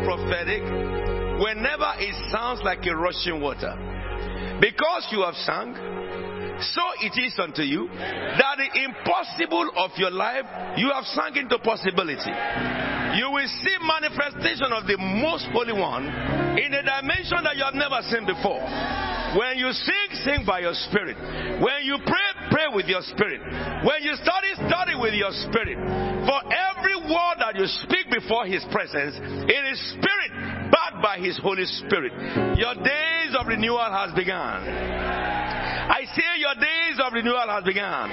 prophetic whenever it sounds like a rushing water. Because you have sung, so it is unto you that the impossible of your life you have sunk into possibility. You will see manifestation of the most holy one in a dimension that you have never seen before. When you sing, sing by your spirit. When you pray, pray with your spirit. When you study, study with your spirit. For every word that you speak before his presence, it is spirit, backed by his Holy Spirit. Your days of renewal has begun. I say your days of renewal has begun.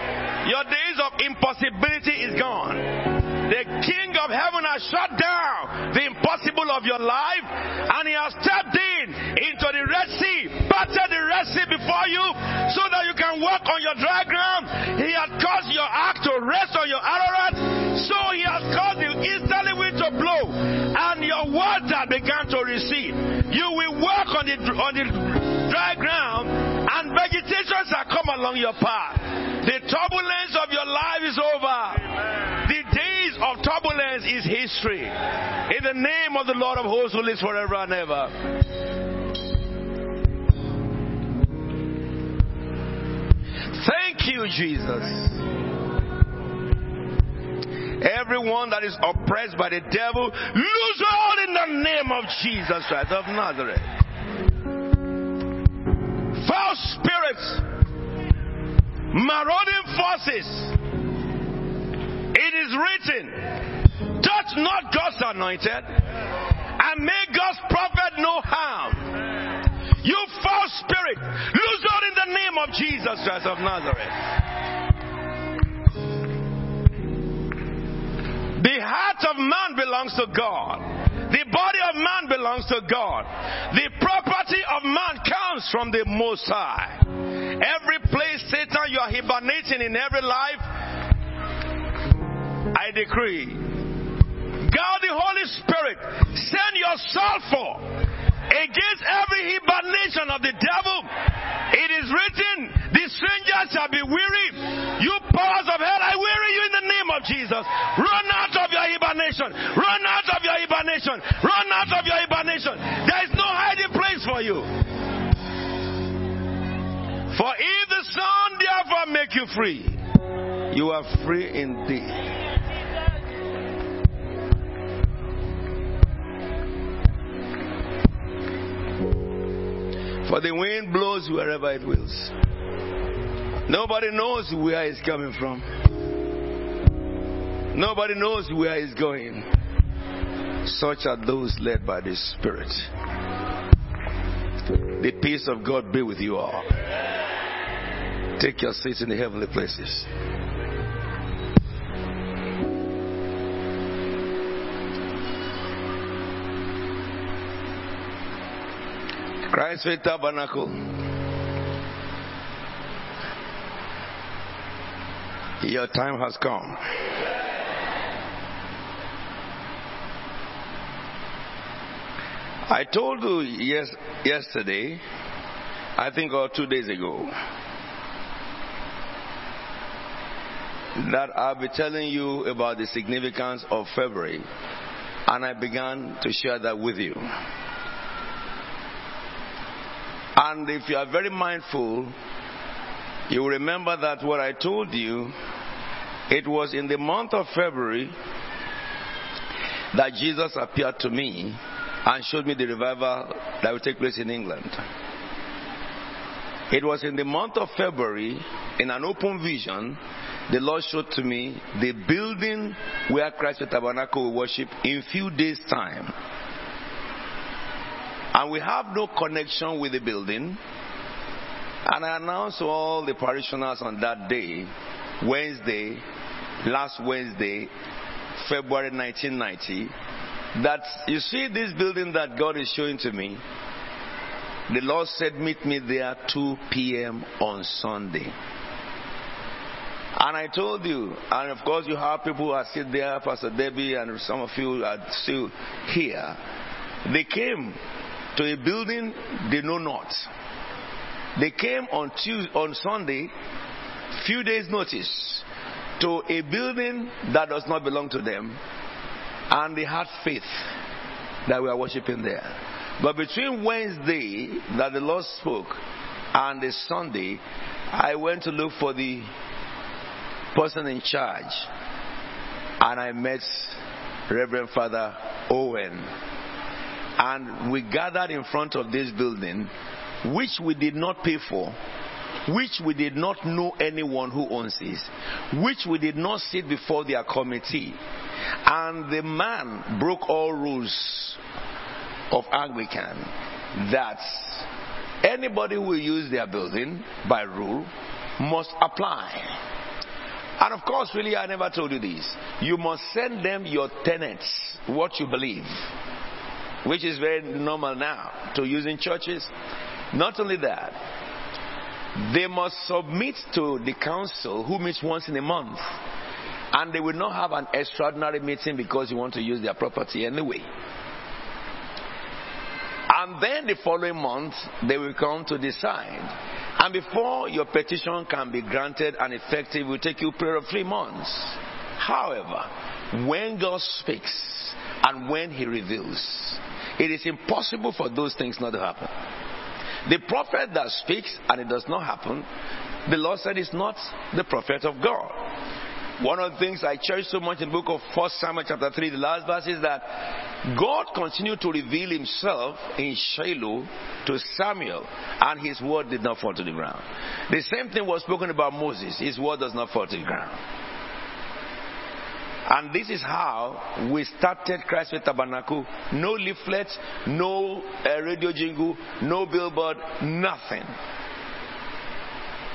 Your days of impossibility is gone. The King of heaven has shut down the impossible of your life and he has stepped in into the Red Sea, parted the Red Sea before you so that you can walk on your dry ground. He has caused your ark to rest on your Ararat. So he has caused the easterly wind to blow and your water began to recede. You will walk on the, on the dry ground and vegetation shall come along your path. The turbulence of your life is over. The days of turbulence is history. In the name of the Lord of hosts who lives forever and ever. Thank you, Jesus. Everyone that is oppressed by the devil, lose all in the name of Jesus Christ of Nazareth. Foul spirits, marauding forces. It is written, touch not God's anointed, and make God's prophet no harm. You foul spirit, lose out in the name of Jesus Christ of Nazareth. The heart of man belongs to God. The body of man belongs to God. The property of man comes from the Most High. Every place, Satan, you are hibernating in every life, I decree. God the Holy Spirit, send your sulfur against every hibernation of the devil. It is written, the stranger shall be weary. You powers of hell, I weary you in the name of Jesus. Run out of your hibernation. Run out of your hibernation. Run out of your hibernation. There is no hiding place for you. For if the Son therefore make you free, you are free indeed. For the wind blows wherever it wills. Nobody knows where it's coming from. Nobody knows where it's going. Such are those led by the Spirit. The peace of God be with you all. Take your seats in the heavenly places. Christ Faith Tabernacle. Your time has come. I told you yes, yesterday, I think or two days ago, that I'll be telling you about the significance of February, and I began to share that with you. And if you are very mindful, you remember that what I told you, it was in the month of February that Jesus appeared to me and showed me the revival that will take place in England. It was in the month of February, in an open vision, the Lord showed to me the building where Christ Faith Tabernacle will worship in few days' time. And we have no connection with the building. And I announced to all the parishioners on that day, Wednesday, last Wednesday, February 1990, that you see this building that God is showing to me. The Lord said, Meet me there 2 p.m. on Sunday. And I told you, and of course, you have people who are sitting there, Pastor Debbie, and some of you are still here. They came to a building they know not. They came on Tuesday, on Sunday, few days notice, to a building that does not belong to them, and they had faith that we are worshiping there. But between Wednesday that the Lord spoke and the Sunday, I went to look for the person in charge and I met Reverend Father Owen. And we gathered in front of this building, which we did not pay for, which we did not know anyone who owns it, which we did not sit before their committee. And the man broke all rules of Anglican that anybody who will use their building by rule must apply. And of course, really, I never told you this. You must send them your tenets, what you believe, which is very normal now to use in churches. Not only that, they must submit to the council who meets once in a month. And they will not have an extraordinary meeting because you want to use their property anyway. And then the following month, they will come to decide and before your petition can be granted and effective, it will take you a period of three months. However, when God speaks and when He reveals, it is impossible for those things not to happen. The prophet that speaks and it does not happen, the Lord said is not the prophet of God. One of the things I cherish so much in the book of 1 Samuel chapter 3, the last verse is that God continued to reveal himself in Shiloh to Samuel and his word did not fall to the ground. The same thing was spoken about Moses. His word does not fall to the ground. And this is how we started Christ Faith Tabernacle. No leaflets, no uh, radio jingle, no billboard, nothing.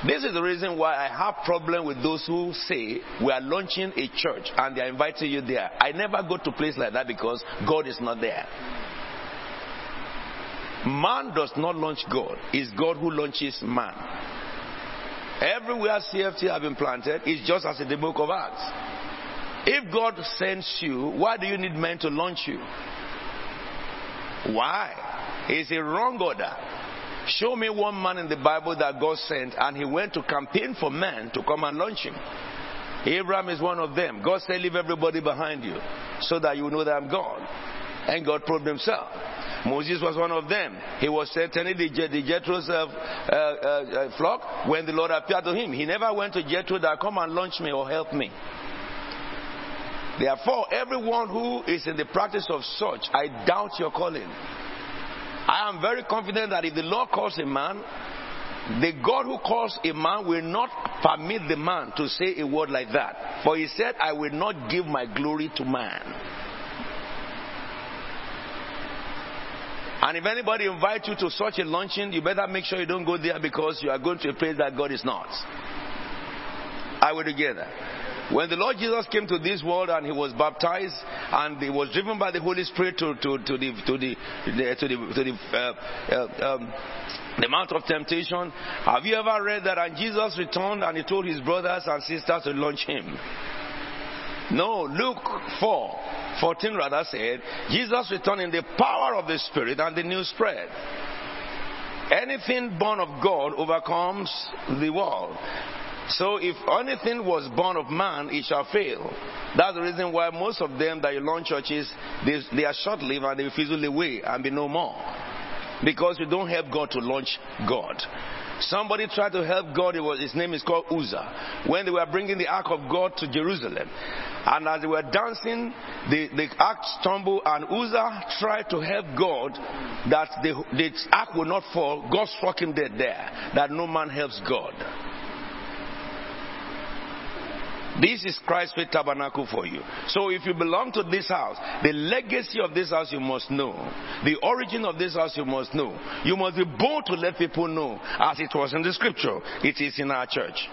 This is the reason why I have problem with those who say we are launching a church and they are inviting you there. I never go to place like that because God is not there. Man does not launch God. It's God who launches man. Everywhere CFT have been planted is just as in the book of Acts. If God sends you, why do you need men to launch you? Why? It's a wrong order. Show me one man in the Bible that God sent and he went to campaign for men to come and launch him. Abraham is one of them. God said, Leave everybody behind you so that you know that I'm God. And God proved himself. Moses was one of them. He was tending the, the Jethro's uh, uh, uh, flock when the Lord appeared to him. He never went to Jethro that come and launch me or help me. Therefore, everyone who is in the practice of such, I doubt your calling. I am very confident that if the Lord calls a man, the God who calls a man will not permit the man to say a word like that. For he said, I will not give my glory to man. And if anybody invites you to such a luncheon, you better make sure you don't go there because you are going to a place that God is not. I will together. When the Lord Jesus came to this world and he was baptized and he was driven by the Holy Spirit to, to, to the to the, to the, to the, uh, uh, um, the Mount of Temptation, have you ever read that? And Jesus returned and he told his brothers and sisters to launch him. No, Luke 4 14 rather said, Jesus returned in the power of the Spirit and the news spread. Anything born of God overcomes the world. So if anything was born of man, it shall fail. That's the reason why most of them that you launch churches, they, they are short-lived and they fizzle away and be no more. Because you don't help God to launch God. Somebody tried to help God. Was, his name is called Uzzah. When they were bringing the ark of God to Jerusalem, and as they were dancing, the, the ark stumbled, and Uzzah tried to help God that the, the ark would not fall. God struck him dead there. That no man helps God. This is Christ Faith Tabernacle for you. So if you belong to this house, the legacy of this house you must know. The origin of this house you must know. You must be bold to let people know, as it was in the scripture. It is in our church.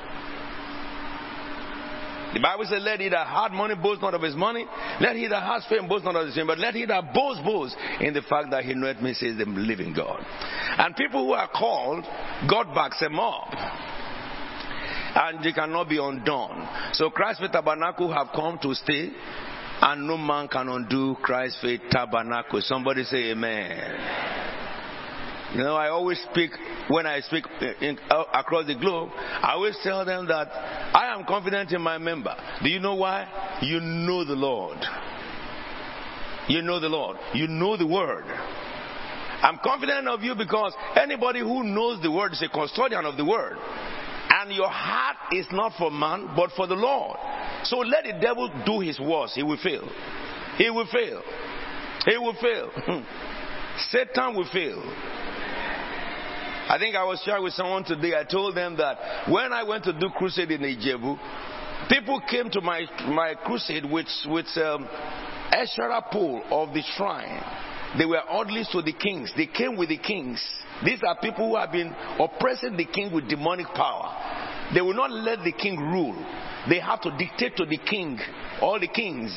The Bible says, Let he that had money boast not of his money. Let he that has fame boast not of his fame. But let he that boast boast in the fact that he knoweth me, says the living God. And people who are called, God backs them up and they cannot be undone. So Christ Faith Tabernacle have come to stay, and no man can undo Christ Faith Tabernacle. Somebody say Amen. You know, I always speak, when I speak in, uh, across the globe, I always tell them that I am confident in my member. Do you know why? You know the Lord. You know the Lord. You know the word. I'm confident of you because anybody who knows the word is a custodian of the word. And your heart is not for man, but for the Lord. So let the devil do his worst. He will fail. He will fail. He will fail. Satan will fail. I think I was sharing with someone today. I told them that when I went to do crusade in Ijebu, people came to my my crusade with with um, Asherah pole of the shrine. They were orderlies to the kings. They came with the kings. These are people who have been oppressing the king with demonic power. They will not let the king rule. They have to dictate to the king, all the kings.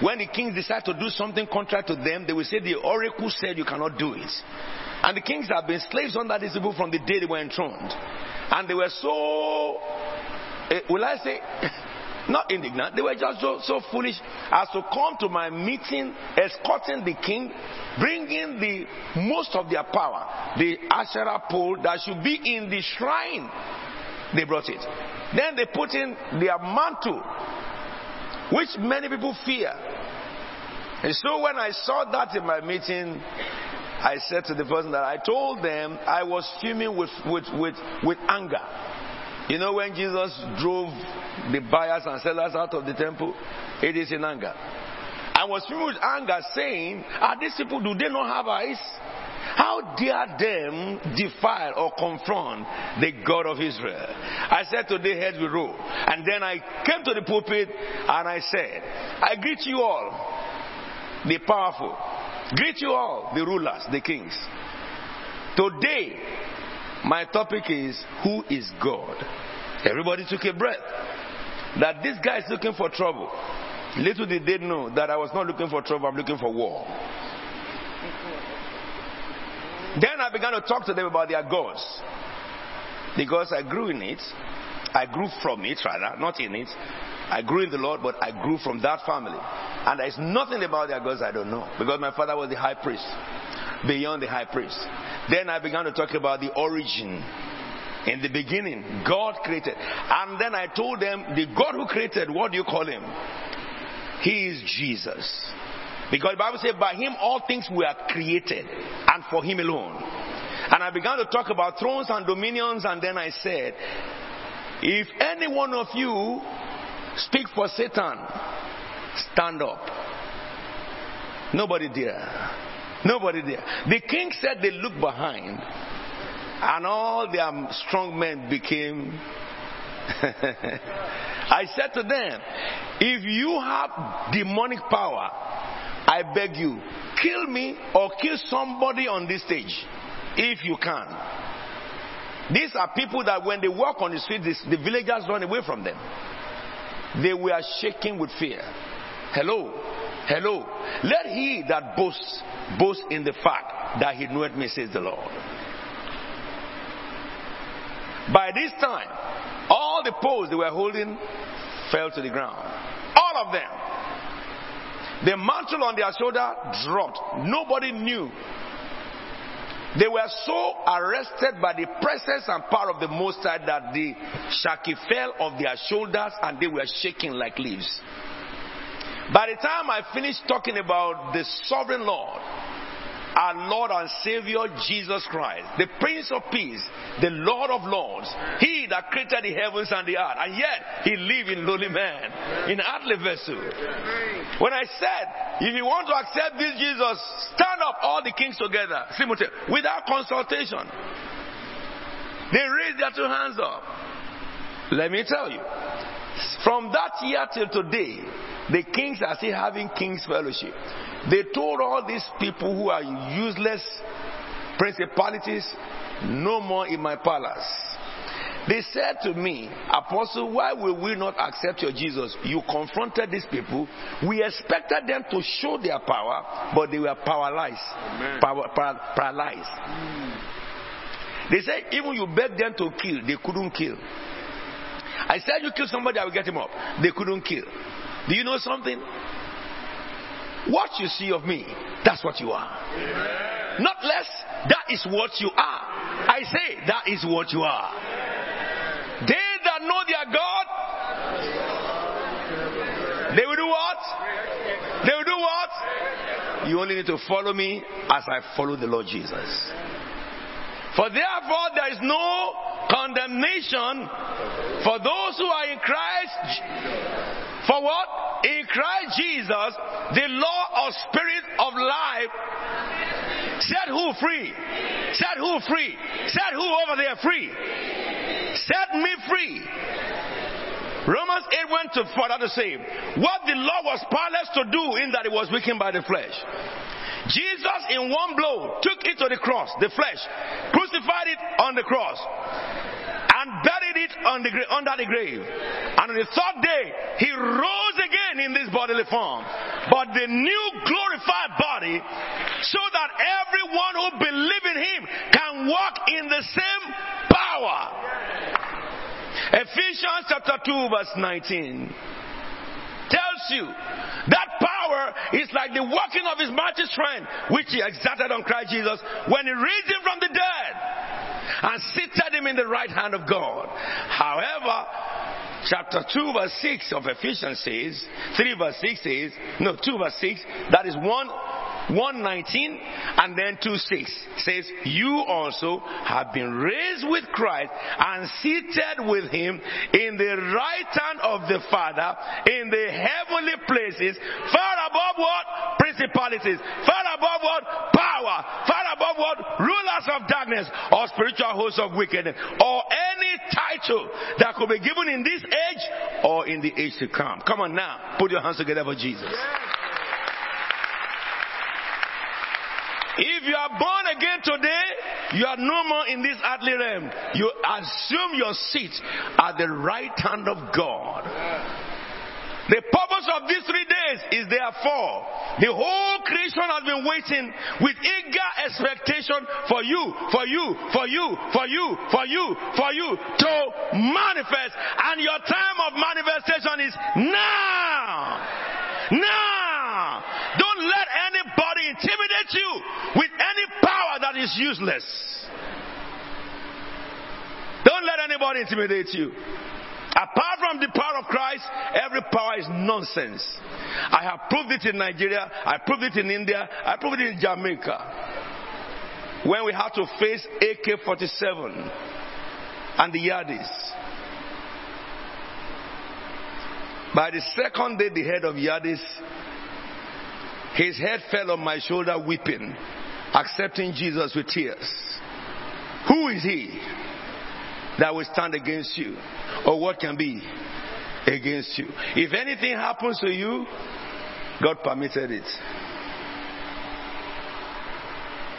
When the kings decide to do something contrary to them, they will say the oracle said you cannot do it. And the kings have been slaves under these people from the day they were enthroned. And they were so, uh, will I say, not indignant, they were just so, so foolish as to come to my meeting, escorting the king, bringing the most of their power, the Asherah pole that should be in the shrine. They brought it. Then they put in their mantle, which many people fear. And so when I saw that in my meeting, I said to the person that I told them I was fuming with, with, with, with anger. You know when Jesus drove the buyers and sellers out of the temple? It is in anger. I was filled with anger saying, Are these people, do they not have eyes? How dare them defile or confront the God of Israel? I said to the heads we roll. And then I came to the pulpit and I said, I greet you all, the powerful. Greet you all, the rulers, the kings. Today, my topic is Who is God? Everybody took a breath. That this guy is looking for trouble. Little did they know that I was not looking for trouble, I'm looking for war. Then I began to talk to them about their gods. Because I grew in it. I grew from it, rather, not in it. I grew in the Lord, but I grew from that family. And there's nothing about their gods I don't know. Because my father was the high priest. Beyond the high priest. Then I began to talk about the origin. In the beginning, God created. And then I told them, the God who created, what do you call him? He is Jesus. Because the Bible says, by him all things were created, and for him alone. And I began to talk about thrones and dominions, and then I said, if any one of you speak for Satan, stand up. Nobody there. Nobody there. The king said they looked behind, and all their strong men became. I said to them, if you have demonic power, I beg you, kill me or kill somebody on this stage if you can. These are people that when they walk on the street, the villagers run away from them. They were shaking with fear. Hello, hello. Let he that boasts boast in the fact that he knoweth me, says the Lord. By this time, all the poles they were holding fell to the ground. All of them. The mantle on their shoulder dropped. Nobody knew. They were so arrested by the presence and power of the Most High that the shaki fell off their shoulders and they were shaking like leaves. By the time I finished talking about the sovereign Lord, our Lord and Savior Jesus Christ, the Prince of Peace, the Lord of Lords, He that created the heavens and the earth, and yet He lived in lowly man, in earthly vessel. When I said, if you want to accept this Jesus, stand up all the kings together, simultaneously, without consultation. They raised their two hands up. Let me tell you, from that year till today, the kings are still having king's fellowship. They told all these people who are useless principalities, no more in my palace. They said to me, Apostle, why will we not accept your Jesus? You confronted these people. We expected them to show their power, but they were powerless. Power, power, paralyzed. Mm. They said, even you begged them to kill, they couldn't kill. I said, you kill somebody, I will get him up. They couldn't kill. Do you know something? What you see of me, that's what you are. Amen. Not less, that is what you are. I say, that is what you are. They that know their God, they will do what? They will do what? You only need to follow me as I follow the Lord Jesus. For therefore there is no condemnation for those who are in Christ. For what? In Christ Jesus, the law of spirit of life set who free? Set who free? Set who over there free? Set me free. Romans 8 went to further to say, what the law was powerless to do in that it was weakened by the flesh. Jesus, in one blow, took it to the cross, the flesh, crucified it on the cross, and buried it the, under the grave. And on the third day, he rose again in this bodily form. But the new glorified body, so that everyone who believes in him can walk in the same power. Ephesians chapter 2, verse 19 tells you that power is like the working of his mighty strength, which he exerted on Christ Jesus when he raised him from the dead and seated him in the right hand of God. However, chapter 2 verse 6 of Ephesians says, 3 verse 6 says, no, 2 verse 6, that is one 119 and then 26 says, You also have been raised with Christ and seated with him in the right hand of the Father in the heavenly places, far above what? Principalities, far above what? Power, far above what? Rulers of darkness or spiritual hosts of wickedness or any title that could be given in this age or in the age to come. Come on now, put your hands together for Jesus. If you are born again today, you are no more in this earthly realm. You assume your seat at the right hand of God. The purpose of these three days is therefore the whole creation has been waiting with eager expectation for you, for you, for you, for you, for you, for you to manifest. And your time of manifestation is now. Now. Don't let intimidate you with any power that is useless. Don't let anybody intimidate you. Apart from the power of Christ, every power is nonsense. I have proved it in Nigeria, I proved it in India, I proved it in Jamaica. When we had to face AK 47 and the Yardies. By the second day, the head of Yardies, his head fell on my shoulder weeping, accepting Jesus with tears. Who is he that will stand against you? Or what can be against you? If anything happens to you, God permitted it.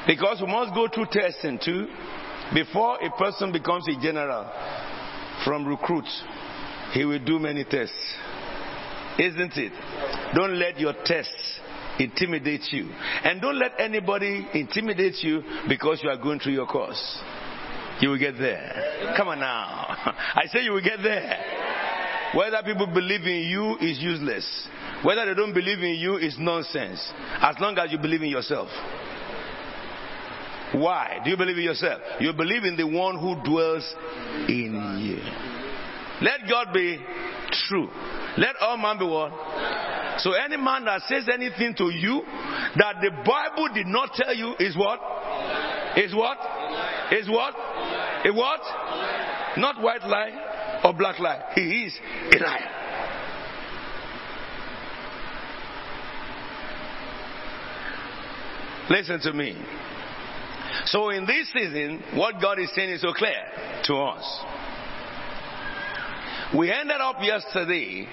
Because we must go through testing too before a person becomes a general from recruit. He will do many tests. Isn't it? Don't let your tests intimidate you. And don't let anybody intimidate you because you are going through your course. You will get there. Come on now. I say you will get there. Whether people believe in you is useless. Whether they don't believe in you is nonsense. As long as you believe in yourself. Why? Do you believe in yourself? You believe in the one who dwells in you. Let God be true. Let all man be what? So any man that says anything to you that the Bible did not tell you is what? Is what? Is what? Is what? Not white lie or black lie. He is a liar. Listen to me. So in this season, what God is saying is so clear to us. We ended up yesterday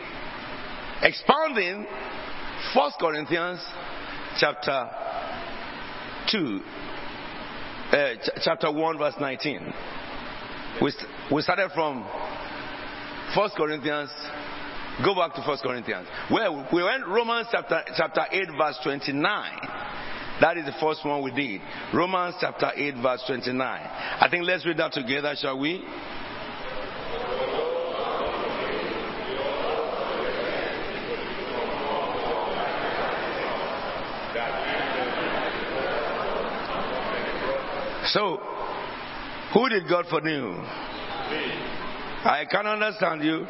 expounding 1 Corinthians chapter 2, uh, ch- chapter 1, verse 19. We, st- we started from 1 Corinthians. Go back to 1 Corinthians. Well, we went Romans chapter, chapter 8, verse 29. That is the first one we did. Romans chapter 8, verse 29. I think let's read that together, shall we? So, who did God foreknew? I can understand you.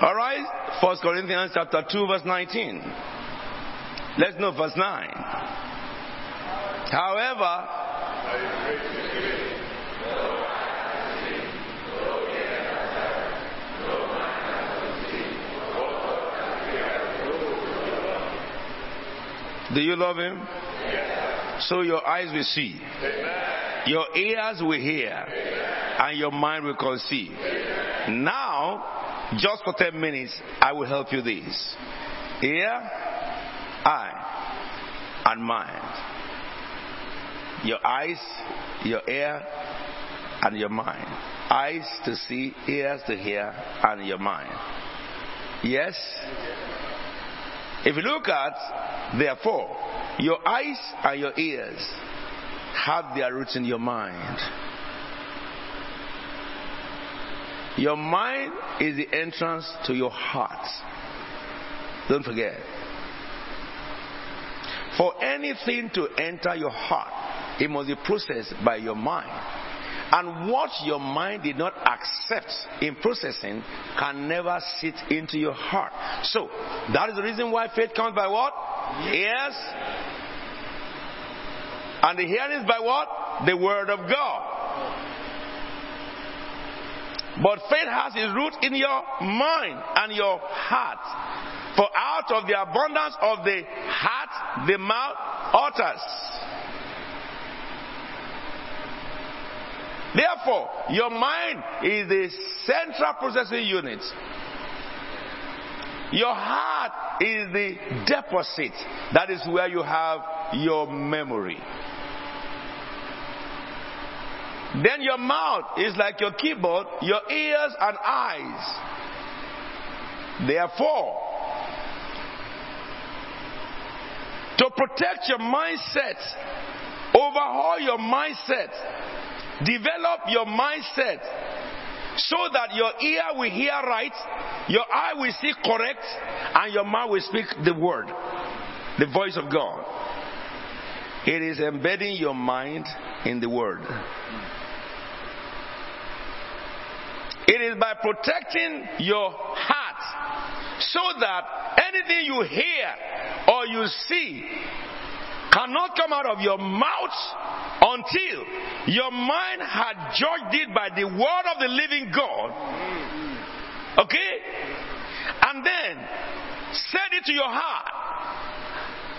All right, First Corinthians chapter two, verse nineteen. Let's know verse 9. However, do you love him? So your eyes will see, your ears will hear, and your mind will conceive. Now, just for 10 minutes, I will help you this. Ear, eye, and mind. Your eyes, your ear, and your mind. Eyes to see, ears to hear, and your mind. Yes? If you look at, therefore, your eyes and your ears have their roots in your mind. Your mind is the entrance to your heart. Don't forget. For anything to enter your heart, it must be processed by your mind. And what your mind did not accept in processing can never sit into your heart. So, that is the reason why faith comes by what? Yes. And the hearing is by what? The Word of God. But faith has its root in your mind and your heart. For out of the abundance of the heart, the mouth utters. Therefore, your mind is the central processing unit. Your heart is the deposit. That is where you have your memory. Then your mouth is like your keyboard, your ears and eyes. Therefore, to protect your mindset, overhaul your mindset, develop your mindset so that your ear will hear right, your eye will see correct, and your mouth will speak the word, the voice of God. It is embedding your mind in the word. It is by protecting your heart so that anything you hear or you see cannot come out of your mouth until your mind had judged it by the word of the living God. Okay? And then set it to your heart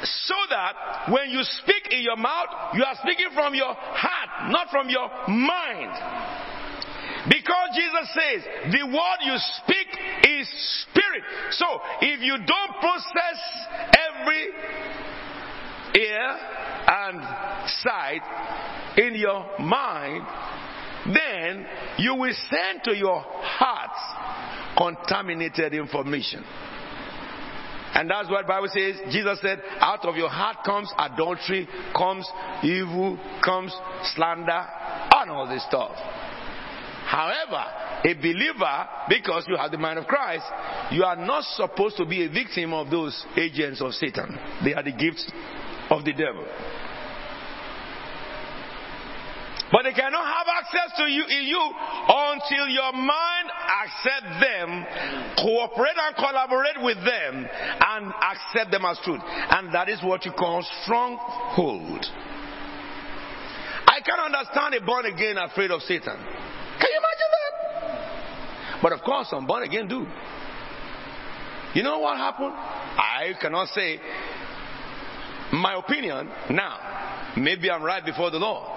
so that when you speak in your mouth, you are speaking from your heart, not from your mind. Because Jesus says, the word you speak is spirit. So, if you don't process every ear and sight in your mind, then you will send to your heart contaminated information. And that's what Bible says. Jesus said, out of your heart comes adultery, comes evil, comes slander, and all this stuff. However, a believer, because you have the mind of Christ, you are not supposed to be a victim of those agents of Satan. They are the gifts of the devil. But they cannot have access to you in you until your mind accept them, cooperate and collaborate with them, and accept them as truth. And that is what you call stronghold. I can understand a born again afraid of Satan. Can you imagine that? But of course, some born again do. You know what happened? I cannot say my opinion now. Maybe I'm right before the Lord.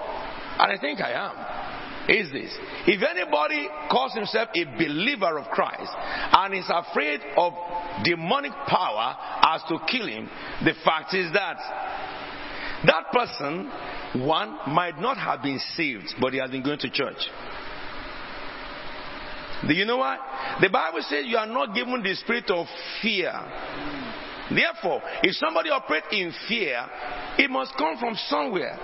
And I think I am. Is this. If anybody calls himself a believer of Christ and is afraid of demonic power as to kill him, the fact is that that person, one, might not have been saved, but he has been going to church. Do you know why? The Bible says you are not given the spirit of fear. Therefore, if somebody operates in fear, it must come from somewhere.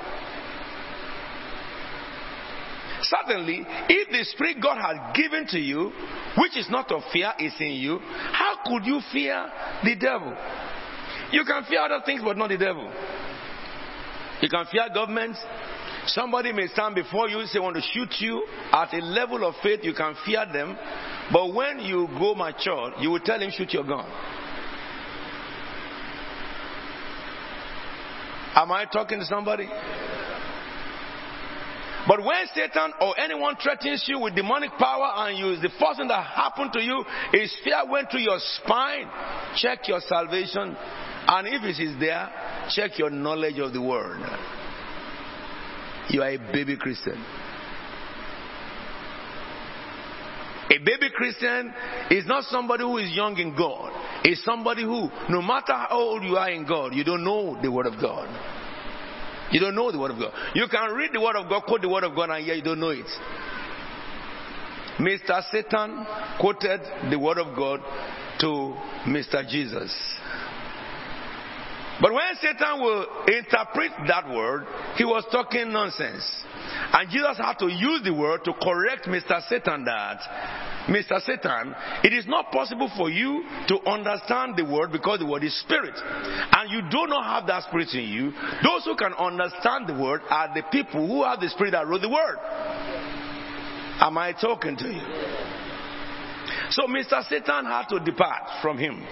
Certainly, if the spirit God has given to you, which is not of fear, is in you, how could you fear the devil? You can fear other things, but not the devil. You can fear government, Somebody may stand before you, and say, want to shoot you. At a level of faith, you can fear them. But when you go mature, you will tell him, shoot your gun. Am I talking to somebody? But when Satan or anyone threatens you with demonic power and you, the first thing that happened to you is fear went through your spine, check your salvation. And if it is there, check your knowledge of the word. You are a baby Christian. A baby Christian is not somebody who is young in God. It's somebody who, no matter how old you are in God, you don't know the Word of God. You don't know the Word of God. You can read the Word of God, quote the Word of God, and yet you don't know it. Mr. Satan quoted the Word of God to Mr. Jesus. But when Satan will interpret that word, he was talking nonsense. And Jesus had to use the word to correct Mr. Satan that, Mr. Satan, it is not possible for you to understand the word because the word is spirit. And you do not have that spirit in you. Those who can understand the word are the people who have the spirit that wrote the word. Am I talking to you? So Mr. Satan had to depart from him.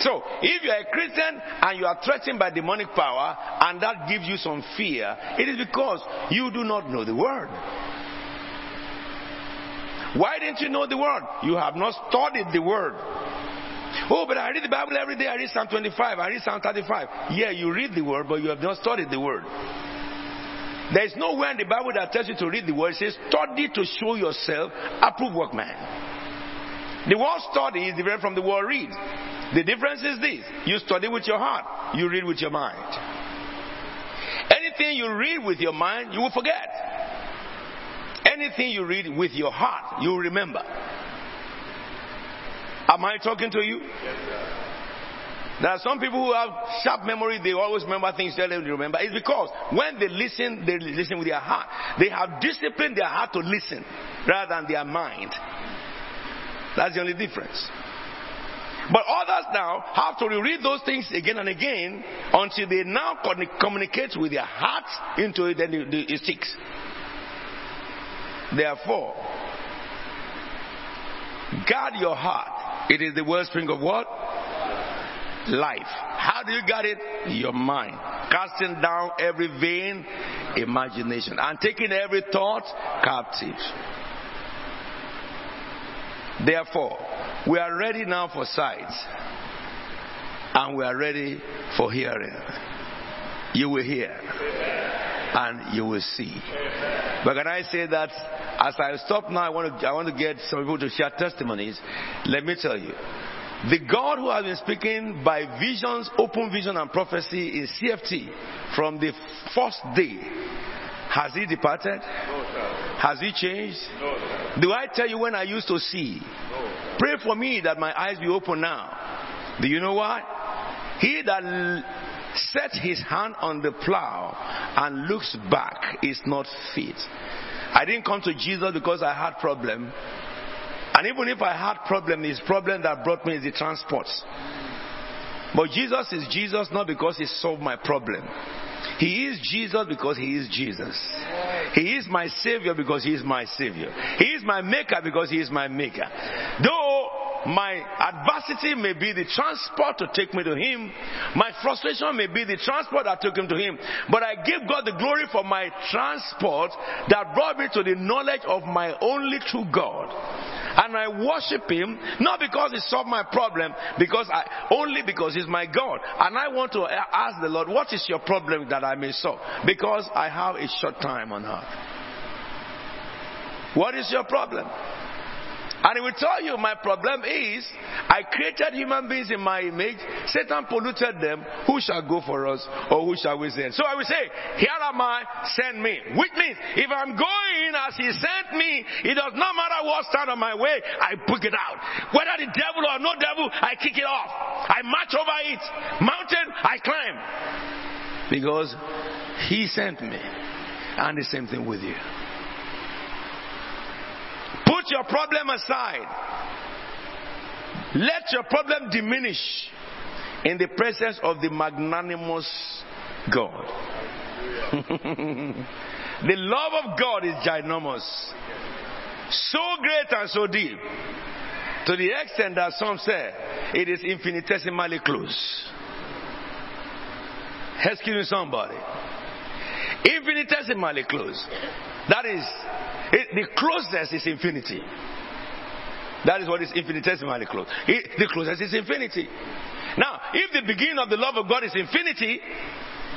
So, if you are a Christian and you are threatened by demonic power and that gives you some fear, it is because you do not know the word. Why didn't you know the word? You have not studied the word. Oh, but I read the Bible every day. I read Psalm 25. I read Psalm 35. Yeah, you read the word, but you have not studied the word. There is nowhere in the Bible that tells you to read the word. It says, study to show yourself approved workman. The word study is different from the word read. The difference is this you study with your heart, you read with your mind. Anything you read with your mind, you will forget. Anything you read with your heart, you will remember. Am I talking to you? there are some people who have sharp memory, they always remember things they don't remember. It's because when they listen, they listen with their heart. They have disciplined their heart to listen rather than their mind. That's the only difference. But others now have to reread those things again and again until they now communicate with their heart into it, then it sticks. Therefore, guard your heart. It is the wellspring of what? Life. How do you guard it? Your mind. Casting down every vain imagination and taking every thought captive. Therefore, we are ready now for sight, and we are ready for hearing. You will hear and you will see. But can I say that as I stop now, I want to, I want to get some people to share testimonies. Let me tell you. The God who has been speaking by visions, open vision, and prophecy in CFT from the first day has he departed? No, Has he changed? No, Do I tell you when I used to see? No. Pray for me that my eyes be open now. Do you know why? He that sets his hand on the plow and looks back is not fit. I didn't come to Jesus because I had problem. And even if I had problem, his problem that brought me is the transport. But Jesus is Jesus not because he solved my problem. He is Jesus because He is Jesus. He is my Savior because He is my Savior. He is my Maker because He is my Maker. Though my adversity may be the transport to take me to Him, my frustration may be the transport that took Him to Him, but I give God the glory for my transport that brought me to the knowledge of my only true God and I worship Him not because He solved my problem, because I only because He's my God. And I want to ask the Lord, what is your problem that I may solve? Because I have a short time on earth. What is your problem? And he will tell you, my problem is, I created human beings in my image. Satan polluted them. Who shall go for us or who shall we send? So I will say, here am I, send me. Which means, if I'm going as he sent me, it does not matter what stand on my way, I pick it out. Whether the devil or no devil, I kick it off. I march over it. Mountain, I climb. Because he sent me. And the same thing with you. Put your problem aside. Let your problem diminish in the presence of the magnanimous God. the love of God is ginormous, so great and so deep, to the extent that some say it is infinitesimally close. Excuse me, somebody. Infinitesimally close. That is, it, the closest is infinity. That is what is infinitesimally close. It, the closest is infinity. Now, if the beginning of the love of God is infinity,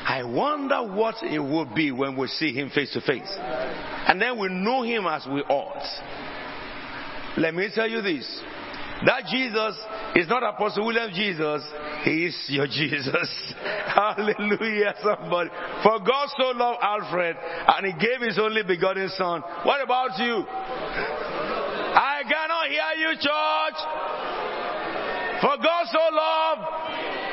I wonder what it will be when we see Him face to face. And then we know Him as we ought. Let me tell you this. That Jesus is not Apostle William Jesus, He is your Jesus. Hallelujah, somebody. For God so loved Alfred and He gave His only begotten Son. What about you? I cannot hear you, church. For God so loved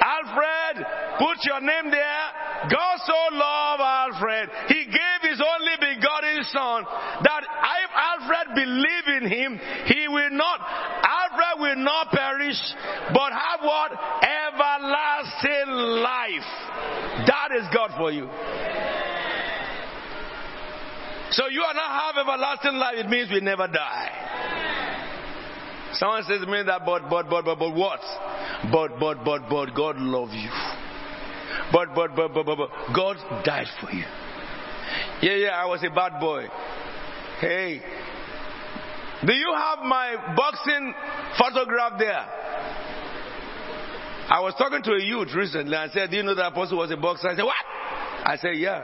Alfred, put your name there. God so loved Alfred, he gave his only begotten son that if Alfred believe in him, he will not, Alfred will not perish, but have what? Everlasting life. That is God for you. So you are not have everlasting life, it means we never die. Someone says to me that, but, but, but, but, but what? But, but, but, but, God love you. But, but, but, but, but, but, God died for you. Yeah, yeah, I was a bad boy. Hey, do you have my boxing photograph there? I was talking to a youth recently. I said, Do you know that apostle was a boxer? I said, What? I said, Yeah.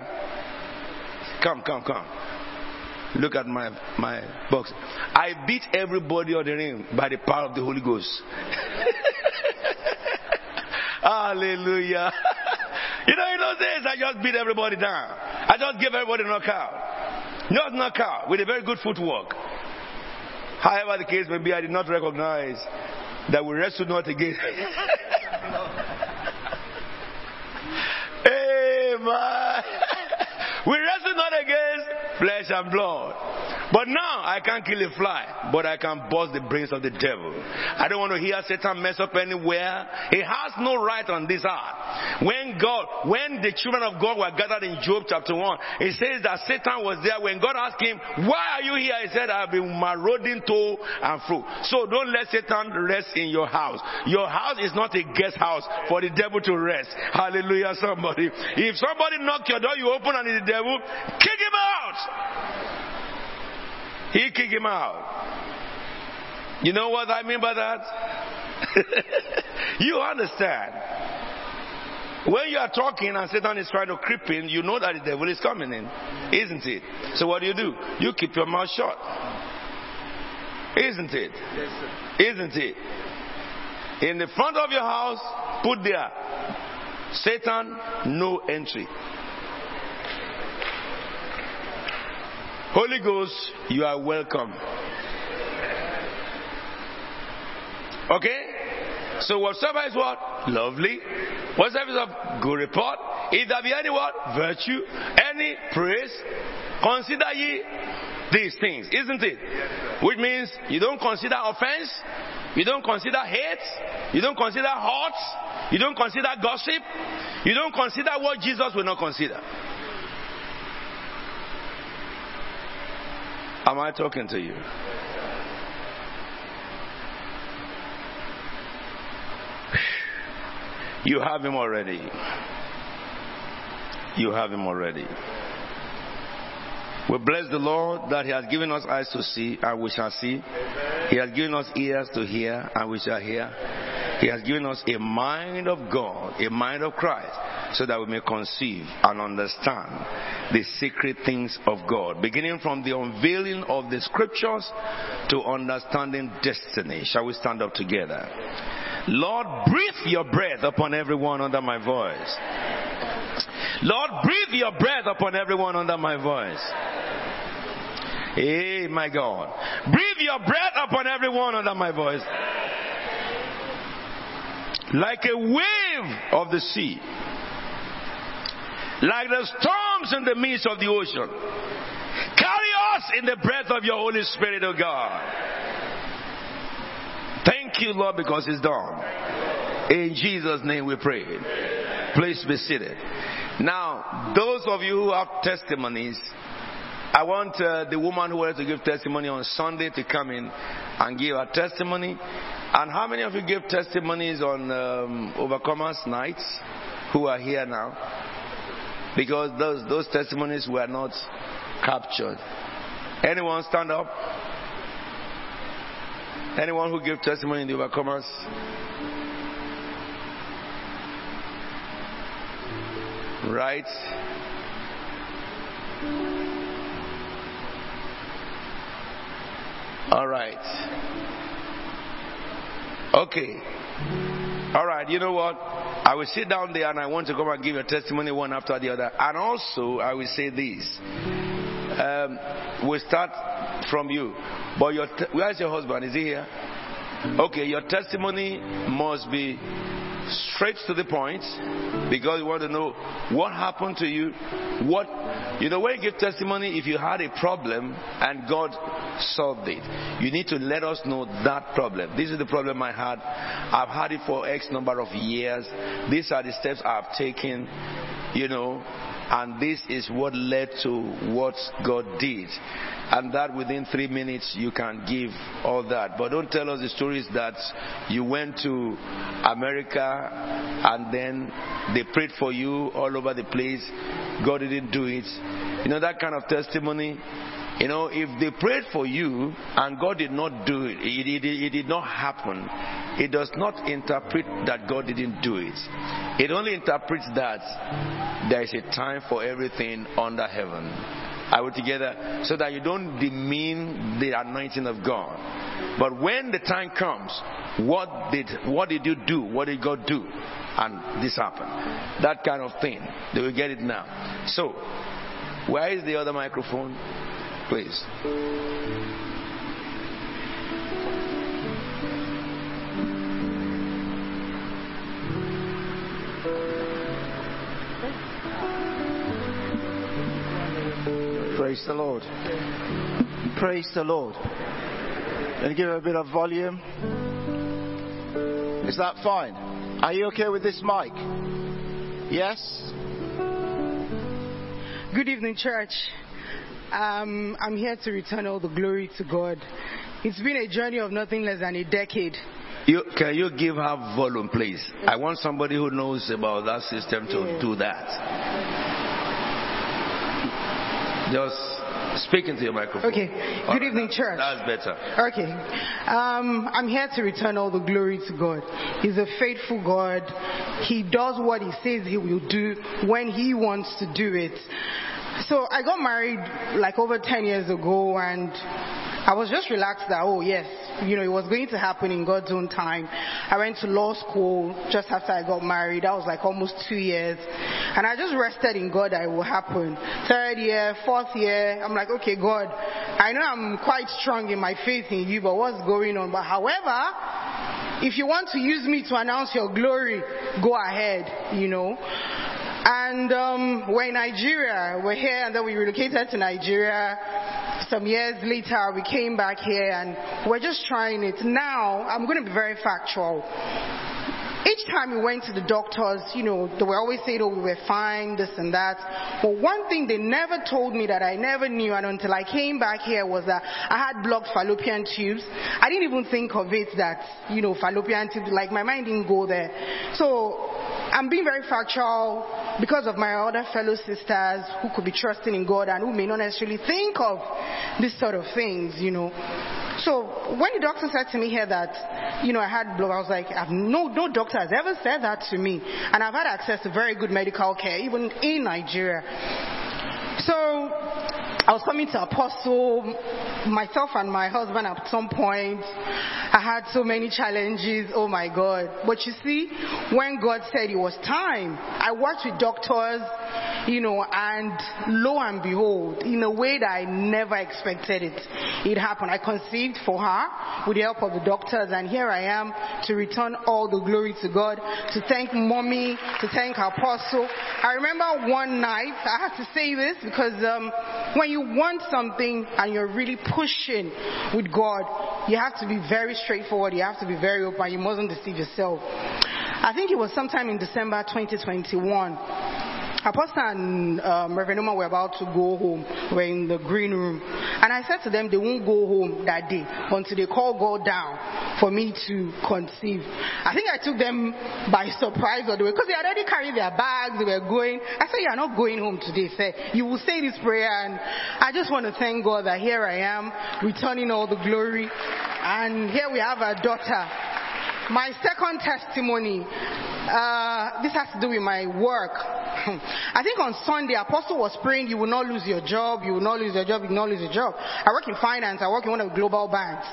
Come, come, come. Look at my my box. I beat everybody on the ring by the power of the Holy Ghost. Hallelujah. you know, in those days I just beat everybody down. I just give everybody a knockout. Not knockout with a very good footwork. However the case may be, I did not recognize that we wrestled not again. Amen. we wrestle not against flesh and blood. But now I can't kill a fly, but I can bust the brains of the devil. I don't want to hear Satan mess up anywhere. He has no right on this earth. When God, when the children of God were gathered in Job chapter 1, it says that Satan was there. When God asked him, Why are you here? He said, I've been marauding to and fro. So don't let Satan rest in your house. Your house is not a guest house for the devil to rest. Hallelujah, somebody. If somebody knocks your door, you open and it's the devil, kick him out. He kicked him out. You know what I mean by that? you understand. When you are talking and Satan is trying to creep in, you know that the devil is coming in, isn't it? So what do you do? You keep your mouth shut. Isn't it? Yes, isn't it? In the front of your house, put there, Satan, no entry. Holy Ghost, you are welcome. Okay? So whatsoever is what? Lovely. Whatsoever is of good report. If there be any what? Virtue. Any praise. Consider ye these things, isn't it? Which means you don't consider offense. You don't consider hate. You don't consider hurts. You don't consider gossip. You don't consider what Jesus will not consider. Am I talking to you? You have him already. You have him already. We bless the Lord that He has given us eyes to see and we shall see. He has given us ears to hear and we shall hear. He has given us a mind of God, a mind of Christ, so that we may conceive and understand the secret things of God, beginning from the unveiling of the scriptures to understanding destiny. Shall we stand up together? Lord, breathe your breath upon everyone under my voice. Lord, breathe your breath upon everyone under my voice. Hey, my God. Breathe your breath upon everyone under my voice like a wave of the sea, like the storms in the midst of the ocean. Carry us in the breath of your Holy Spirit, O oh God. Thank you, Lord, because it's done. In Jesus' name we pray. Please be seated. Now, those of you who have testimonies, I want uh, the woman who wanted to give testimony on Sunday to come in and give her testimony. And how many of you gave testimonies on um, Overcomers Nights who are here now? Because those, those testimonies were not captured. Anyone stand up? Anyone who gave testimony in the overcomers? Right? All right. Okay. All right, you know what? I will sit down there and I want to come and give a testimony one after the other. And also, I will say this. Um, we'll start from you. But your te- where's your husband? Is he here? Okay, your testimony must be straight to the point because we want to know what happened to you. What, you know, when you give testimony, if you had a problem and God solved it, you need to let us know that problem. This is the problem I had. I've had it for X number of years. These are the steps I've taken, you know, and this is what led to what God did. And that within three minutes you can give all that. But don't tell us the stories that you went to America and then they prayed for you all over the place. God didn't do it. You know, that kind of testimony. You know, if they prayed for you and God did not do it, it, it, it, did not happen, it does not interpret that God didn't do it. It only interprets that there is a time for everything under heaven. Are we together? So that you don't demean the anointing of God. But when the time comes, what did what did you do? What did God do? And this happened. That kind of thing. They will get it now. So, where is the other microphone? Please. Praise the Lord. Praise the Lord. And give it a bit of volume. Is that fine? Are you okay with this mic? Yes? Good evening, church. Um, I'm here to return all the glory to God. It's been a journey of nothing less than a decade. You, can you give her volume, please? I want somebody who knows about that system to Yeah. do that. Just Speaking to your microphone. Okay. Good right, evening, church. That's better. Okay. Um, I'm here to return all the glory to God. He's a faithful God. He does what He says He will do when He wants to do it. So I got married like over 10 years ago and I was just relaxed that, oh yes, you know, it was going to happen in God's own time. I went to law school just after I got married. That was like almost two years. And I just rested in God that it will happen. Third year, fourth year, I'm like, okay, God, I know I'm quite strong in my faith in you, but what's going on? But however, if you want to use me to announce your glory, go ahead, you know. And um, we're in Nigeria. We're here and then we relocated to Nigeria. Some years later, we came back here and we're just trying it. Now, I'm going to be very factual. Each time we went to the doctors, you know, they were always saying, oh, we were fine, this and that. But one thing they never told me that I never knew and until I came back here was that I had blocked fallopian tubes. I didn't even think of it that, you know, fallopian tubes, like my mind didn't go there. So I'm being very factual because of my other fellow sisters who could be trusting in God and who may not necessarily think of this sort of things, you know. So when the doctor said to me here that, you know, I had blood, I was like, I've no, no doctor has ever said that to me. And I've had access to very good medical care, even in Nigeria. So I was coming to Apostle, myself and my husband at some point. I had so many challenges, oh my God. But you see, when God said it was time, I worked with doctors, you know, and lo and behold, in a way that I never expected it, it happened. I conceived for her with the help of the doctors, and here I am to return all the glory to God, to thank mommy, to thank Apostle. I remember one night, I had to say this because um, when you want something and you're really pushing with God, you have to be very straightforward, you have to be very open, you mustn't deceive yourself. I think it was sometime in December 2021. Apostle and um, Reverend Oma were about to go home. We're in the green room. And I said to them they won't go home that day until they call God down for me to conceive. I think I took them by surprise all the way, because they had already carried their bags, they were going. I said, you are not going home today, sir. You will say this prayer and I just want to thank God that here I am, returning all the glory. And here we have a daughter. My second testimony, uh, this has to do with my work. I think on Sunday, Apostle was praying, you will not lose your job, you will not lose your job, you will not lose your job. I work in finance, I work in one of the global banks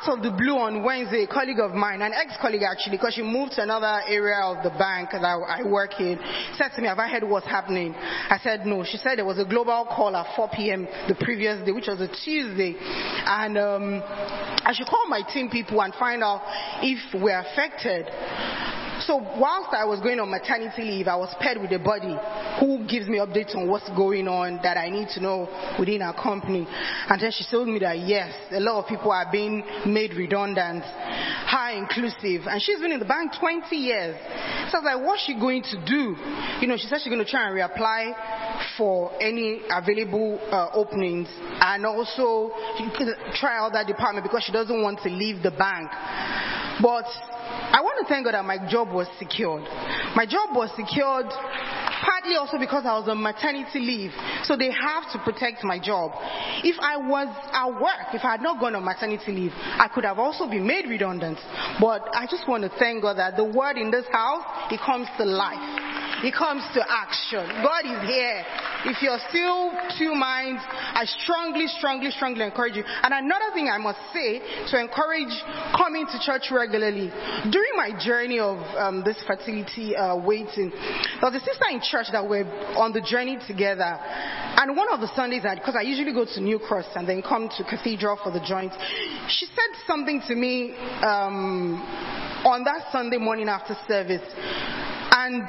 out of the blue on Wednesday, a colleague of mine, an ex-colleague actually, because she moved to another area of the bank that I work in, said to me, have I heard what's happening? I said no. She said there was a global call at 4 p.m. the previous day, which was a Tuesday. And um, I should call my team people and find out if we're affected. So whilst I was going on maternity leave, I was paired with a buddy who gives me updates on what's going on that I need to know within our company. And then she told me that yes, a lot of people are being made redundant, high inclusive, and she's been in the bank 20 years. So I was like, what's she going to do? You know, she said she's going to try and reapply for any available uh, openings and also try out that department because she doesn't want to leave the bank. But I want to thank God that my job was secured. My job was secured partly also because I was on maternity leave. So they have to protect my job. If I was at work, if I had not gone on maternity leave, I could have also been made redundant. But I just want to thank God that the word in this house, it comes to life. It comes to action. God is here. If you're still two minds, I strongly, strongly, strongly encourage you. And another thing I must say to encourage coming to church regularly. During my journey of um, this fertility uh, waiting, there was a sister in church that we're on the journey together. And one of the Sundays, because I usually go to New Cross and then come to Cathedral for the joint, she said something to me um, on that Sunday morning after service. And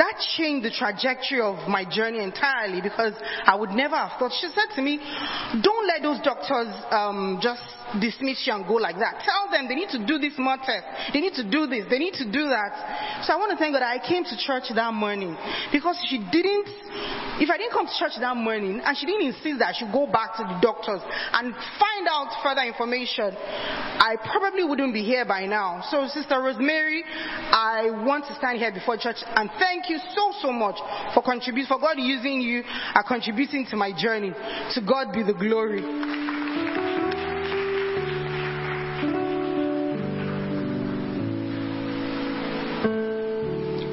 that changed the trajectory of my journey entirely because I would never have thought. She said to me, don't let those doctors um, just dismiss you and go like that. Tell them they need to do this more test. They need to do this. They need to do that. So I want to thank God I came to church that morning because she didn't, if I didn't come to church that morning and she didn't insist that I should go back to the doctors and find out further information, I probably wouldn't be here by now. So Sister Rosemary, I want to stand here before church and thank you so, so much for contributing, for God using you and contributing to my journey. To God be the glory.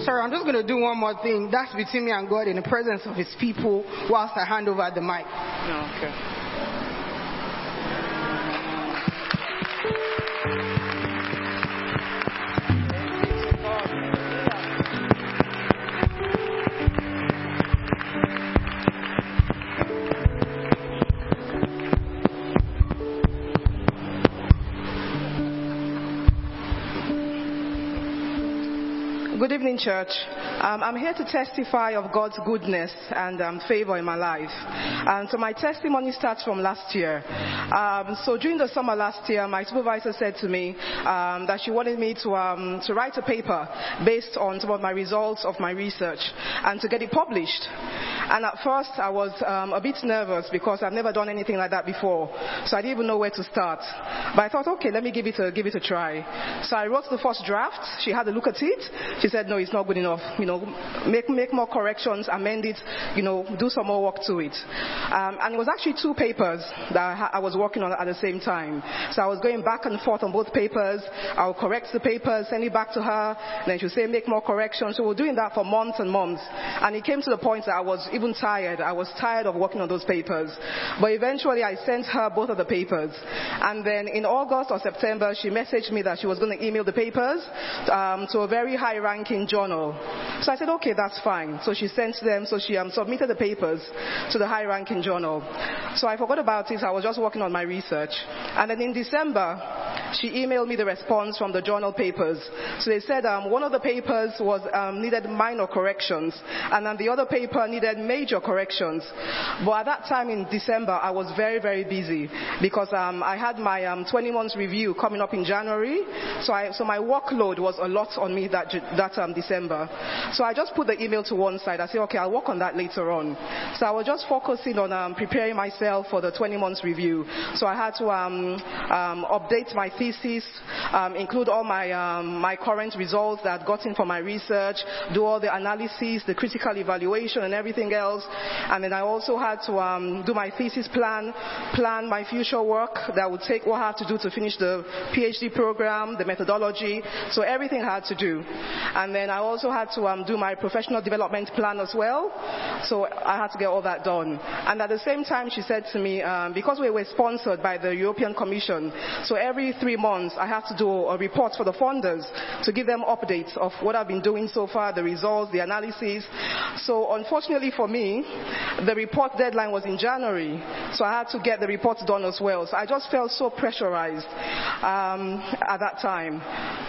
Sorry, I'm just going to do one more thing. That's between me and God in the presence of His people whilst I hand over the mic. Oh, okay. Evening, church. Um, I'm here to testify of God's goodness and um, favor in my life. And so my testimony starts from last year. Um, so during the summer last year, my supervisor said to me um, that she wanted me to, um, to write a paper based on some of my results of my research and to get it published. And at first, I was um, a bit nervous because I've never done anything like that before. So I didn't even know where to start. But I thought, okay, let me give it a, give it a try. So I wrote the first draft. She had a look at it. She said, no, it's not good enough. You know, make, make more corrections, amend it, you know, do some more work to it. Um, and it was actually two papers that I, was working on at the same time. So I was going back and forth on both papers. I would correct the papers, send it back to her. and Then she would say, make more corrections. So we were doing that for months and months. And it came to the point that I was even tired. I was tired of working on those papers. But eventually I sent her both of the papers. And then in August or September, she messaged me that she was going to email the papers um, to a very high ranking journal. So I said, okay, that's fine. So she sent them, so she um, submitted the papers to the high ranking journal. So I forgot about it. I was just working on my research. And then in December, she emailed me the response from the journal papers. So they said um, one of the papers was um, needed minor corrections, and then the other paper needed major corrections. But at that time in December, I was very, very busy because um, I had my um, 20 months review coming up in January. So, I, so my workload was a lot on me that, that um, December. So I just put the email to one side. I said, okay, I'll work on that later on. So I was just focusing on um, preparing myself for the 20 months review. So I had to um, update my thesis, um, include all my, um, my current results that I've gotten from my research, do all the analysis, the critical evaluation and everything else. And then I also had to um, do my thesis plan, plan my future work that would take what I had to do to finish the PhD program, the methodology. So everything I had to do. And then I also had to um, do my professional development plan as well. So I had to get all that done. And at the same time, she said to me, um, because we were sponsored by the European Commission, so every three months I have to do a report for the funders to give them updates of what I've been doing so far, the results, the analysis. So unfortunately for me, the report deadline was in January, so I had to get the reports done as well. So I just felt so pressurized um, at that time.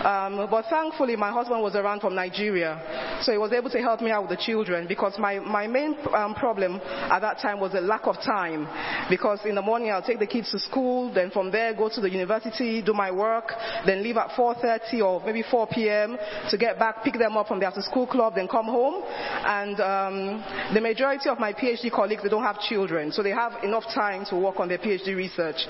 Um, but thankfully, my husband was around from Nigeria, so he was able to help me out with the children because my, my main um, problem at that time was a lack of time. Because in the morning I'll take the kids to school, then from there go to the university, do my work, then leave at 4:30 or maybe 4 p.m. to get back, pick them up from the after school club, then come home. And um, the majority of my PhD colleagues they don't have children, so they have enough time to work on their PhD research.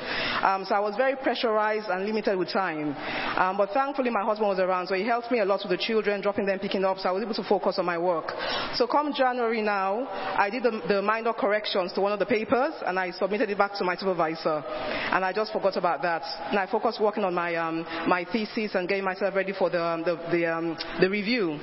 Um, so I was very pressurized and limited with time. Um, but thankfully my husband was around, so he helped me a lot with the children, dropping them, picking up, so I was able to focus on my work. So come January now, I did the, the minor corrections to one of the papers and I submitted it back to my supervisor. And I just forgot about that. And I focused working on my, um, my thesis and getting myself ready for the, um, the, the, um, the review.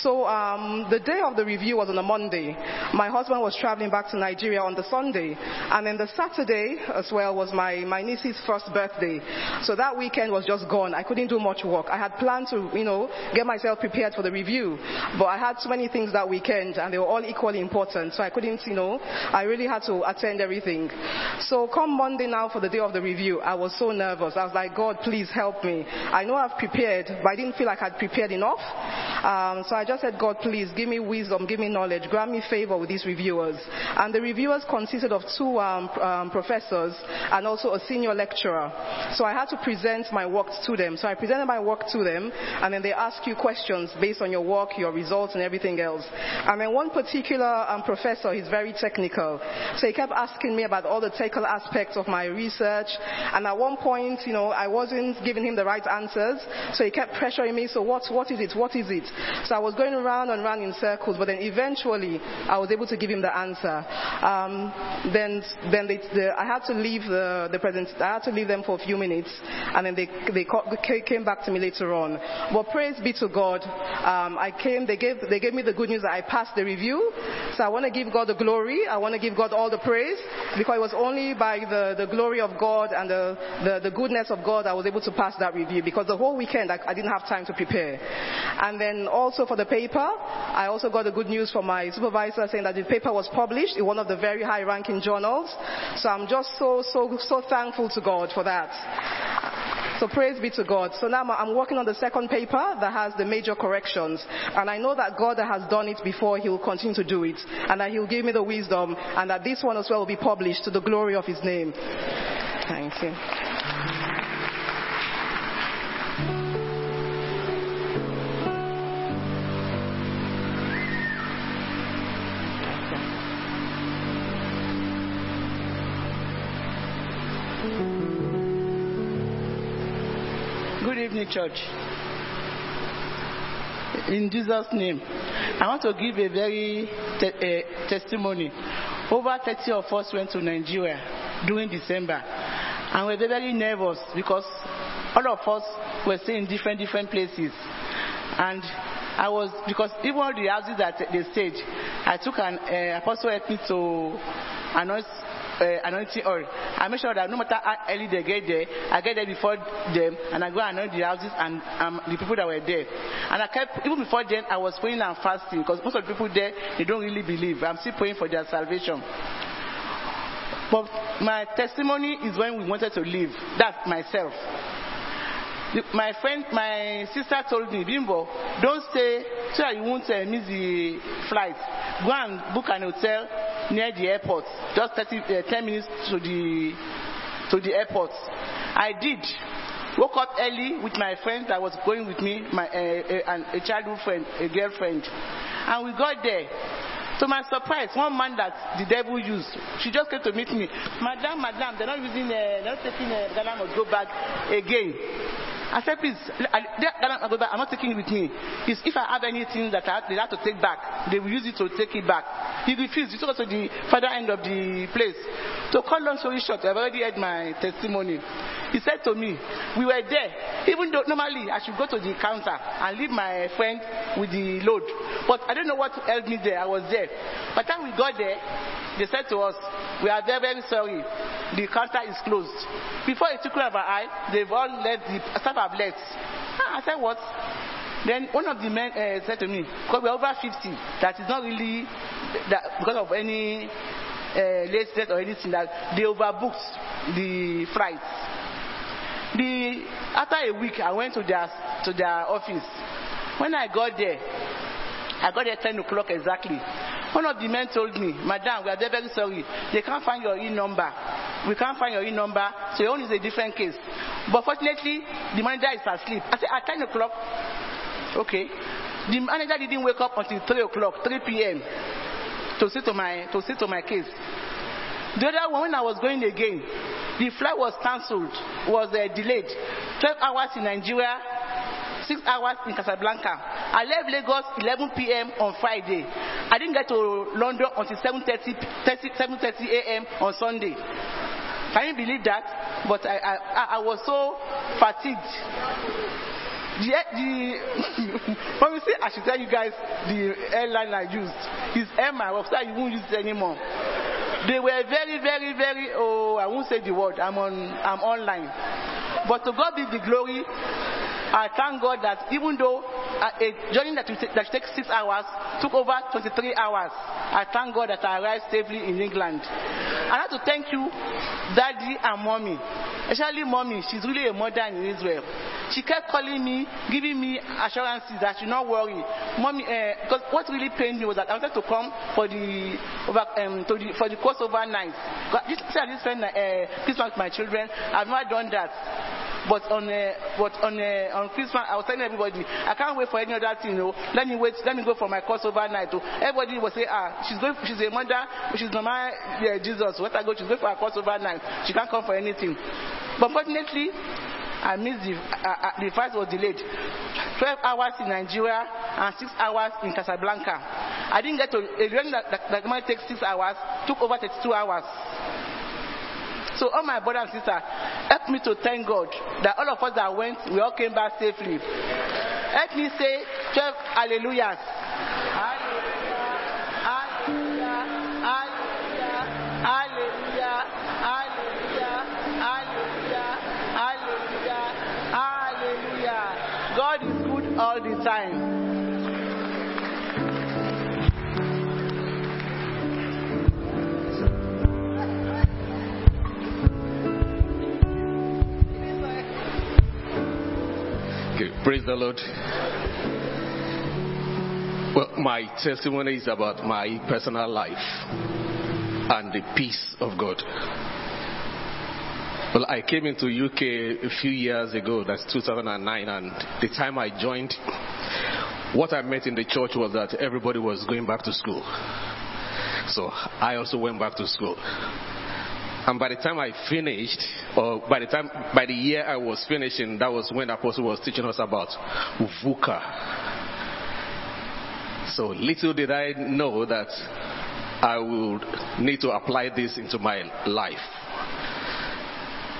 So um, the day of the review was on a Monday. My husband was traveling back to Nigeria on the Sunday. And then the Saturday as well was my, my niece's first birthday. So that weekend was just gone. I couldn't do much work. I had planned to, you know, get myself prepared for the review. But I had so many things that weekend and they were all equally important. So I couldn't, you know, I really had to attend everything. So come Monday now for the day of the review, I was so nervous. I was like, God, please help me. I know I've prepared, but I didn't feel like I'd prepared enough. Um, so I just said, God, please give me wisdom, give me knowledge, grant me favor with these reviewers. And the reviewers consisted of two um, um, professors and also a senior lecturer. So I had to present my work to them. So I presented my work to them, and then they ask you questions based on your work, your results, and everything else. And then one particular um, professor, he's very technical. So he kept asking me about all the technical aspects of my research. And at one point, you know, I wasn't giving him the right answers. So he kept pressuring me. So what, what is it? What is it? So I was going around and around in circles. But then eventually, I was able to give him the answer. Um, then, then they, the, I had to leave the, the present. I had to leave them for a few minutes, and then they they came back to me later on. But praise be to God. Um, I came. They gave they gave me the good news that I passed the review. So I want to give God the glory. I want to give God all the praise because it was only by the, the glory of God and the, the, the goodness of God I was able to pass that review because the whole weekend I, I didn't have time to prepare. And then also for the paper, I also got the good news from my supervisor saying that the paper was published in one of the very high ranking journals. So I'm just so, so, so thankful to God for that. So praise be to God. So now I'm working on the second paper that has the major corrections. And I know that God has done it before, He will continue to do it. And that He will give me the wisdom. And that this one as well will be published to the glory of His name. Thank you. Church. In Jesus' name, I want to give a very te- testimony. Over 30 of us went to Nigeria during December, and we were very nervous because all of us were staying in different different places, and I was because even all the houses that they stayed, I took an uh, apostle helped me to announce uh, anointing oil. I make sure that no matter how early they get there, I get there before them and I go and anoint the houses and um, the people that were there. And I kept, even before then, I was praying and fasting because most of the people there, they don't really believe. I'm still praying for their salvation. But my testimony is when we wanted to leave. That's myself. My friend, my sister told me, Bimbo, don't stay so that you won't uh, miss the flight. Go and book an hotel near the airport, just 30, uh, 10 minutes to the to the airport. I did. Woke up early with my friend that was going with me, my uh, a, a childhood friend, a girlfriend, and we got there. To my surprise, one man that the devil used, she just came to meet me. Madam, madam, they're not using, uh, they're not taking uh, Ghana go back again. I said, please, I. I'm not taking it with me. It's if I have anything that I, they have to take back, they will use it to take it back. He refused. He took us to the further end of the place. To cut long story short, I've already heard my testimony. He said to me, we were there. Even though normally I should go to the counter and leave my friend with the load. But I don't know what held me there. I was there. By the time we got there, they said to us, we are very, very sorry. The counter is closed. Before a twinkle of our eye, they've all left, the staff have left. Ah, I said, what? Then one of the men uh, said to me, because we're over 50, that is not really, that because of any uh, lateness or anything, that they overbooked the flights. The, after a week, I went to their, to their office. When I got there, I got there 10 o'clock exactly. One of the men told me, Madam, we are very, sorry. They can't find your e number. We can't find your e number, so your own is a different case. But fortunately, the manager is asleep. I said, at 10 o'clock, okay. The manager didn't wake up until 3 o'clock, 3 p.m. to see to my, to see to my case. The other one, when I was going again, the flight was cancelled, was uh, delayed. 12 hours in Nigeria, 6 hours in Casablanca. I left Lagos 11 p.m. on Friday. I didn't get to London until 7.30 7:30 a.m. on Sunday. Can you believe that? But I, I, I- was so fatigued. The, the when we I should tell you guys the airline I used is Emma. So you won't use it anymore. They were very, very, very. Oh, I won't say the word. I'm on. I'm online. But to God be the glory. I thank God that even though uh, a journey that, that takes six hours took over 23 hours, I thank God that I arrived safely in England. I have to thank you, Daddy and Mommy. Especially Mommy, she's really a mother in Israel. She kept calling me, giving me assurances that should not worry. Mommy, because what really pained me was that I wanted to come for the, over, um, to the for the course overnight. But This, just spend uh, Christmas with my children. I've not done that. But on uh, but on uh, on Christmas, I was telling everybody, I can't wait for any other thing. You know, let me wait. Let me go for my course overnight. Oh. Everybody will say, ah, she's going. She's a mother. She's normal. Yeah, Jesus. What I go, she's going for her course overnight. She can't come for anything. But fortunately, I missed the uh, uh, the flight was delayed. 12 hours in Nigeria and 6 hours in Casablanca. I didn't get to a journey that, that, that might take 6 hours, took over 32 hours. So all my brothers and sisters, help me to thank God that all of us that went, we all came back safely. Help me say 12 hallelujahs. Hallelujah, hallelujah, hallelujah, hallelujah, hallelujah, hallelujah, hallelujah. God is good all the time. Praise the Lord. Well, my testimony is about my personal life and the peace of God. Well, I came into UK a few years ago, that's 2009, and the time I joined, what I met in the church was that everybody was going back to school. So I also went back to school. And by the time I finished, or by the time, by the year I was finishing, that was when the Apostle was teaching us about VUCA. So little did I know that I would need to apply this into my life.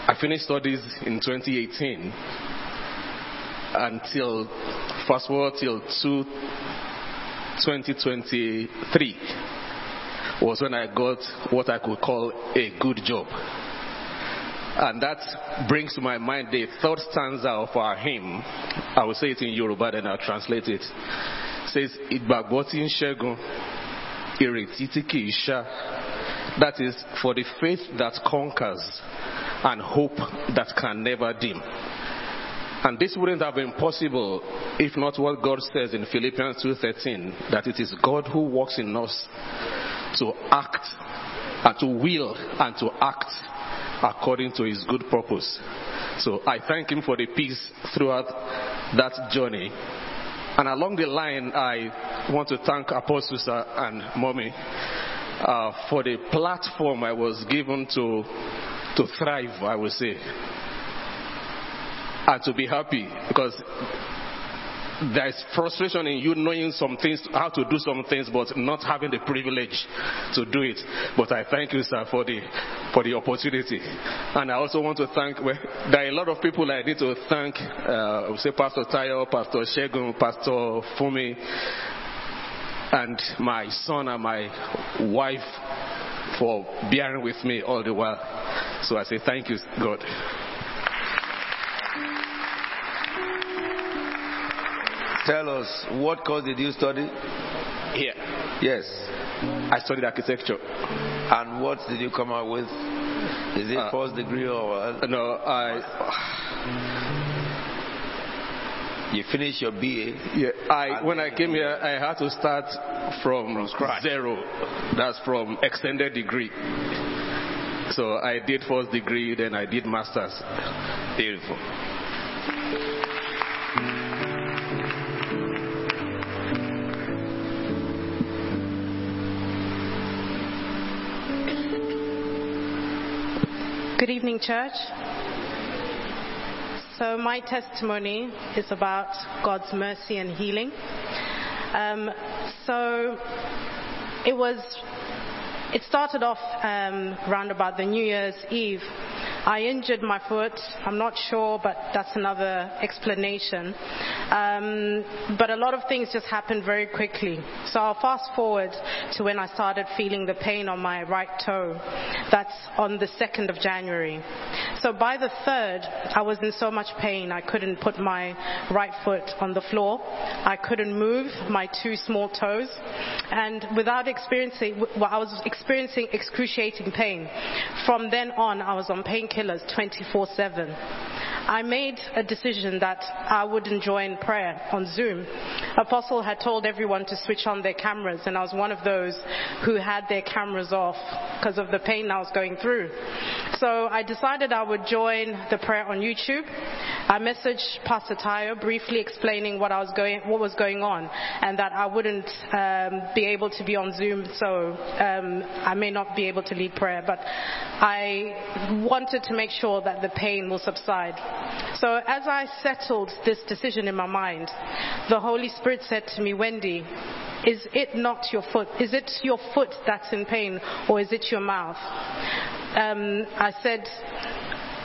I finished studies in 2018 until, fast forward till 2023 was when I got what I could call a good job. And that brings to my mind the third stanza of our hymn. I will say it in Yoruba, then I'll translate it. It says, Ìgbàgbọ́ tí ń ṣẹ́gun, ìrètí tí kìí. That is, for the faith that conquers and hope that can never dim. And this wouldn't have been possible if not what God says in Philippians 2:13 that it is God who works in us to act and to will and to act according to his good purpose. So I thank him for the peace throughout that journey. And along the line, I want to thank Apostle sir and mommy uh, for the platform I was given to to thrive, I would say, and to be happy because there is frustration in you knowing some things, how to do some things, but not having the privilege to do it. But I thank you, sir, for the for the opportunity. And I also want to thank. Well, there are a lot of people I need to thank. Uh, say Pastor Tayo, Pastor Shegun, Pastor Fumi, and my son and my wife for bearing with me all the while. So I say thank you, God. Tell us, what course did you study? Here, Yes. I studied architecture. And what did you come out with? Is it Uh, first degree or? No, I You finished your BA? Yeah, I when I came here, I had to start from, scratch. zero. That's from extended degree. So I did first degree, then I did masters. Beautiful. Good evening, church. So, my testimony is about God's mercy and healing. Um, so, it was, it started off um, round about the New Year's Eve. I injured my foot. I'm not sure, but that's another explanation. Um, but a lot of things just happened very quickly. So I'll fast forward to when I started feeling the pain on my right toe. That's on the 2nd of January. So by the 3rd, I was in so much pain I couldn't put my right foot on the floor. I couldn't move my two small toes. And without experiencing, well, I was experiencing excruciating pain. From then on, I was on painkillers 24 7. I made a decision that I wouldn't join prayer on Zoom. Apostle had told everyone to switch on their cameras, and I was one of those who had their cameras off because of the pain I was going through. So I decided I would join the prayer on YouTube. I messaged Pastor Tayo briefly explaining what I was going, what was going on, and that I wouldn't um, be able to be on Zoom, so um, I may not be able to lead prayer. But I wanted to make sure that the pain will subside. So as I settled this decision in my mind, the Holy Spirit said to me, Wendy, is it not your foot? Is it your foot that's in pain, or is it your mouth? Um, I said,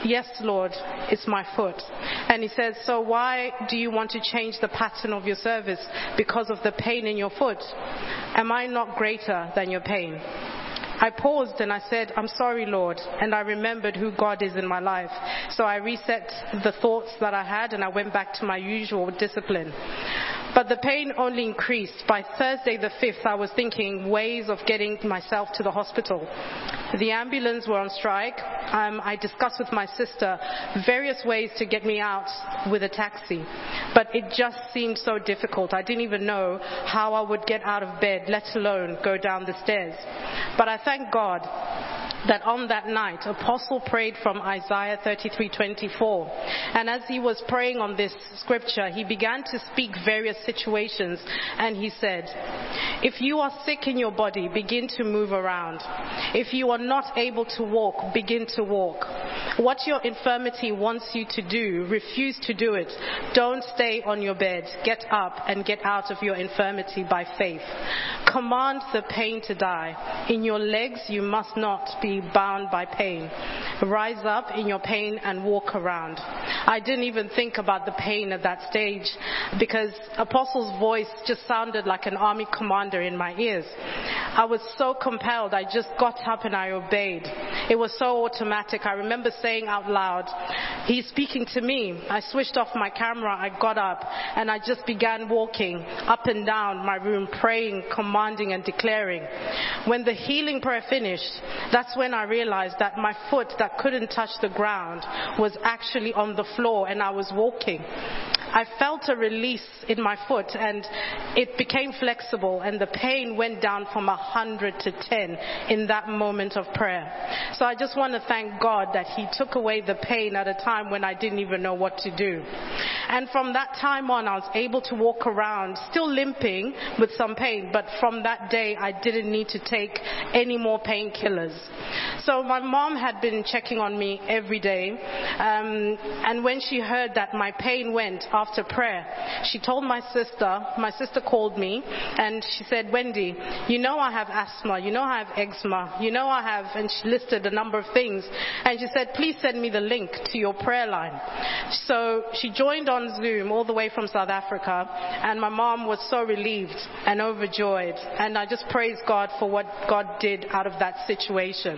Yes, Lord, it's my foot. And he says, So why do you want to change the pattern of your service because of the pain in your foot? Am I not greater than your pain? I paused and I said, I'm sorry, Lord. And I remembered who God is in my life. So I reset the thoughts that I had and I went back to my usual discipline. But the pain only increased. By Thursday the 5th, I was thinking ways of getting myself to the hospital. The ambulance were on strike. Um, I discussed with my sister various ways to get me out with a taxi. But it just seemed so difficult. I didn't even know how I would get out of bed, let alone go down the stairs. But I thank God that on that night apostle prayed from isaiah 33:24 and as he was praying on this scripture he began to speak various situations. And he said if you are sick in your body begin to move around. If you are not able to walk begin to walk. What your infirmity wants you to do refuse to do it. Don't stay on your bed. Get up and get out of your infirmity by faith. Command the pain to die. In your legs you must not bound by pain. Rise up in your pain and walk around. I didn't even think about the pain at that stage because Apostle's voice just sounded like an army commander in my ears. I was so compelled, I just got up and I obeyed. It was so automatic. I remember saying out loud, He's speaking to me. I switched off my camera, I got up, and I just began walking up and down my room, praying, commanding, and declaring. When the healing prayer finished, that's when I realized that my foot that couldn't touch the ground was actually on the floor and I was walking. I felt a release in my foot and it became flexible and the pain went down from 100 to 10 in that moment of prayer. So I just want to thank God that He took away the pain at a time when I didn't even know what to do. And from that time on, I was able to walk around, still limping with some pain, but from that day, I didn't need to take any more painkillers. So my mom had been checking on me every day, um, and when she heard that my pain went after prayer, she told my sister, my sister called me, and she said, Wendy, you know I have asthma, you know I have eczema, you know I have, and she listed a number of things, and she said, please send me the link to your prayer line. So she joined on Zoom all the way from South Africa, and my mom was so relieved and overjoyed, and I just praise God for what God did out of that situation.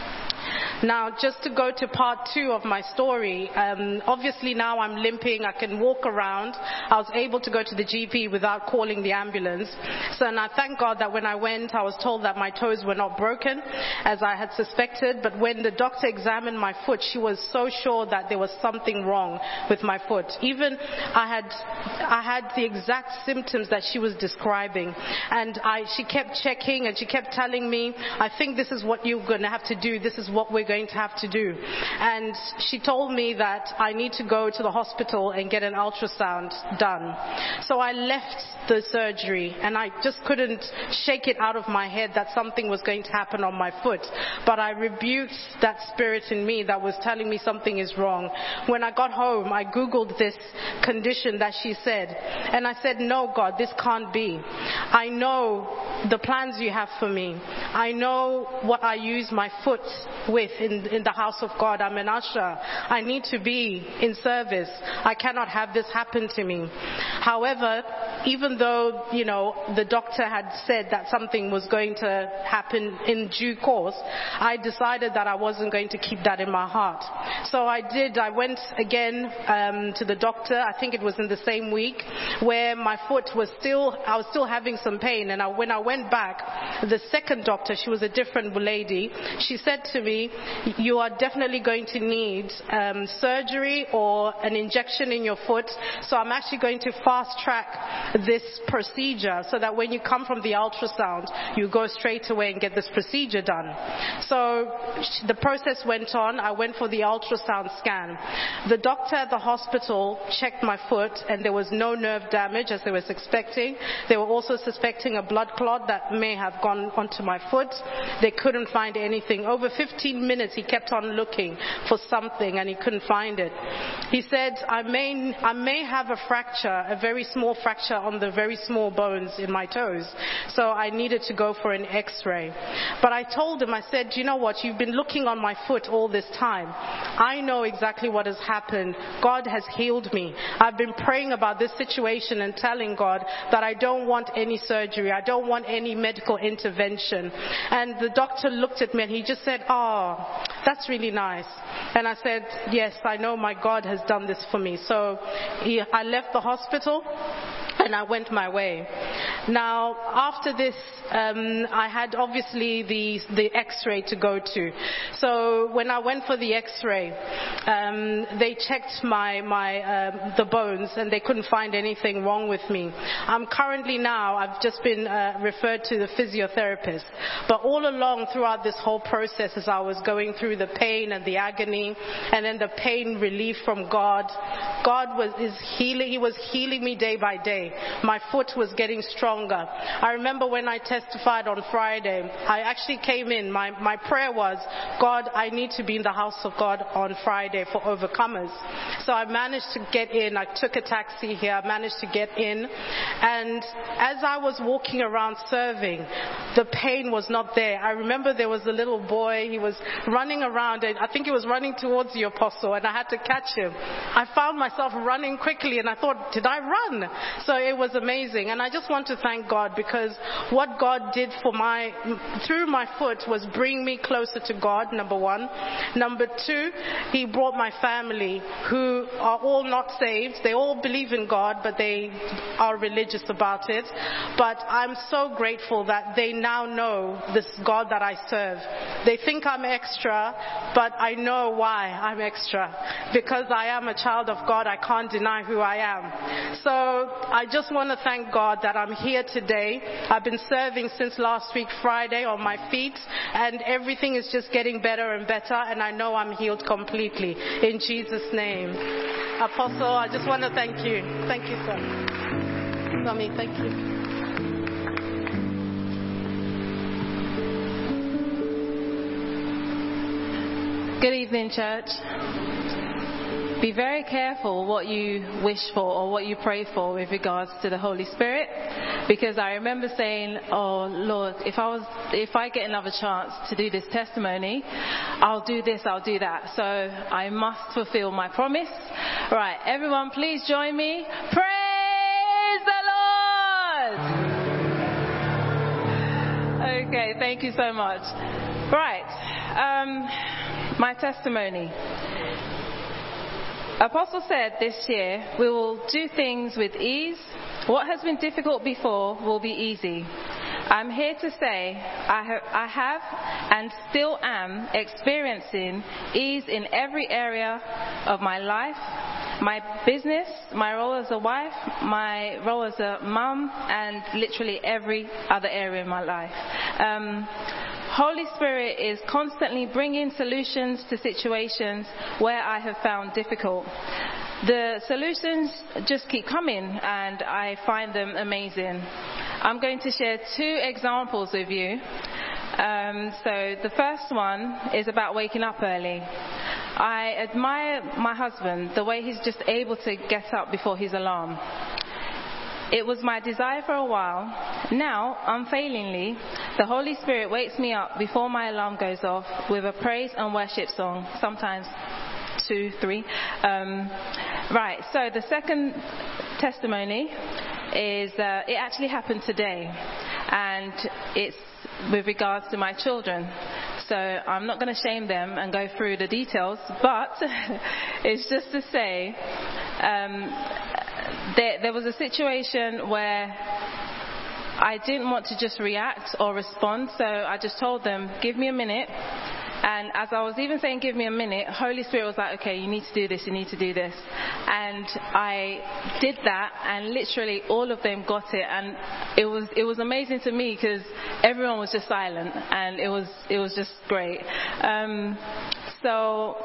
Now, just to go to part two of my story, um, obviously now I'm limping, I can walk around. I was able to go to the GP without calling the ambulance. So, and I thank God that when I went, I was told that my toes were not broken, as I had suspected. But when the doctor examined my foot, she was so sure that there was something wrong with my foot. Even I had, I had the exact symptoms that she was describing, and I, she kept checking and she kept telling me, "I think this is what you're going to have to do. This is what we're going to have to do. And she told me that I need to go to the hospital and get an ultrasound done. So I left the surgery and I just couldn't shake it out of my head that something was going to happen on my foot. But I rebuked that spirit in me that was telling me something is wrong. When I got home, I Googled this condition that she said. And I said, no, God, this can't be. I know the plans you have for me. I know what I use my foot with in, in the house of God. I'm an usher. I need to be in service. I cannot have this happen to me. However, even though, you know, the doctor had said that something was going to happen in due course, I decided that I wasn't going to keep that in my heart. So I did. I went again um, to the doctor. I think it was in the same week where my foot was still, I was still having some pain. And I, when I went back, the second doctor, she was a different lady, she said to me, you are definitely going to need um, surgery or an injection in your foot. So I'm actually going to fast track this procedure so that when you come from the ultrasound, you go straight away and get this procedure done. So the process went on. I went for the ultrasound scan. The doctor at the hospital checked my foot and there was no nerve damage as they were expecting. They were also suspecting a blood clot that may have gone onto my foot. They couldn't find anything. Over 15 minutes he kept on looking for something and he couldn't find it. He said, I may, I may have a fracture, a very small fracture on the very small bones in my toes. So I needed to go for an x-ray. But I told him, I said, you know what, you've been looking on my foot all this time. I know exactly what has happened. God has healed me. I've been praying about this situation and telling God that I don't want any surgery. I don't want any medical intervention. And the doctor looked at me and he just said, oh, that's really nice. And I said, yes, I know my God has done this for me. So he, I left the hospital and I went my way. Now, after this, um, I had obviously the, the x-ray to go to. So when I went for the x-ray, um, they checked my, my, um, the bones and they couldn't find anything wrong with me. I'm currently now, I've just been uh, referred to the physiotherapist. But all along throughout this whole process as I was going through the pain and the agony and then the pain relief from God, God was, is healing, He was healing me day by day. My foot was getting stronger. I remember when I testified on Friday, I actually came in, my, my prayer was, God, I need to be in the house of God on Friday for overcomers. So I managed to get in. I took a taxi here. I managed to get in. And as I was walking around serving, the pain was not there. I remember there was a little boy. He was running around and I think he was running towards the apostle and I had to catch him. I found myself running quickly and I thought, did I run? So it was amazing. And I just want to thank God because what God did for my, through my foot was bring me closer to God, number one. Number two, He brought my family who are all not saved. They all believe in God, but they are religious about it. But I'm so grateful that they now know this God that I serve. They think I'm extra, but I know why I'm extra. Because I am a child of God, I can't deny who I am. So I just want to thank God that I'm here today. I've been serving since last week, Friday, on my feet, and everything is just getting better and better, and I know I'm healed completely. In Jesus' name. Apostle, I just want to thank you. Thank you, sir. Tommy, thank you. Good evening, church. Be very careful what you wish for or what you pray for with regards to the Holy Spirit, because I remember saying, "Oh Lord, if I was, if I get another chance to do this testimony, I'll do this, I'll do that." So I must fulfill my promise. Right, everyone, please join me. Praise the Lord. Okay, thank you so much. Right. Um, my testimony. Apostle said this year we will do things with ease. What has been difficult before will be easy. I'm here to say I, ha- I have and still am experiencing ease in every area of my life, my business, my role as a wife, my role as a mum, and literally every other area in my life. Um, Holy Spirit is constantly bringing solutions to situations where I have found difficult. The solutions just keep coming and I find them amazing. I'm going to share two examples with you. Um, so the first one is about waking up early. I admire my husband, the way he's just able to get up before his alarm. It was my desire for a while. Now, unfailingly, the Holy Spirit wakes me up before my alarm goes off with a praise and worship song, sometimes two, three. Um, right, so the second testimony is uh, it actually happened today, and it's with regards to my children. So I'm not going to shame them and go through the details, but it's just to say um, there, there was a situation where I didn't want to just react or respond, so I just told them, give me a minute. And as I was even saying, give me a minute, Holy Spirit was like, okay, you need to do this, you need to do this. And I did that, and literally all of them got it. And it was, it was amazing to me because everyone was just silent, and it was, it was just great. Um, so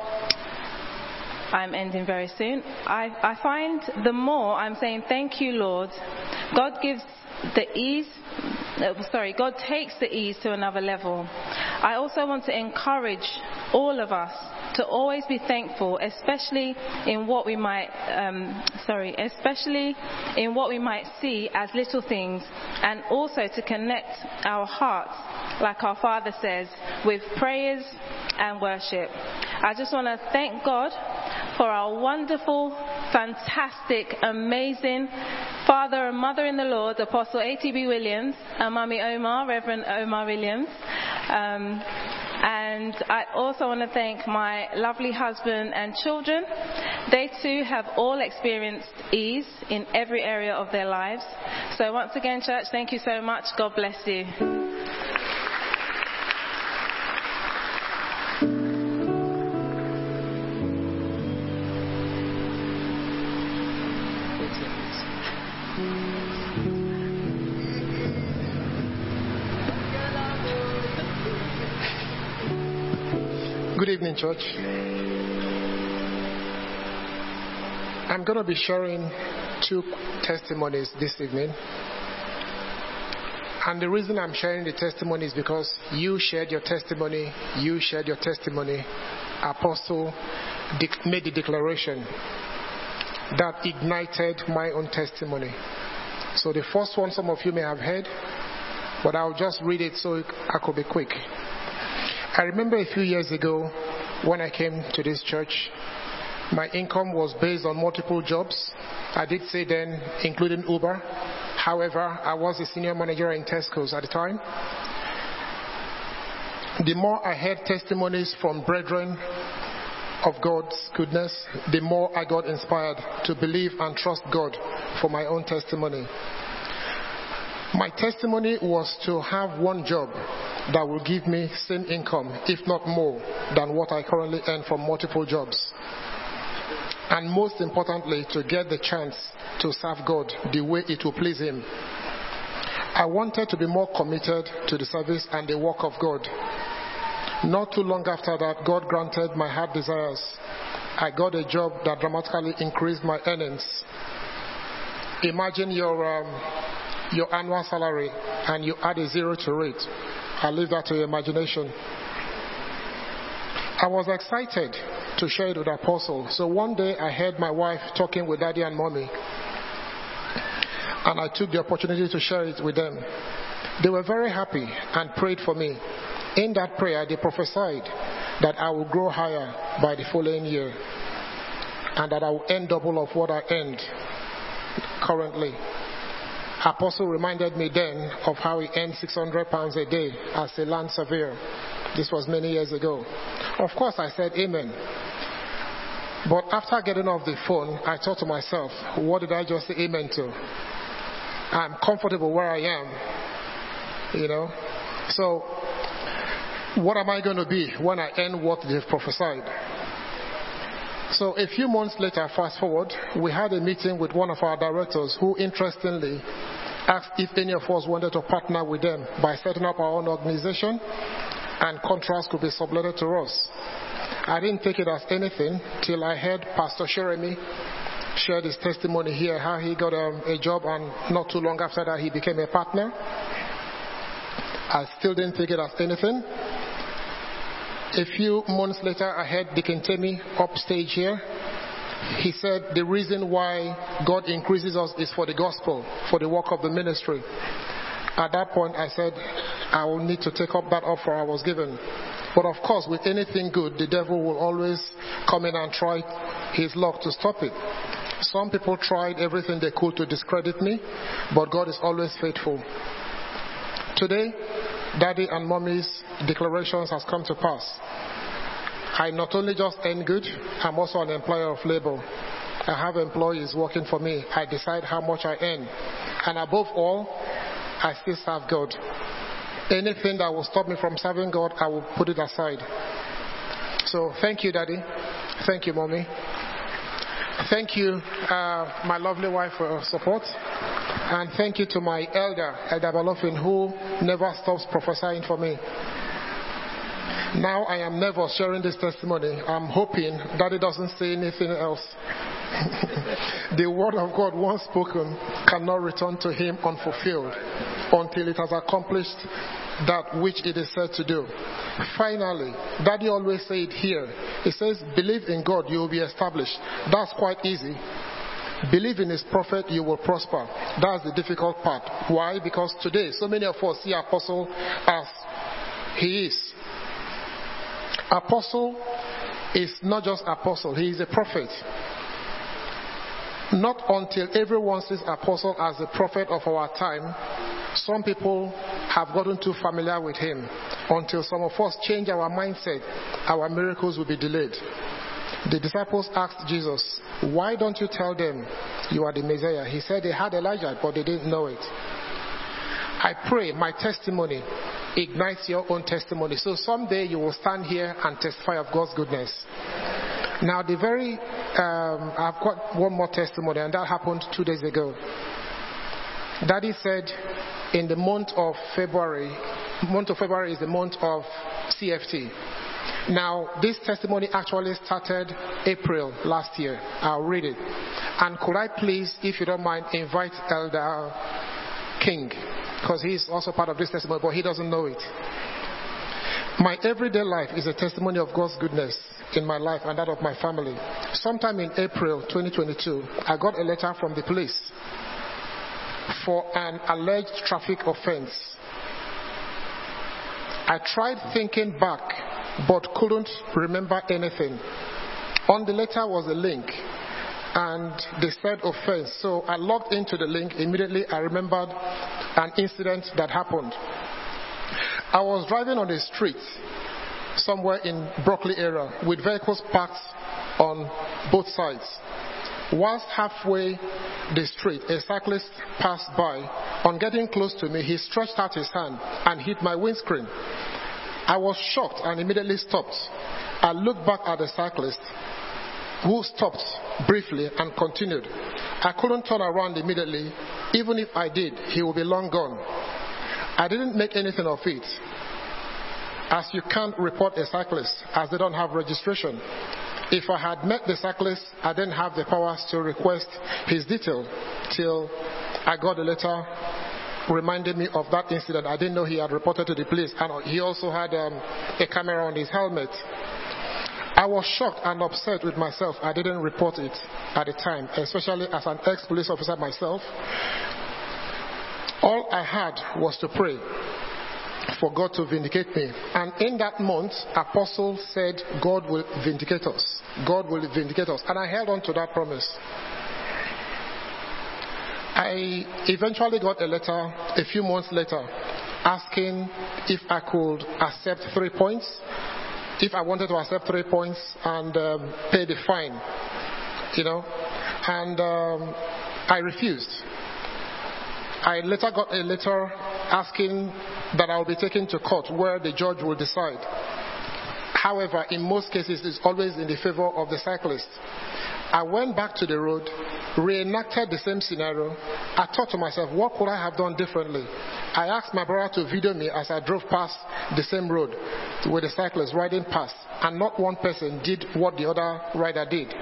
I'm ending very soon. I, I find the more I'm saying, Thank you, Lord, God gives the ease, sorry, God takes the ease to another level. I also want to encourage all of us to always be thankful, especially in what we might, um, sorry, especially in what we might see as little things, and also to connect our hearts, like our Father says, with prayers and worship. I just want to thank God for our wonderful, fantastic, amazing father and mother in the Lord, Apostle A.T.B. Williams, and Mummy Omar, Reverend Omar Williams. Um, and I also want to thank my lovely husband and children. They too have all experienced ease in every area of their lives. So once again, church, thank you so much. God bless you. Evening, church. I'm going to be sharing two testimonies this evening. And the reason I'm sharing the testimony is because you shared your testimony, you shared your testimony. Apostle made the declaration that ignited my own testimony. So the first one, some of you may have heard, but I'll just read it so I could be quick. I remember a few years ago when I came to this church, my income was based on multiple jobs. I did say then, including Uber, However, I was a senior manager in Tesco's at the time. The more I heard testimonies from brethren of God's goodness, the more I got inspired to believe and trust God for my own testimony. My testimony was to have one job that will give me same income, if not more, than what I currently earn from multiple jobs. And most importantly, to get the chance to serve God the way it will please Him. I wanted to be more committed to the service and the work of God. Not too long after that, God granted my heart desires. I got a job that dramatically increased my earnings. Imagine your, um, your annual salary and you add a zero to it. I leave that to your imagination. I was excited to share it with the Apostle. So one day I heard my wife talking with daddy and mommy. And I took the opportunity to share it with them. They were very happy and prayed for me. In that prayer, they prophesied that I will grow higher by the following year and that I will earn double of what I earned currently. Apostle reminded me then of how he earned 600 pounds a day as a land surveyor. This was many years ago. Of course, I said amen. But after getting off the phone, I thought to myself, what did I just say amen to? I'm comfortable where I am. You know? So, what am I going to be when I earn what they've prophesied? So a few months later, fast forward, we had a meeting with one of our directors who interestingly asked if any of us wanted to partner with them by setting up our own organization and contracts could be subletted to us. I didn't take it as anything till I heard Pastor Jeremy shared his testimony here, how he got um, a job and not too long after that he became a partner. I still didn't take it as anything. A few months later, I heard Temi upstage here. He said the reason why God increases us is for the gospel, for the work of the ministry. At that point, I said, I will need to take up that offer I was given. But of course, with anything good, the devil will always come in and try his luck to stop it. Some people tried everything they could to discredit me, but God is always faithful. Today, daddy and mommy's declarations has come to pass. I not only just earn good, I'm also an employer of labor. I have employees working for me. I decide how much I earn. And above all, I still serve God. Anything that will stop me from serving God, I will put it aside. So thank you, Daddy. Thank you, Mommy. Thank you, uh, my lovely wife, for her support. And thank you to my elder, Elder Balofin, who never stops prophesying for me. Now I am never sharing this testimony. I'm hoping that it doesn't say anything else. the word of God, once spoken, cannot return to him unfulfilled until it has accomplished that which it is said to do. Finally, Daddy always said here, he says, believe in God, you will be established. That's quite easy. Believe in his prophet, you will prosper. That's the difficult part. Why? Because today, so many of us see Apostle as he is. Apostle is not just apostle, he is a prophet. Not until everyone sees apostle as the prophet of our time, some people have gotten too familiar with him. Until some of us change our mindset, our miracles will be delayed. The disciples asked Jesus, Why don't you tell them you are the Messiah? He said they had Elijah, but they didn't know it. I pray my testimony ignites your own testimony. So someday you will stand here and testify of God's goodness. Now, the very, um, I've got one more testimony, and that happened two days ago. Daddy said in the month of February, month of February is the month of CFT. Now, this testimony actually started April last year. I'll read it. And could I please, if you don't mind, invite Elder King, because he's also part of this testimony, but he doesn't know it. My everyday life is a testimony of God's goodness in my life and that of my family. Sometime in April 2022, I got a letter from the police for an alleged traffic offense. I tried thinking back but couldn't remember anything. On the letter was a link, and they said offense. So I logged into the link. Immediately I remembered an incident that happened. I was driving on the street somewhere in Brockley area with vehicles parked on both sides. Whilst halfway the street, a cyclist passed by. On getting close to me, he stretched out his hand and hit my windscreen. I was shocked and immediately stopped. I looked back at the cyclist who stopped briefly and continued. I couldn't turn around immediately. Even if I did, he would be long gone. I didn't make anything of it, as you can't report a cyclist as they don't have registration. If I had met the cyclist, I didn't have the powers to request his detail till I got a letter reminding me of that incident. I didn't know he had reported to the police, and he also had um, a camera on his helmet. I was shocked and upset with myself. I didn't report it at the time, especially as an ex police officer myself. All I had was to pray for God to vindicate me. And in that month, Apostle said, God will vindicate us. God will vindicate us. And I held on to that promise. I eventually got a letter a few months later asking if I could accept three points, if I wanted to accept three points and um, pay the fine, you know. And um, I refused. I later got a letter asking that I will be taken to court where the judge will decide. However, in most cases, it's always in the favor of the cyclist. I went back to the road, reenacted the same scenario. I thought to myself, what could I have done differently? I asked my brother to video me as I drove past the same road with the cyclist riding past, and not one person did what the other rider did.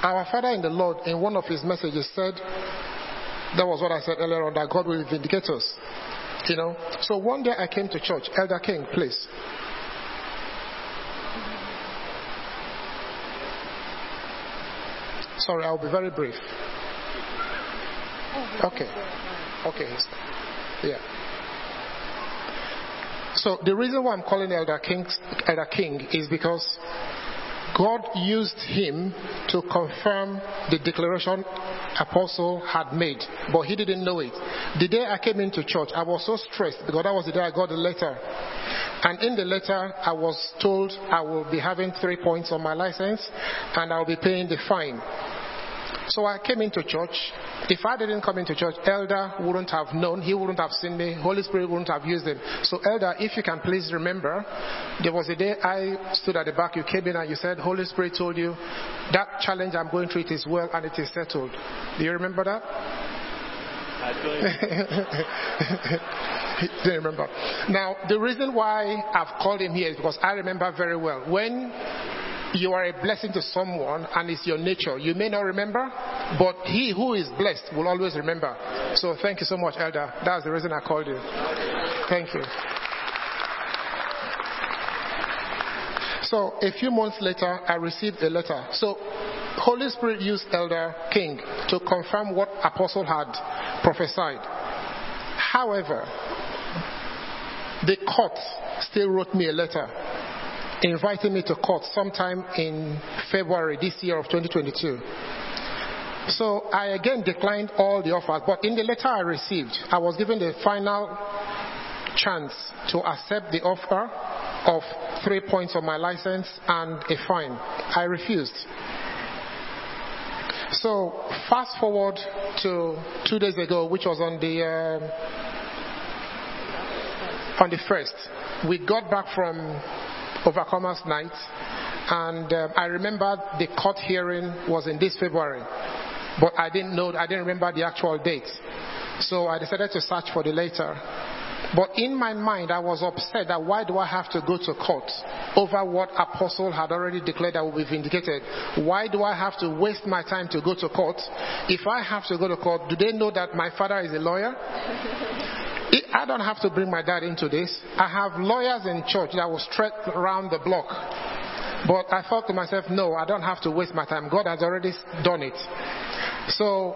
Our Father in the Lord, in one of his messages, said, that was what I said earlier on, that God will vindicate us. You know? So one day I came to church. Elder King, please. Sorry, I'll be very brief. Okay. Okay. Yeah. So the reason why I'm calling Elder King, Elder King is because God used him to confirm the declaration apostle had made, but he didn't know it. The day I came into church, I was so stressed because that was the day I got the letter. And in the letter, I was told I will be having three points on my license and I'll be paying the fine. So I came into church. If I didn't come into church, Elder wouldn't have known. He wouldn't have seen me. Holy Spirit wouldn't have used him. So, Elder, if you can please remember, there was a day I stood at the back. You came in and you said, Holy Spirit told you that challenge I'm going through it is well and it is settled. Do you remember that? Didn't remember. Now, the reason why I've called him here is because I remember very well. When you are a blessing to someone and it's your nature. You may not remember, but he who is blessed will always remember. So thank you so much, Elder. That's the reason I called you. Thank you. So a few months later, I received a letter. So Holy Spirit used Elder King to confirm what Apostle had prophesied. However, the court still wrote me a letter inviting me to court sometime in February this year of 2022. So I again declined all the offers, but in the letter I received, I was given the final chance to accept the offer of three points on my license and a fine. I refused. So fast forward to two days ago, which was on the uh, on the first, we got back from Overcomers Night, and uh, I remember the court hearing was in this February, but I didn't know, I didn't remember the actual date. So I decided to search for the letter. But in my mind, I was upset that why do I have to go to court over what Apostle had already declared I will be vindicated? Why do I have to waste my time to go to court? If I have to go to court, do they know that my father is a lawyer? I don't have to bring my dad into this. I have lawyers in church that will stretch around the block. But I thought to myself, no, I don't have to waste my time. God has already done it. So,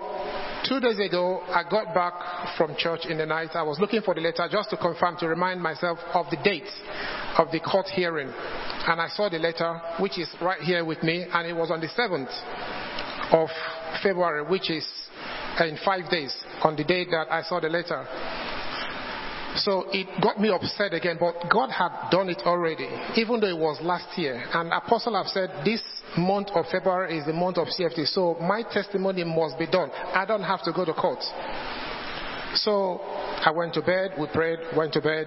two days ago, I got back from church in the night. I was looking for the letter just to confirm, to remind myself of the date of the court hearing. And I saw the letter, which is right here with me, and it was on the 7th of February, which is in five days, on the day that I saw the letter. So it got me upset again, but God had done it already, even though it was last year. And Apostle have said this month of February is the month of CFT, so my testimony must be done. I don't have to go to court. So I went to bed, we prayed, went to bed.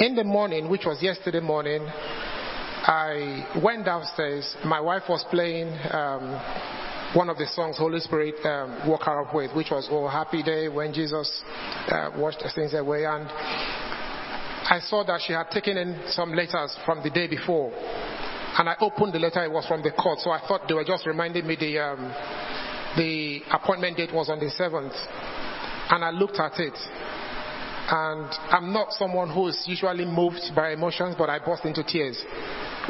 In the morning, which was yesterday morning, I went downstairs. My wife was playing um, one of the songs Holy Spirit um, woke her up with, which was Oh Happy Day when Jesus uh, washed sins away. And I saw that she had taken in some letters from the day before. And I opened the letter, it was from the court. So I thought they were just reminding me the, um, the appointment date was on the 7th. And I looked at it. And I'm not someone who is usually moved by emotions, but I burst into tears.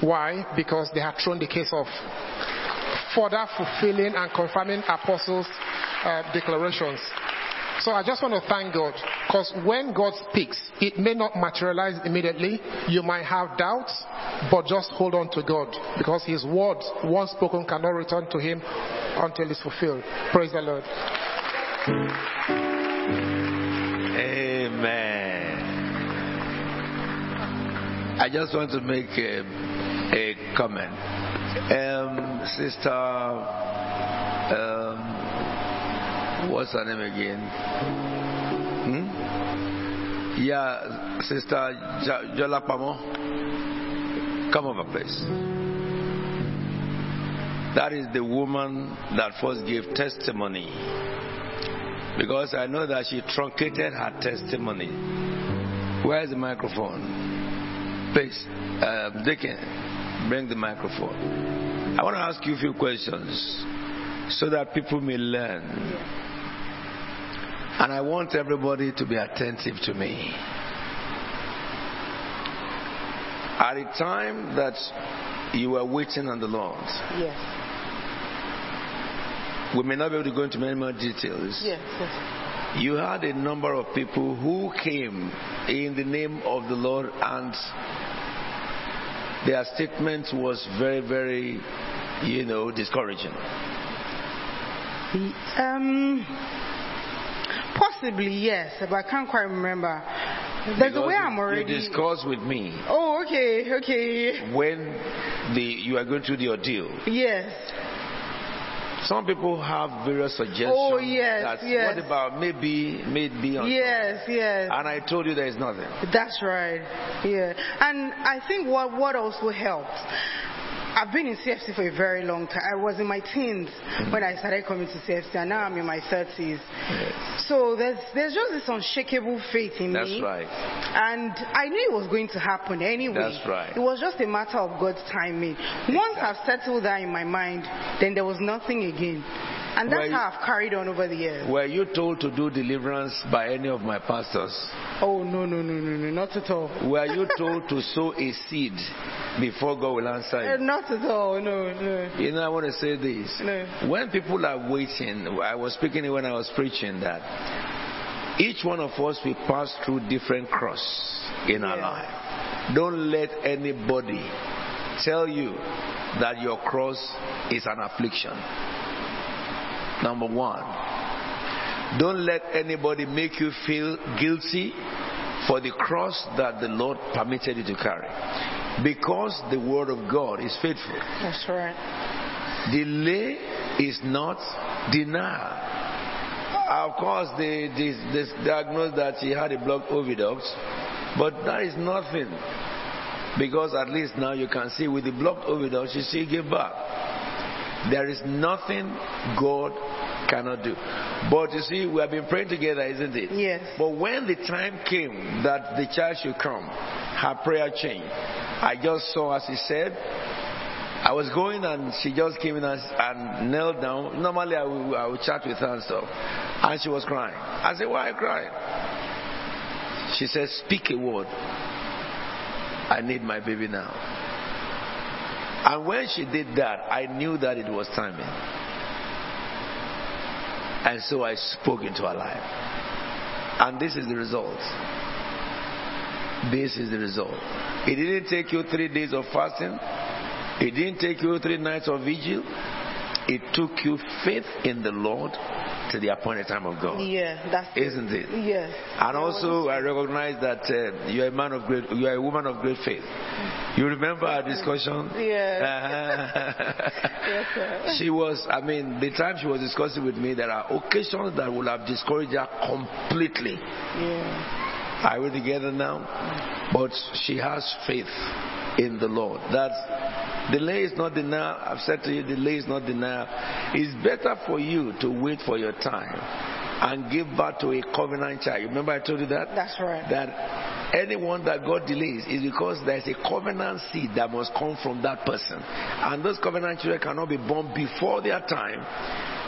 Why? Because they had thrown the case off further fulfilling and confirming apostles' uh, declarations. So I just want to thank God because when God speaks, it may not materialize immediately. You might have doubts, but just hold on to God because His word, once spoken, cannot return to Him until it's fulfilled. Praise the Lord. Amen. I just want to make a, a comment. Sister, um, what's her name again? Hmm? Yeah, Sister jo- Jola Pamo. Come over, please. That is the woman that first gave testimony. Because I know that she truncated her testimony. Where is the microphone? Please, uh, bring the microphone. I want to ask you a few questions so that people may learn. And I want everybody to be attentive to me. At the time that you were waiting on the Lord, Yes. we may not be able to go into many more details. Yes. yes. You had a number of people who came in the name of the Lord, and their statement was very, very, you know, discouraging. Um, possibly yes, but I can't quite remember. There's a way I'm already. You discussed with me Oh, okay, okay. when the you are going through the ordeal. Yes. Some people have various suggestions. Oh, yes, that yes. What about maybe, maybe on Yes, yes. And I told you there is nothing. That's right. Yeah. And I think what, what also helped, I've been in CFT for a very long time. I was in my teens when I started coming to CFT, and now I'm in my 30s. So there's, there's just this unshakable faith in That's me. That's right. And I knew it was going to happen anyway. That's right. It was just a matter of God's timing. Once I've settled that in my mind, then there was nothing again. And that's you- how I've carried on over the years. Were you told to do deliverance by any of my pastors? Oh, no, no, no, no, no, not at all. Were you told to sow a seed before God will answer you? Eh, not at all, no, no. You know, I want to say this. No. When people are waiting, I was speaking when I was preaching that each one of us will pass through different cross in our life. Don't let anybody tell you that your cross is an affliction. Number one, don't let anybody make you feel guilty for the cross that the Lord permitted you to carry. Because the word of God is faithful. That's right. Delay is not denial. Of course, they, they, they diagnosed that she had a blocked oviduct, but that is nothing. Because at least now you can see with the blocked oviduct, she still gave back. There is nothing God cannot do. But you see, we have been praying together, isn't it? Yes. But when the time came that the child should come, her prayer changed. I just saw, as he said, I was going and she just came in and, and knelt down. Normally I would, I will chat with her and stuff. And she was crying. I said, Why are you crying? She said, Speak a word. I need my baby now. And when she did that, I knew that it was timing. And so I spoke into her life. And this is the result. This is the result. It didn't take you three days of fasting. It didn't take you three nights of vigil. it took you faith in the Lord to the appointed time of God. Yeah, that's Isn't it? Yeah. And also, I recognize that uh, you are a man of great, you are a woman of great faith. You remember our discussion? Yeah. yes, sir. she was, I mean, the time she was discussing with me, there are occasions that would have discouraged her completely. Yeah. Are we together now? But she has faith in the Lord. That delay is not denial. I've said to you, delay is not denial. It's better for you to wait for your time and give birth to a covenant child. Remember I told you that? That's right. That anyone that God delays is because there's a covenant seed that must come from that person. And those covenant children cannot be born before their time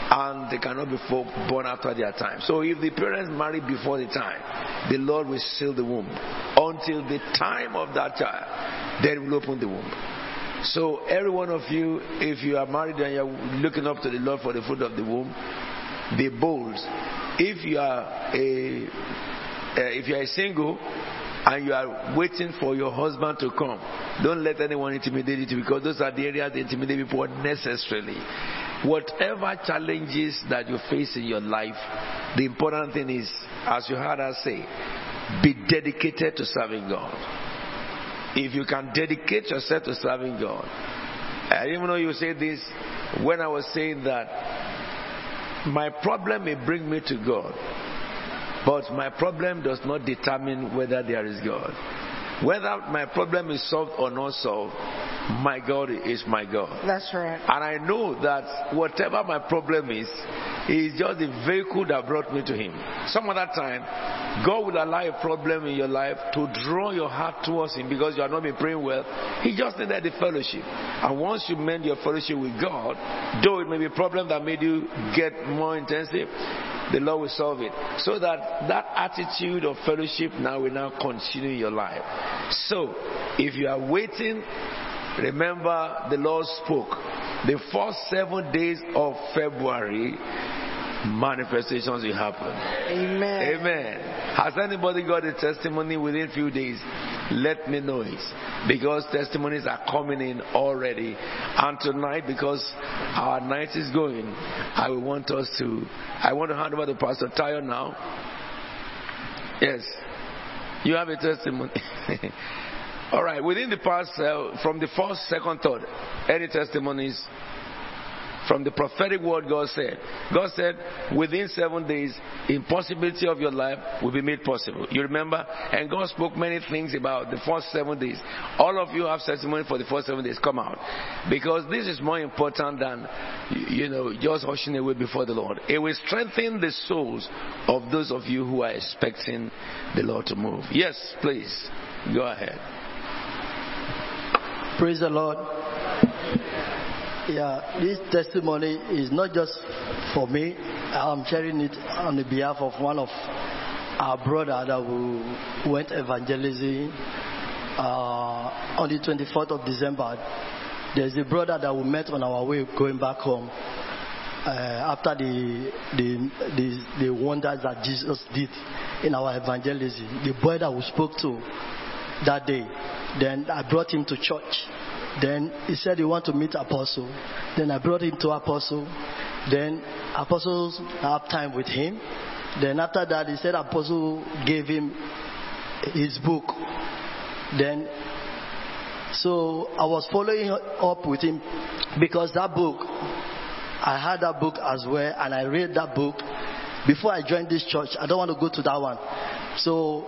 and they cannot be born after their time. So if the parents marry before the time, the Lord will seal the womb until the time of that child. Then He will open the womb. So every one of you, if you are married and you're looking up to the Lord for the fruit of the womb, be bold. If you are a uh, if you are single and you are waiting for your husband to come, don't let anyone intimidate you because those are the areas that intimidate people unnecessarily. Whatever challenges that you face in your life, the important thing is, as you heard us say, be dedicated to serving God. If you can dedicate yourself to serving God, I even know you say this when I was saying that my problem may bring me to God, but my problem does not determine whether there is God. Whether my problem is solved or not solved, my God is my God. That's right. And I know that whatever my problem is, is just the vehicle that brought me to Him. Some other time, God will allow a problem in your life to draw your heart towards Him because you have not been praying well. He just needed the fellowship. And once you mend your fellowship with God, though it may be a problem that made you get more intensive, the Lord will solve it. So that that attitude of fellowship now will now continue in your life. So, if you are waiting, remember the Lord spoke. The first seven days of February, manifestations will happen. Amen. Amen. Has anybody got a testimony within few days? Let me know it. Because testimonies are coming in already. And tonight, because our night is going, I will want us to, I want to hand over to Pastor Tayo now. Yes. You have a testimony. All right. Within the past, uh, from the first, second, third, any testimonies from the prophetic word God said. God said, within seven days, impossibility of your life will be made possible. You remember? And God spoke many things about the first seven days. All of you have testimony for the first seven days. Come out. Because this is more important than, you know, just hushing away before the Lord. It will strengthen the souls of those of you who are expecting the Lord to move. Yes, please. Go ahead. Praise the Lord. Yeah, this testimony is not just for me. I'm sharing it on the behalf of one of our brother that we went evangelizing uh, on the 24th of December. There's a brother that we met on our way going back home uh, after the, the, the, the wonders that Jesus did in our evangelism. The boy that we spoke to that day, then I brought him to church. Then he said he want to meet Apostle. Then I brought him to Apostle. Then Apostles have time with him. Then after that he said Apostle gave him his book. Then so I was following up with him because that book I had that book as well and I read that book before I joined this church. I don't want to go to that one. So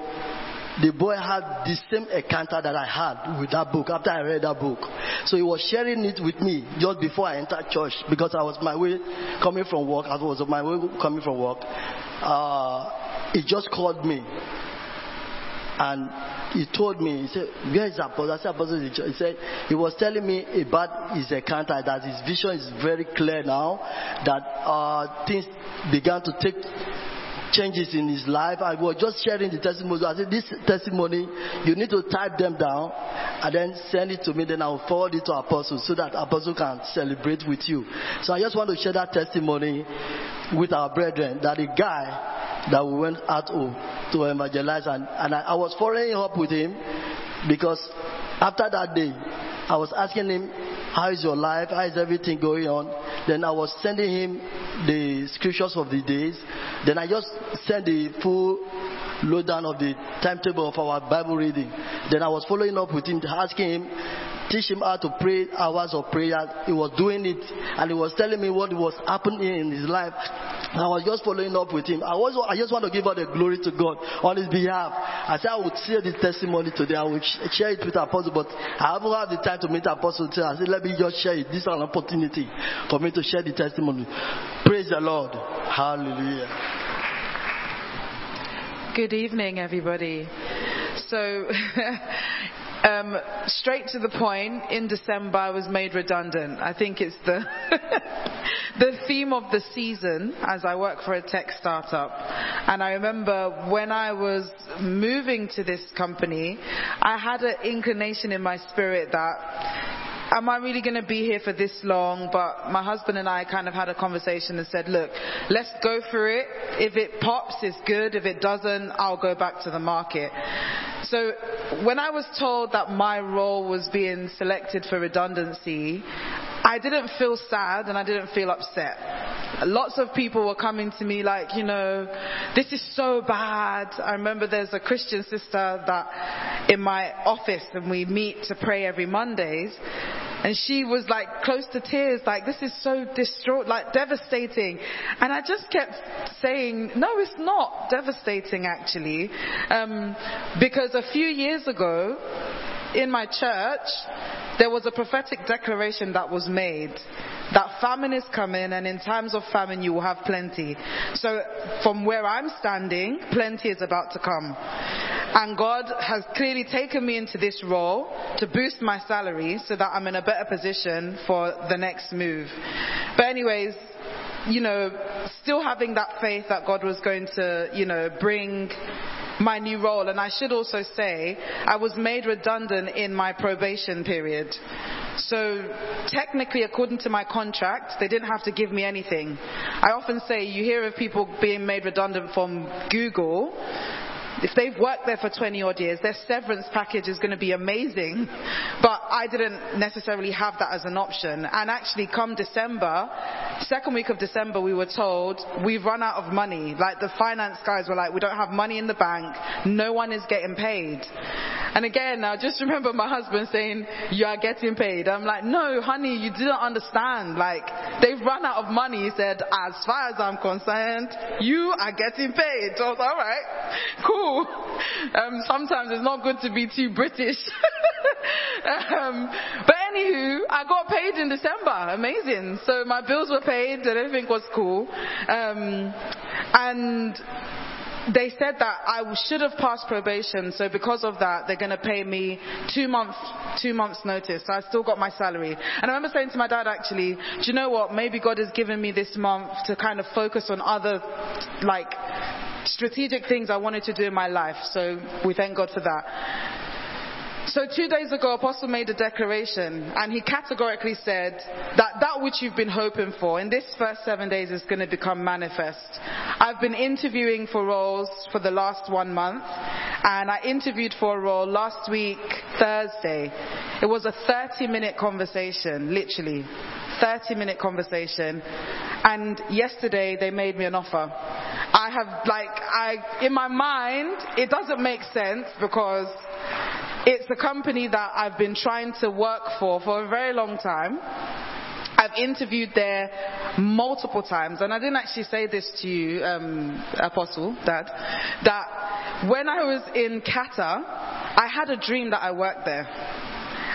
the boy had the same encounter that I had with that book after I read that book. So he was sharing it with me just before I entered church because I was my way coming from work. I was my way coming from work. Uh, he just called me and he told me, he said, Where is Apostle? I said, Apostle. He said, he was telling me about his encounter, that his vision is very clear now, that uh, things began to take changes in his life. I was just sharing the testimony. I said, This testimony, you need to type them down and then send it to me. Then I'll forward it to Apostle so that Apostle can celebrate with you. So I just want to share that testimony with our brethren that the guy that we went out to, to evangelize and, and I, I was following up with him because after that day, I was asking him, How is your life? How is everything going on? Then I was sending him the scriptures of the days. Then I just sent the full lowdown of the timetable of our Bible reading. Then I was following up with him, asking him, teach him how to pray hours of prayer. He was doing it, and he was telling me what was happening in his life. I was just following up with him. I, was, I just want to give all the glory to God on his behalf. I said I would share this testimony today. I would sh- share it with Apostle, but I haven't had the time to meet Apostle today. I said, let me just share it. This is an opportunity for me to share the testimony. Praise the Lord. Hallelujah. Good evening, everybody. So, um, straight to the point, in December I was made redundant. I think it's the, the theme of the season as I work for a tech startup. And I remember when I was moving to this company, I had an inclination in my spirit that am I really going to be here for this long? But my husband and I kind of had a conversation and said, look, let's go for it. If it pops, it's good. If it doesn't, I'll go back to the market. So when I was told that my role was being selected for redundancy, I didn't feel sad and I didn't feel upset. Lots of people were coming to me like, you know, this is so bad. I remember there's a Christian sister that in my office and we meet to pray every Mondays and she was like close to tears, like this is so distraught, like devastating. And I just kept saying, no, it's not devastating actually. Um, because a few years ago, in my church, there was a prophetic declaration that was made that famine is coming and in times of famine you will have plenty. So from where I'm standing, plenty is about to come. And God has clearly taken me into this role to boost my salary so that I'm in a better position for the next move. But anyways, you know, still having that faith that God was going to, you know, bring my new role. And I should also say, I was made redundant in my probation period. So technically, according to my contract, they didn't have to give me anything. I often say you hear of people being made redundant from Google if they've worked there for 20 odd years, their severance package is going to be amazing. But I didn't necessarily have that as an option. And actually, come December, second week of December, we were told we've run out of money. Like the finance guys were like, we don't have money in the bank. No one is getting paid. And again, I just remember my husband saying, you are getting paid. I'm like, no, honey, you didn't understand. Like, they've run out of money. He said, as far as I'm concerned, you are getting paid. I was alright, cool. Um, sometimes it's not good to be too British. um, but anywho, I got paid in December. Amazing. So my bills were paid and everything was cool. Um, and they said that I should have passed probation, so because of that, they're going to pay me two months, two months notice. So I still got my salary. And I remember saying to my dad, actually, do you know what? Maybe God has given me this month to kind of focus on other, like, strategic things I wanted to do in my life. So we thank God for that. So two days ago, Apostle made a declaration, and he categorically said that that which you've been hoping for in this first seven days is going to become manifest. I've been interviewing for roles for the last one month, and I interviewed for a role last week, Thursday. It was a 30 minute conversation, literally. 30 minute conversation. And yesterday they made me an offer. I have like, I, in my mind, it doesn't make sense because it's a company that I've been trying to work for for a very long time. I've interviewed there multiple times, and I didn't actually say this to you, um, Apostle, Dad, that when I was in Qatar, I had a dream that I worked there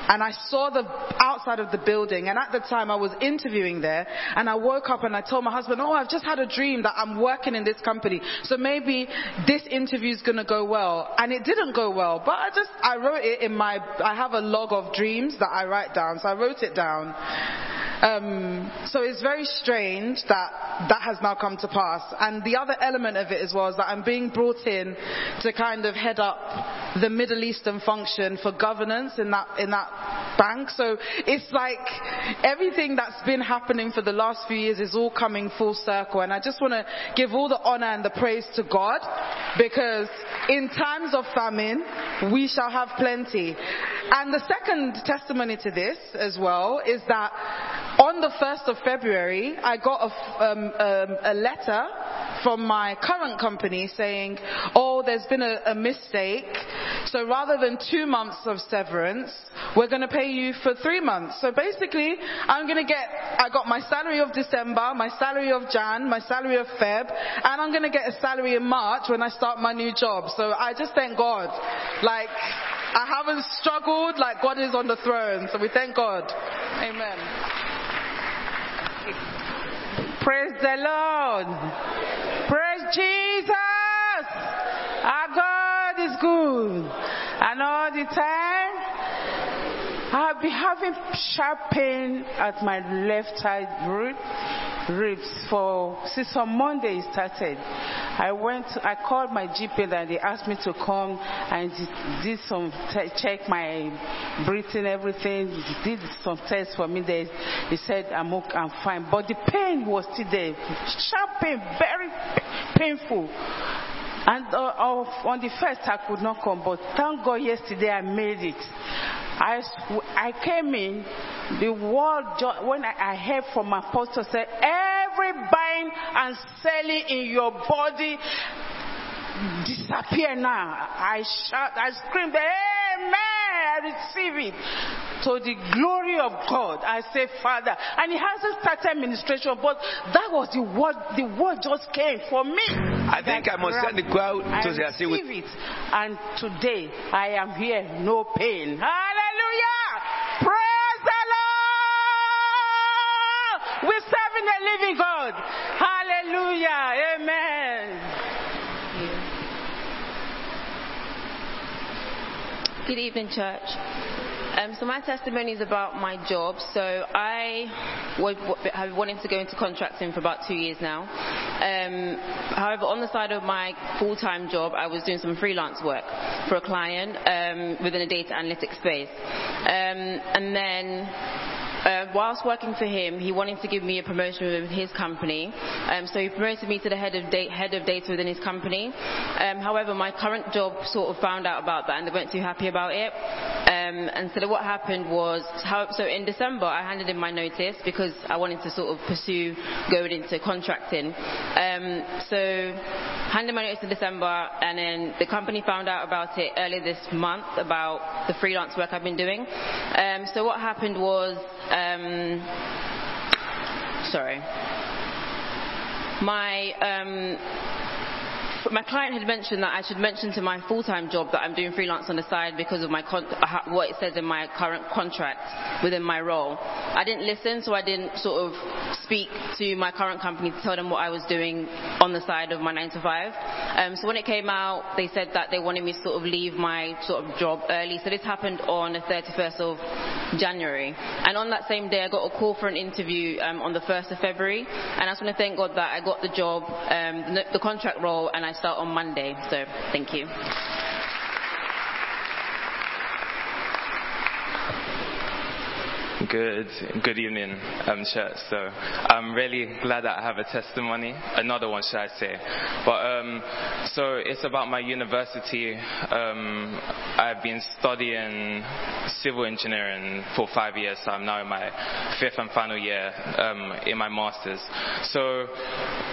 and I saw the outside of the building and at the time I was interviewing there and I woke up and I told my husband, oh, I've just had a dream that I'm working in this company. So maybe this interview is going to go well. And it didn't go well, but I just, I wrote it in my, I have a log of dreams that I write down. So I wrote it down. Um, so it's very strange that that has now come to pass. And the other element of it as well is that I'm being brought in to kind of head up the Middle Eastern function for governance in that in that bank. So it's like everything that's been happening for the last few years is all coming full circle. And I just want to give all the honor and the praise to God because in times of famine we shall have plenty. And the second testimony to this as well is that on the 1st of February, I got a, um, um, a letter from my current company saying, oh, there's been a, a mistake. So rather than two months of severance, we're going to pay you for three months. So basically, I'm going to get, I got my salary of December, my salary of Jan, my salary of Feb, and I'm going to get a salary in March when I start my new job. So I just thank God. Like, I haven't struggled, like God is on the throne. So we thank God. Amen. Praise the Lord. Praise Jesus. Our God is good. And all the time, I've been having sharp pain at my left side ribs for since on Monday it started. I went, I called my GP and they asked me to come and did some check my breathing, everything. Did some tests for me. They, they said I'm okay, I'm fine, but the pain was still there. Sharp pain, very painful. And uh, on the first, I could not come, but thank God yesterday I made it. I, I came in, the word, when I, I heard from my pastor said, every buying and selling in your body disappear now. I shout, I screamed, Amen! I receive it. To the glory of God, I say, Father. And he hasn't started administration, but that was the word, the word just came for me. I think I must send the crowd to with receive it. And today, I am here, no pain. Hallelujah! Praise the Lord! We're serving living God. Hallelujah! Amen. Good evening, church. Um, so my testimony is about my job. So I would, have wanted to go into contracting for about two years now. Um, however, on the side of my full-time job, I was doing some freelance work for a client um, within a data analytics space. Um, and then uh, whilst working for him, he wanted to give me a promotion within his company. Um, so he promoted me to the head of, da- head of data within his company. Um, however, my current job sort of found out about that and they weren't too happy about it. Um, and so what happened was, how, so in December I handed in my notice because I wanted to sort of pursue going into contracting. Um, so handed my notice in December and then the company found out about it earlier this month about the freelance work I've been doing. Um, so what happened was, um, sorry, my um, my client had mentioned that I should mention to my full-time job that I'm doing freelance on the side because of my what it says in my current contract within my role. I didn't listen, so I didn't sort of speak to my current company to tell them what I was doing on the side of my nine to five. Um, so when it came out, they said that they wanted me to sort of leave my sort of job early. So this happened on the 31st of January, and on that same day, I got a call for an interview um, on the 1st of February, and I just want to thank God that I got the job, um, the, the contract role, and I start on Monday. So thank you. Good, good evening, um, church. So I'm really glad that I have a testimony, another one, should I say? But um, so it's about my university. Um, I've been studying civil engineering for five years. So I'm now in my fifth and final year um, in my masters. So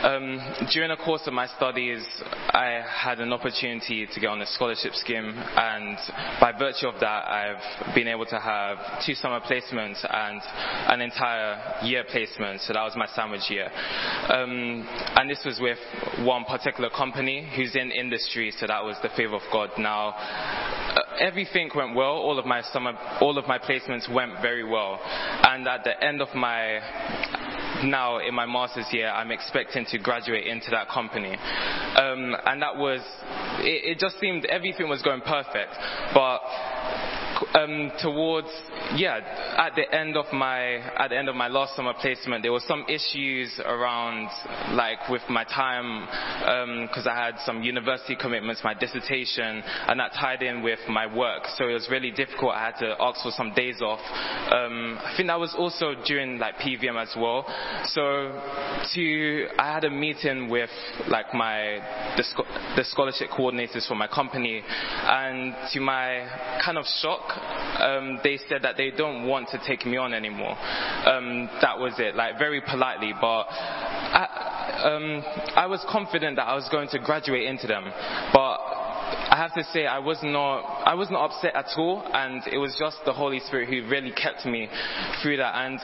um, during the course of my studies, I had an opportunity to get on a scholarship scheme, and by virtue of that, I've been able to have two summer placements and an entire year placement. So that was my sandwich year. Um, and this was with one particular company who's in industry, so that was the favor of God. Now, uh, everything went well. All of my summer, all of my placements went very well. And at the end of my now in my master's year, I'm expecting to graduate into that company. Um, and that was, it, it just seemed everything was going perfect. But um, towards yeah at the end of my at the end of my last summer placement there were some issues around like with my time because I had some university commitments my dissertation and that tied in with my work. So it was really difficult. I had to ask for some days off. Um, I think that was also during like PVM as well. So to I had a meeting with like my the, the scholarship coordinators for my company and to my kind of shock um, they said that they don't want to take me on anymore. Um, that was it, like very politely, but I, um, I was confident that I was going to graduate into them, but I have to say I was not I was not upset at all, and it was just the Holy Spirit who really kept me through that. And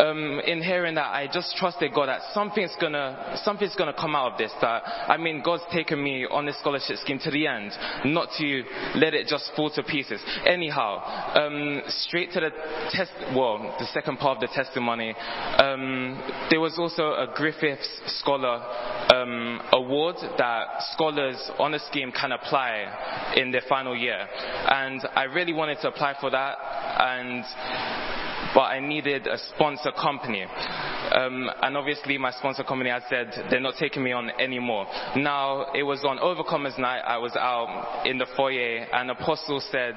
um, in hearing that, I just trusted God that something's gonna something's gonna come out of this. That I mean, God's taken me on this scholarship scheme to the end, not to let it just fall to pieces. Anyhow, um, straight to the test. Well, the second part of the testimony. Um, there was also a Griffiths Scholar um, award that scholars on the scheme can apply in their final year, and I really wanted to apply for that, and but I needed a sponsor company. Um, and obviously my sponsor company had said they're not taking me on anymore. Now, it was on Overcomers Night, I was out in the foyer and Apostle said,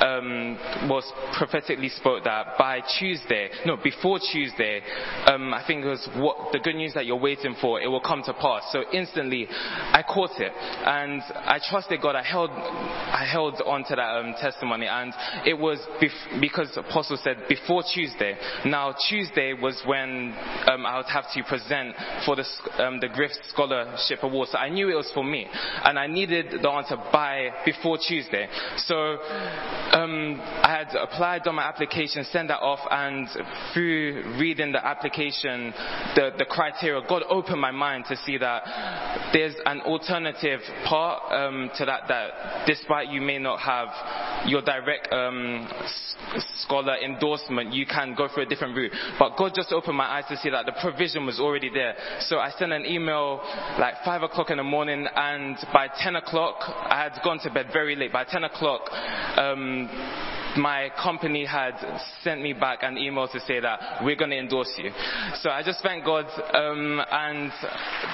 um, was prophetically spoke that by Tuesday, no, before Tuesday, um, I think it was what, the good news that you're waiting for, it will come to pass. So instantly, I caught it and I trusted God. I held, I held on to that um, testimony and it was bef- because Apostle said before Tuesday. Now, Tuesday was when um, I would have to present for the, um, the Griffith Scholarship Award. So I knew it was for me, and I needed the answer by before Tuesday. So um, I had applied on my application, sent that off, and through reading the application, the, the criteria, God opened my mind to see that there's an alternative part um, to that. That despite you may not have your direct um, scholar endorsement, you can go through a different route. But God just opened my eyes to see that the provision was already there. So I sent an email like 5 o'clock in the morning, and by 10 o'clock, I had gone to bed very late. By 10 o'clock, um, my company had sent me back an email to say that we're going to endorse you. So I just thank God, um, and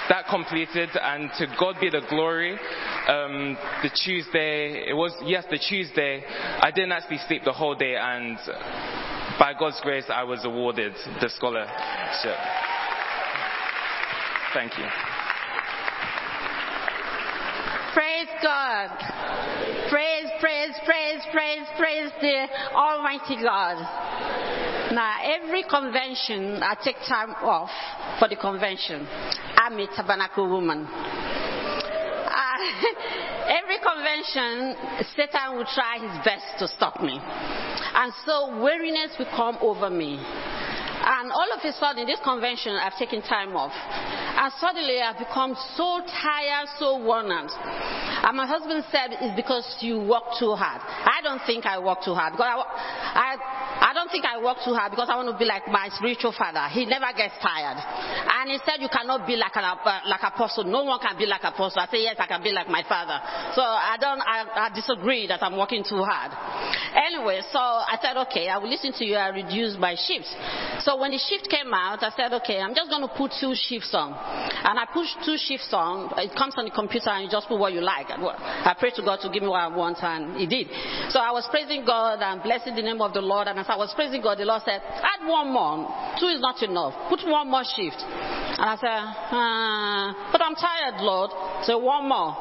that completed, and to God be the glory. Um, the Tuesday, it was, yes, the Tuesday, I didn't actually sleep the whole day, and by God's grace, I was awarded the scholarship. Thank you. Praise God. Praise, praise, praise, praise, praise the Almighty God. Now, every convention, I take time off for the convention. I'm a tabernacle woman. Every convention, Satan will try his best to stop me. And so weariness will come over me. And all of a sudden, in this convention, I've taken time off. And suddenly, I've become so tired, so worn out. And my husband said, It's because you work too hard. I don't think I work too hard. Because I, I, I don't think I work too hard because I want to be like my spiritual father. He never gets tired. And he said, You cannot be like an uh, like apostle. No one can be like an apostle. I said, Yes, I can be like my father. So I don't, I, I disagree that I'm working too hard. Anyway, so I said, Okay, I will listen to you. I reduce my shifts. So when the shift came out, I said, Okay, I'm just going to put two shifts on. And I pushed two shifts on. It comes on the computer and you just put what you like. I prayed to God to give me what I want and He did. So I was praising God and blessing the name of the Lord. And as I was praising God, the Lord said, add one more. Two is not enough. Put one more shift. And I said, uh, but I'm tired, Lord. So one more.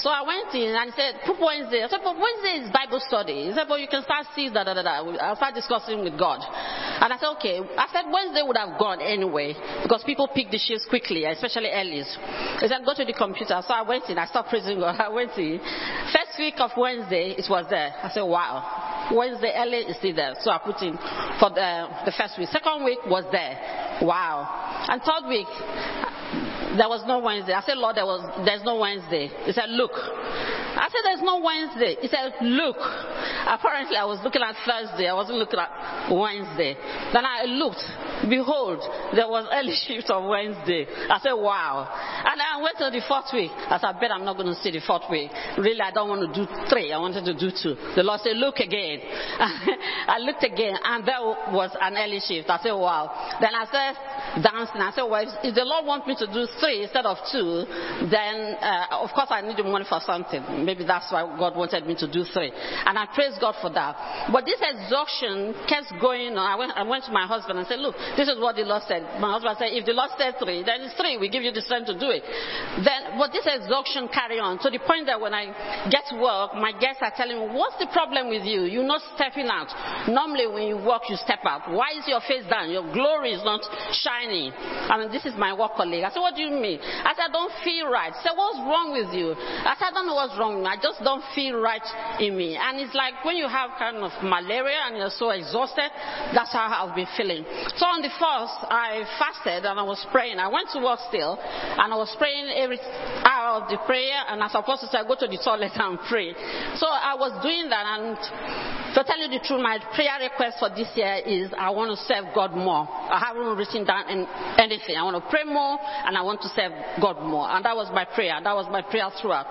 So I went in and he said, put Wednesday. I said, but Wednesday is Bible study. He said, but you can start seeing da. I'll start discussing with God. And I said, okay. I said Wednesday would have gone anyway because people pick the shifts quickly, especially early. He said, go to the computer. So I went in. I started praising God. I went in. First week of Wednesday, it was there. I said, wow. Wednesday early is still there. So I put in for the, uh, the first week. Second week was there. Wow. And third week, there was no Wednesday. I said, Lord, there was, there's no Wednesday. He said, look. I said, there's no Wednesday. He said, look. Apparently, I was looking at Thursday. I wasn't looking at Wednesday. Then I looked. Behold, there was early shift on Wednesday. I said, wow. And I went to the fourth week. I said, I bet I'm not going to see the fourth week. Really, I don't want to do three. I wanted to do two. The Lord said, look again. I looked again, and there was an early shift. I said, wow. Then I said, dancing. I said, well, if the Lord wants me to do three instead of two, then uh, of course I need the money for something. Maybe that's why God wanted me to do three. And I praise God for that. But this exhaustion kept going on. I went, I went to my husband and said, look, This is what the Lord said. My husband said, if the Lord said three, then it's three. We give you the strength to do it. Then, but this exhaustion carry on to the point that when I get to work, my guests are telling me, what's the problem with you? You're not stepping out. Normally when you walk, you step out. Why is your face down? Your glory is not shining. I mean, this is my work colleague. I said, what do you mean? I said, I don't feel right. I said, what's wrong with you? I said, I don't know what's wrong with me. I just don't feel right in me. And it's like when you have kind of malaria and you're so exhausted, that's how I've been feeling. So on the first, I fasted and I was praying. I went to work still and I was praying every hour of the prayer and as supposed to say, I go to the toilet and pray. So I was doing that and to tell you the truth, my prayer request for this year is I want to serve God more. I haven't written down anything. I want to pray more and I want to serve God more. And that was my prayer. That was my prayer throughout.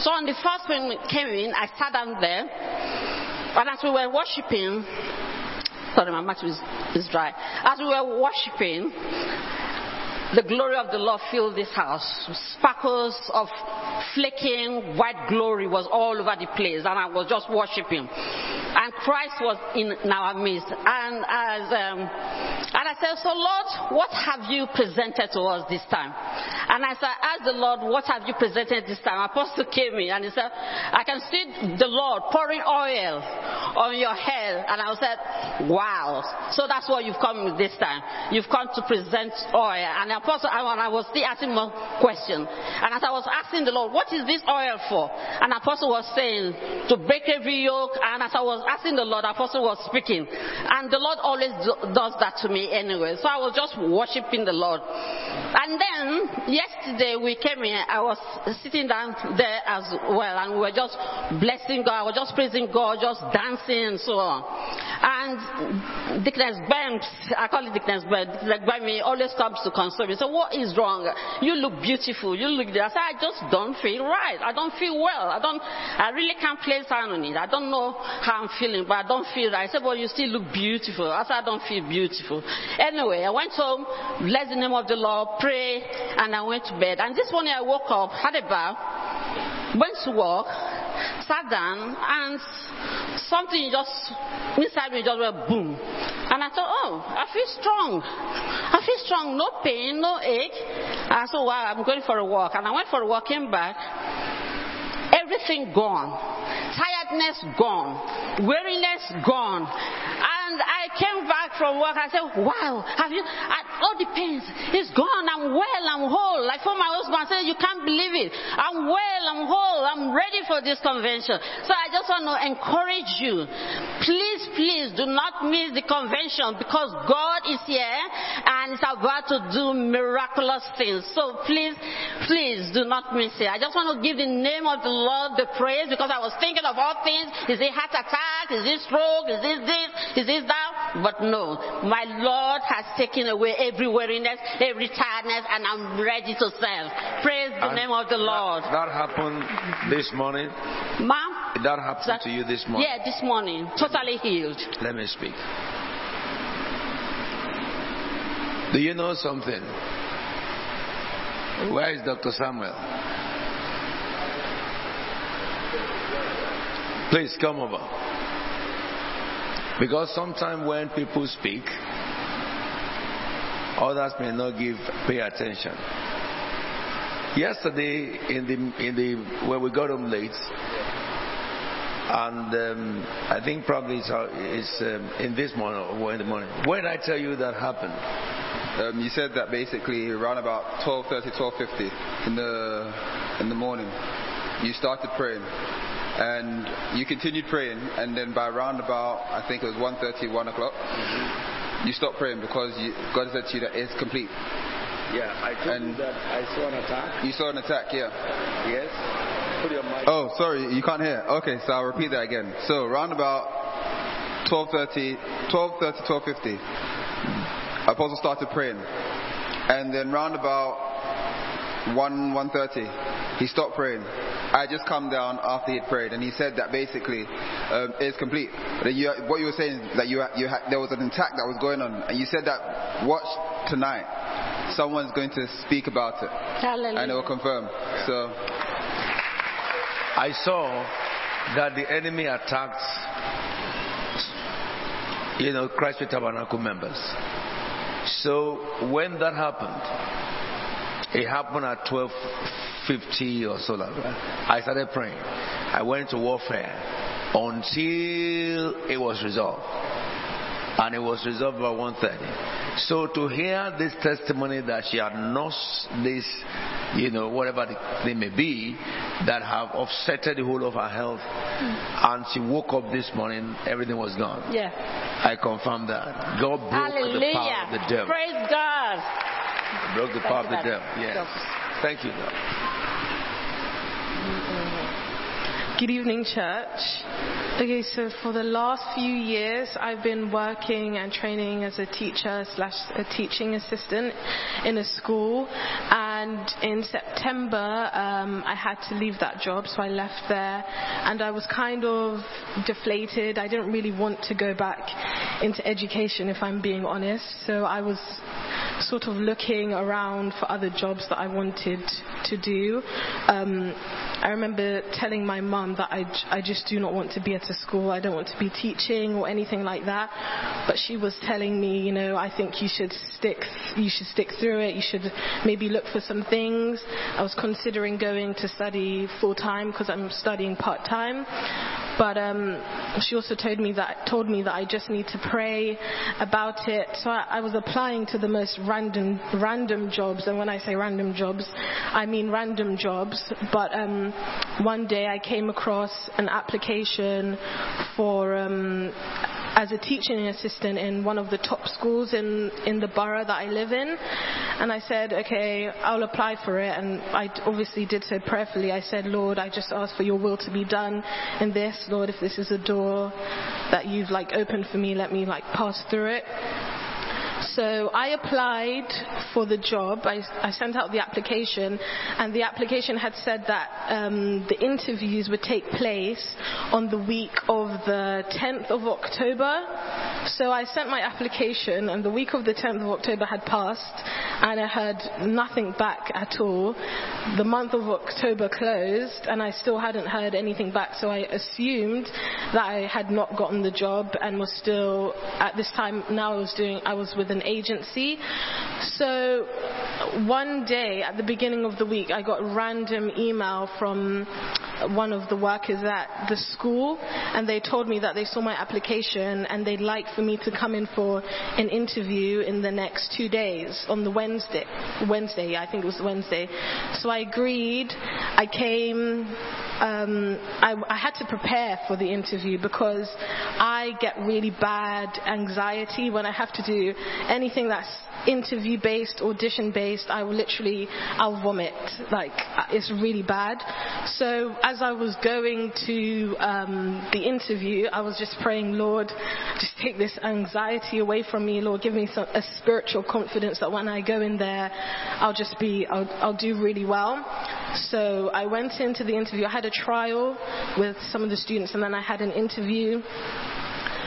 So on the first when we came in, I sat down there and as we were worshiping, sorry, my mouth is, is dry. As we were worshiping, the glory of the Lord filled this house. Sparkles of flaking white glory was all over the place, and I was just worshiping. And Christ was in our midst. And as um, and I said, So Lord, what have you presented to us this time? And I said, Ask the Lord, what have you presented this time? Apostle came in and he said, I can see the Lord pouring oil on your head. And I said, Wow. So that's what you've come this time. You've come to present oil. And apostle, I was still asking more questions. And as I was asking the Lord, what is this oil for? And apostle was saying, to break every yoke. And as I was asking the Lord, apostle was speaking. And the Lord always do, does that to me anyway. So I was just worshiping the Lord. And then, yesterday we came here, I was sitting down there as well. And we were just blessing God. I was just praising God, just dancing and so on. And Dickness Banks, I call it Dickness by me, always comes to console me. So what is wrong? You look beautiful. You look. I said, I just don't feel right. I don't feel well. I don't, I really can't place hand on it. I don't know how I'm feeling, but I don't feel right. I said, well, you still look beautiful. I said, I don't feel beautiful. Anyway, I went home, blessed the name of the Lord, pray, and I went to bed. And this morning I woke up, had a bath, went to work, sat down, and something just inside me just went boom. And I thought, oh, I feel strong. I feel strong, no pain, no ache. I said, wow, I'm going for a walk. And I went for a walk, came back. Everything gone. Tiredness gone. Weariness gone. And came back from work. I said, wow, have you, all the pains, it's gone. I'm well, I'm whole. Like for my husband, I said, you can't believe it. I'm well, I'm whole. I'm ready for this convention. So I just want to encourage you. Please, please do not miss the convention because God is here and is about to do miraculous things. So please, please do not miss it. I just want to give the name of the Lord the praise because I was thinking of all things. Is it heart attack? Is it stroke? Is this this? Is this that? But no, my Lord has taken away every weariness, every tiredness, and I'm ready to serve. Praise the And name of the Lord. That, that happened this morning. Ma'am? That happened to you this morning. Yeah, this morning. Totally healed. Let me speak. Do you know something? Where is Dr. Samuel? Please come over. Because sometimes when people speak, others may not give pay attention. Yesterday, in the in the when we got home late, and um, I think probably it's, uh, it's um, in this morning or in the morning. When I tell you that happened? Um, you said that basically around about 12:30, 12:50 in the in the morning, you started praying, and you continued praying, and then by around about I think it was 1:30, 1 o'clock, you stopped praying because you, God said to you that it's complete. Yeah, I told you that I saw an attack. You saw an attack, yeah. Yes. Put your mic. Oh, sorry, you can't hear. Okay, so I'll repeat that again. So around about 12:30, 12:30, 12:50, Apostle started praying, and then round about 1 1:30, he stopped praying. I just come down after he had prayed, and he said that basically um, it's complete. That you, what you were saying is that you, you had, there was an attack that was going on, and you said that watch tonight, someone's going to speak about it, Hallelujah. and it will confirm. So. I saw that the enemy attacked, you know, Christ Faith Tabernacle members. So when that happened, it happened at 12:50 or so that. I started praying. I went to warfare until it was resolved, and it was resolved by 1:30. So to hear this testimony that she had nursed this, you know, whatever they may be, that have offset the whole of her health, hmm. and she woke up this morning, everything was gone. Yeah. I confirm that. God broke the power of the Hallelujah. devil. Praise God. Broke the Thank power of you, the Daddy. devil. Yes. Thank you, God. Good evening, church. Okay, so for the last few years, I've been working and training as a teacher slash a teaching assistant in a school. And in September, um, I had to leave that job, so I left there. And I was kind of deflated. I didn't really want to go back into education, if I'm being honest. So I was sort of looking around for other jobs that I wanted to do. Um, I remember telling my mum that I just do not want to be at a school. I don't want to be teaching or anything like that. But she was telling me, you know, I think you should stick, you should stick through it. You should maybe look for some things. I was considering going to study full time because I'm studying part time. But um, she also told me that told me that I just need to pray about it. So I, I was applying to the most random random jobs, and when I say random jobs, I mean random jobs. But um, one day I came across an application for. Um, as a teaching assistant in one of the top schools in, in the borough that I live in. And I said, okay, I'll apply for it. And I obviously did so prayerfully. I said, Lord, I just ask for your will to be done in this. Lord, if this is a door that you've like opened for me, let me like pass through it. So I applied for the job. I, I sent out the application, and the application had said that um, the interviews would take place on the week of the 10th of October. So I sent my application, and the week of the 10th of October had passed, and I heard nothing back at all. The month of October closed, and I still hadn't heard anything back. So I assumed that I had not gotten the job and was still at this time now I was doing I was with an agency. So one day at the beginning of the week I got a random email from one of the workers at the school and they told me that they saw my application and they'd like for me to come in for an interview in the next two days on the Wednesday Wednesday I think it was Wednesday so I agreed I came um, I, I had to prepare for the interview because I get really bad anxiety when I have to do anything that's interview based, audition based. I will literally, I'll vomit. Like it's really bad. So as I was going to um, the interview, I was just praying, Lord, just take this anxiety away from me, Lord. Give me some, a spiritual confidence that when I go in there, I'll just be, I'll, I'll do really well. So I went into the interview. I had a trial with some of the students, and then I had an interview.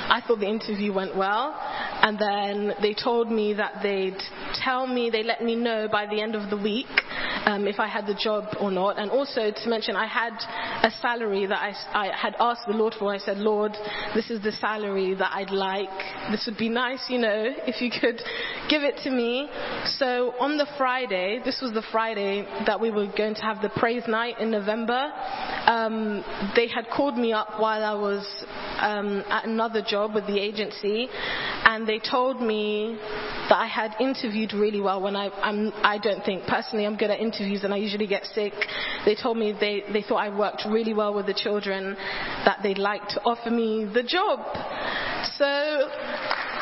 I thought the interview went well, and then they told me that they'd tell me, they let me know by the end of the week um, if I had the job or not. And also to mention, I had a salary that I, I had asked the Lord for. I said, Lord, this is the salary that I'd like. This would be nice, you know, if you could give it to me. So on the Friday, this was the Friday that we were going to have the praise night in November. Um, they had called me up while I was um, at another job with the agency, and they told me that I had interviewed really well. When I, I'm, I don't think personally I'm good at interviews, and I usually get sick. They told me they, they thought I worked really well with the children, that they'd like to offer me the job. So,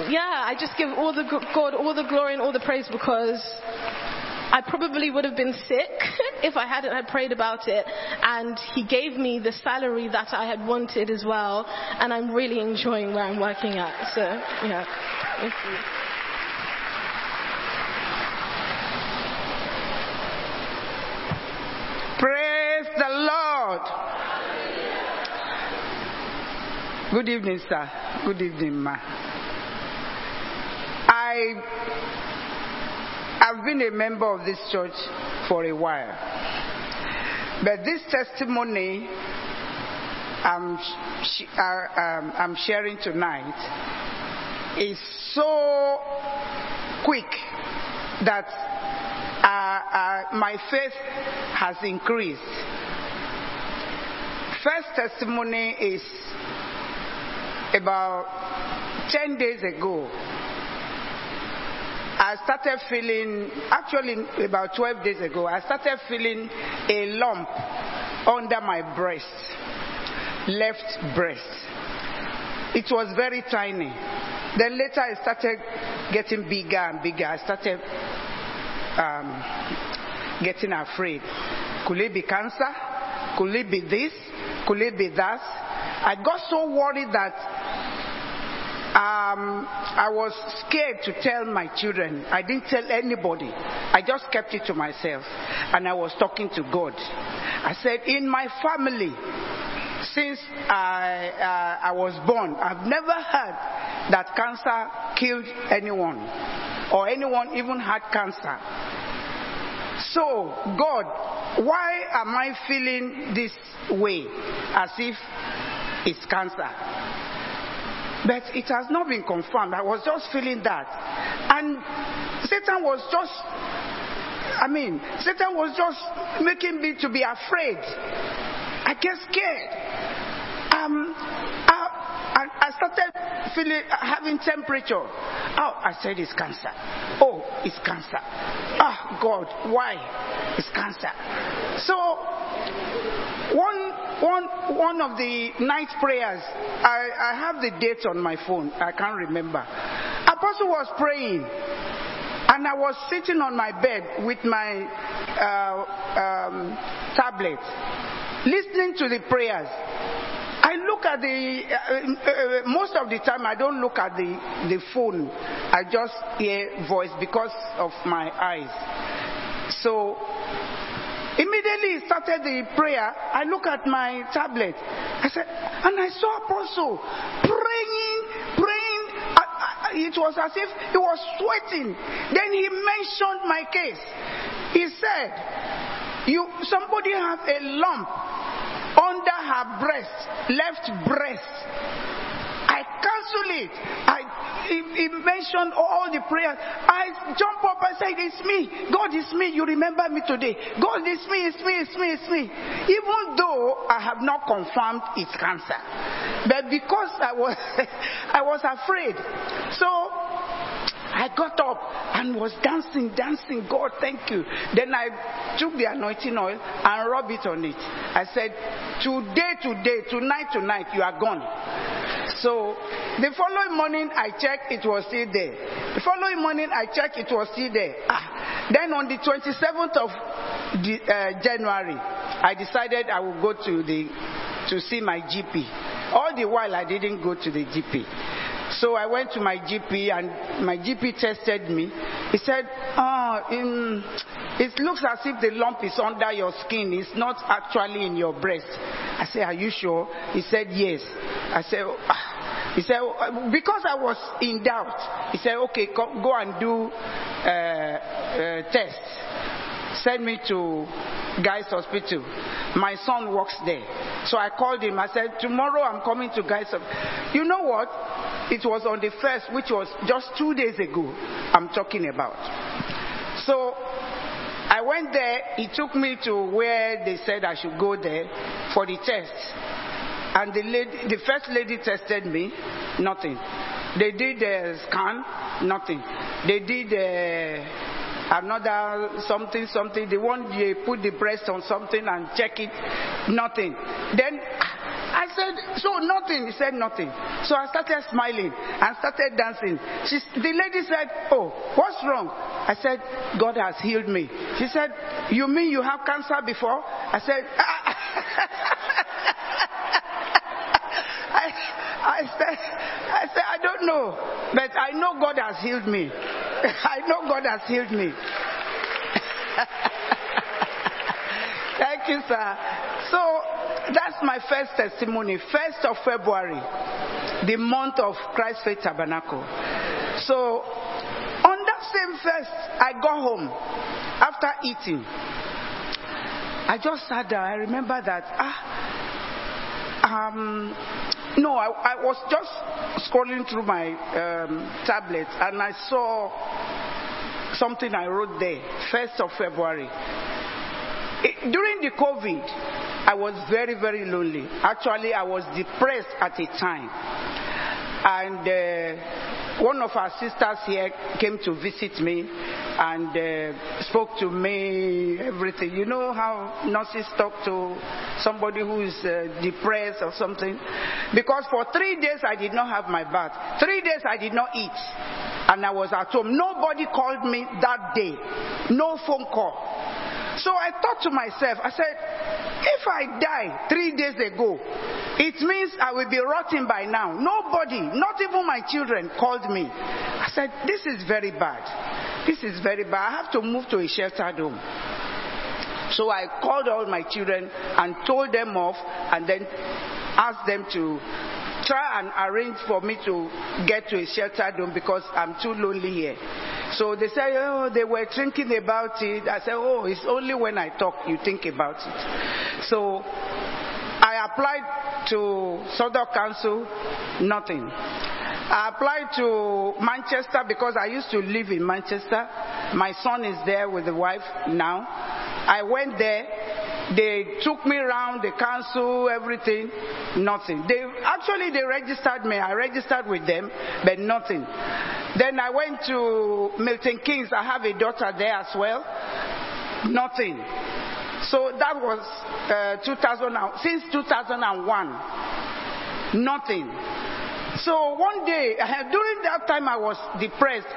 yeah, I just give all the God all the glory and all the praise because I probably would have been sick if I hadn't had prayed about it. And he gave me the salary that I had wanted as well. And I'm really enjoying where I'm working at. So, yeah. Thank you. Praise the Lord. Good evening, sir. Good evening, ma. I have been a member of this church for a while. But this testimony I'm, sh- um, I'm sharing tonight is so quick that uh, uh, my faith has increased. First testimony is about 10 days ago. I started feeling, actually about 12 days ago, I started feeling a lump under my breast, left breast. It was very tiny. Then later I started getting bigger and bigger. I started um, getting afraid. Could it be cancer? Could it be this? Could it be that? I got so worried that um, I was scared to tell my children. I didn't tell anybody. I just kept it to myself. And I was talking to God. I said, In my family, since I, uh, I was born, I've never heard that cancer killed anyone or anyone even had cancer. So, God, why am I feeling this way as if it's cancer? But it has not been confirmed. I was just feeling that. And Satan was just, I mean, Satan was just making me to be afraid. I get scared. Um, I, I, started feeling, having temperature. Oh, I said it's cancer. Oh, it's cancer. Ah, God, why? It's cancer. So, one, one, of the night prayers, I, I have the date on my phone. I can't remember. Apostle was praying, and I was sitting on my bed with my uh, um, tablet, listening to the prayers. I look at the, uh, uh, most of the time I don't look at the, the phone. I just hear voice because of my eyes. So Immediately he started the prayer. I look at my tablet. I said, and I saw Apostle praying, praying. It was as if he was sweating. Then he mentioned my case. He said, "You somebody have a lump under her breast, left breast." Cancel it. I he, he, mentioned all the prayers. I jump up and say, It's me. God is me. You remember me today. God is me, it's me, it's me, it's me. Even though I have not confirmed it's cancer. But because I was I was afraid. So I got up and was dancing, dancing. God, thank you. Then I took the anointing oil and rubbed it on it. I said, Today, today, tonight, tonight, you are gone. So the following morning I checked, it was still there. The following morning I checked, it was still there. Ah. Then on the 27th of the, uh, January, I decided I would go to the to see my GP. All the while I didn't go to the GP. So I went to my GP and my GP tested me. He said, oh, in, it looks as if the lump is under your skin. It's not actually in your breast. I said, are you sure? He said, yes. I said, ah. he said, because I was in doubt, he said, okay, go and do uh, uh, tests. Send me to Guy's Hospital. My son works there. So I called him. I said, tomorrow I'm coming to Guy's Hospital. You know what? It was on the first, which was just two days ago, I'm talking about. So I went there. He took me to where they said I should go there for the test. And the, lady, the first lady tested me, nothing. They did the scan, nothing. They did a, another something, something. The one they put the breast on something and check it, nothing. Then I said, so nothing. He said nothing. So I started smiling and started dancing. She, the lady said, oh, what's wrong? I said, God has healed me. She said, you mean you have cancer before? I said, I, I said, I said, I don't know, but I know God has healed me. I know God has healed me. Thank you, sir. So that's my first testimony. First of February, the month of Christ Faith Tabernacle. So on that same first, I got home after eating. I just sat there. I remember that. Ah, um, no, I, I, was just scrolling through my um, tablet and I saw something I wrote there, 1st of February. It- during the COVID, I was very, very lonely. Actually, I was depressed at a time. And uh, one of our sisters here came to visit me and uh, spoke to me, everything. You know how nurses talk to somebody who is uh, depressed or something? Because for three days I did not have my bath. Three days I did not eat. And I was at home. Nobody called me that day. No phone call. So I thought to myself, I said, if I die three days ago, it means I will be rotting by now. Nobody, not even my children, called me. I said, this is very bad. This is very bad. I have to move to a sheltered home. So I called all my children and told them off and then asked them to try and arrange for me to get to a sheltered home because I'm too lonely here. So they said, oh, they were thinking about it. I said, oh, it's only when I talk you think about it. So I applied to Southwark Council, nothing. I applied to Manchester because I used to live in Manchester. My son is there with the wife now. I went there. They took me around the council, everything, nothing. They actually they registered me. I registered with them, but nothing. Then I went to Milton Keynes. I have a daughter there as well. Nothing. So that was uh, 2000 since 2001. Nothing. So one day, during that time I was depressed.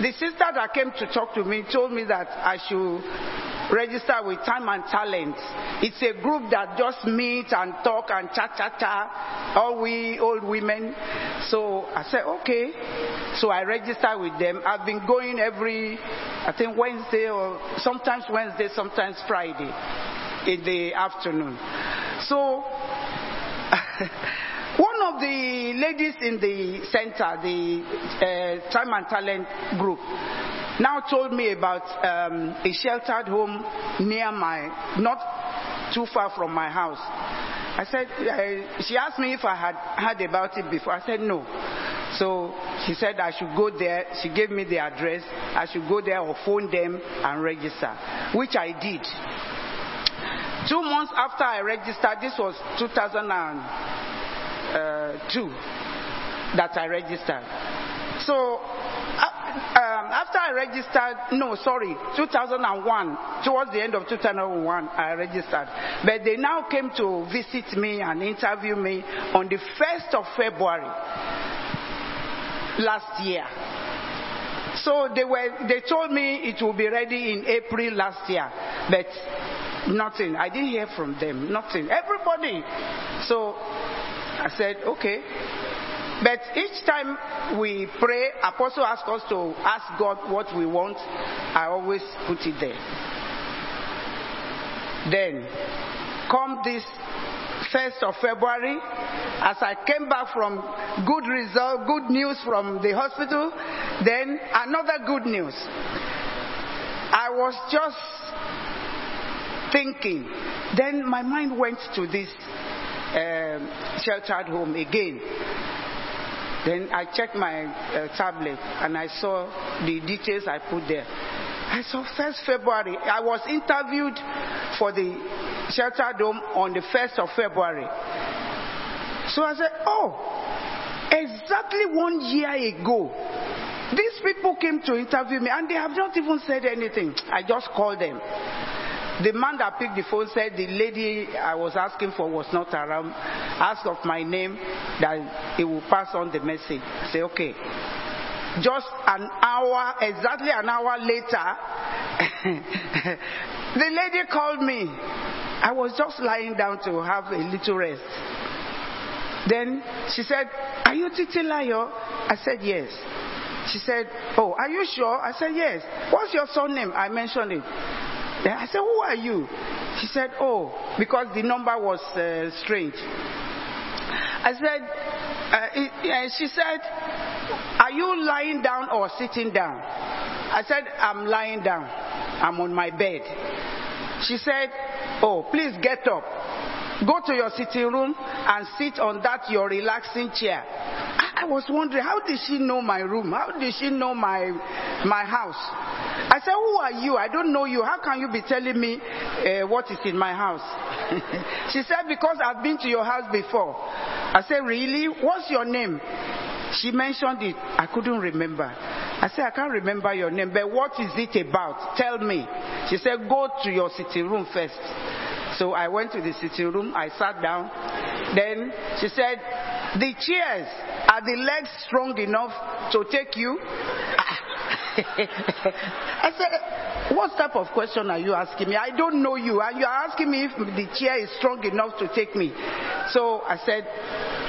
The sister that came to talk to me told me that I should register with Time and Talent. It's a group that just meet and talk and chat, chat, chat. All we old women. So I said, okay. So I registered with them. I've been going every, I think Wednesday or sometimes Wednesday, sometimes Friday in the afternoon. So one of the ladies in the center, the uh, Time and Talent group, now told me about um, a sheltered home near my, not too far from my house. I said, uh, she asked me if I had heard about it before. I said no. So she said I should go there. She gave me the address. I should go there or phone them and register, which I did. Two months after I registered, this was 2002 that I registered. So um, after I registered, no, sorry, 2001, towards the end of 2001, I registered. But they now came to visit me and interview me on the 1st of February last year. So they were, they told me it will be ready in April last year, but nothing. I didn't hear from them. Nothing. Everybody. So I said, okay. But each time we pray, Apostle asks us to ask God what we want. I always put it there. Then, come this 1st of February, as I came back from good result, good news from the hospital, then another good news. I was just thinking. Then my mind went to this um, sheltered home again. Then I checked my uh, tablet and I saw the details I put there. I saw 1st February. I was interviewed for the shelter dome on the 1st of February. So I said, oh, exactly one year ago, these people came to interview me and they have not even said anything. I just called them. The man that picked the phone said the lady I was asking for was not around. Asked of my name that he will pass on the message. I say, okay. Just an hour, exactly an hour later, the lady called me. I was just lying down to have a little rest. Then she said, Are you Titi Layo? I said, Yes. She said, Oh, are you sure? I said, Yes. What's your surname? I mentioned it. I said, Who are you? She said, Oh, because the number was uh, strange. I said, uh, it, she said, Are you lying down or sitting down? I said, I'm lying down. I'm on my bed. She said, Oh, please get up. Go to your sitting room and sit on that your relaxing chair. I I was wondering, how did she know my room? How did she know my, my house? I said, Who are you? I don't know you. How can you be telling me uh, what is in my house? she said, Because I've been to your house before. I said, Really? What's your name? She mentioned it. I couldn't remember. I said, I can't remember your name, but what is it about? Tell me. She said, Go to your sitting room first. So I went to the sitting room. I sat down. Then she said, The chairs, are the legs strong enough to take you? I said, What type of question are you asking me? I don't know you, and you are asking me if the chair is strong enough to take me. So I said,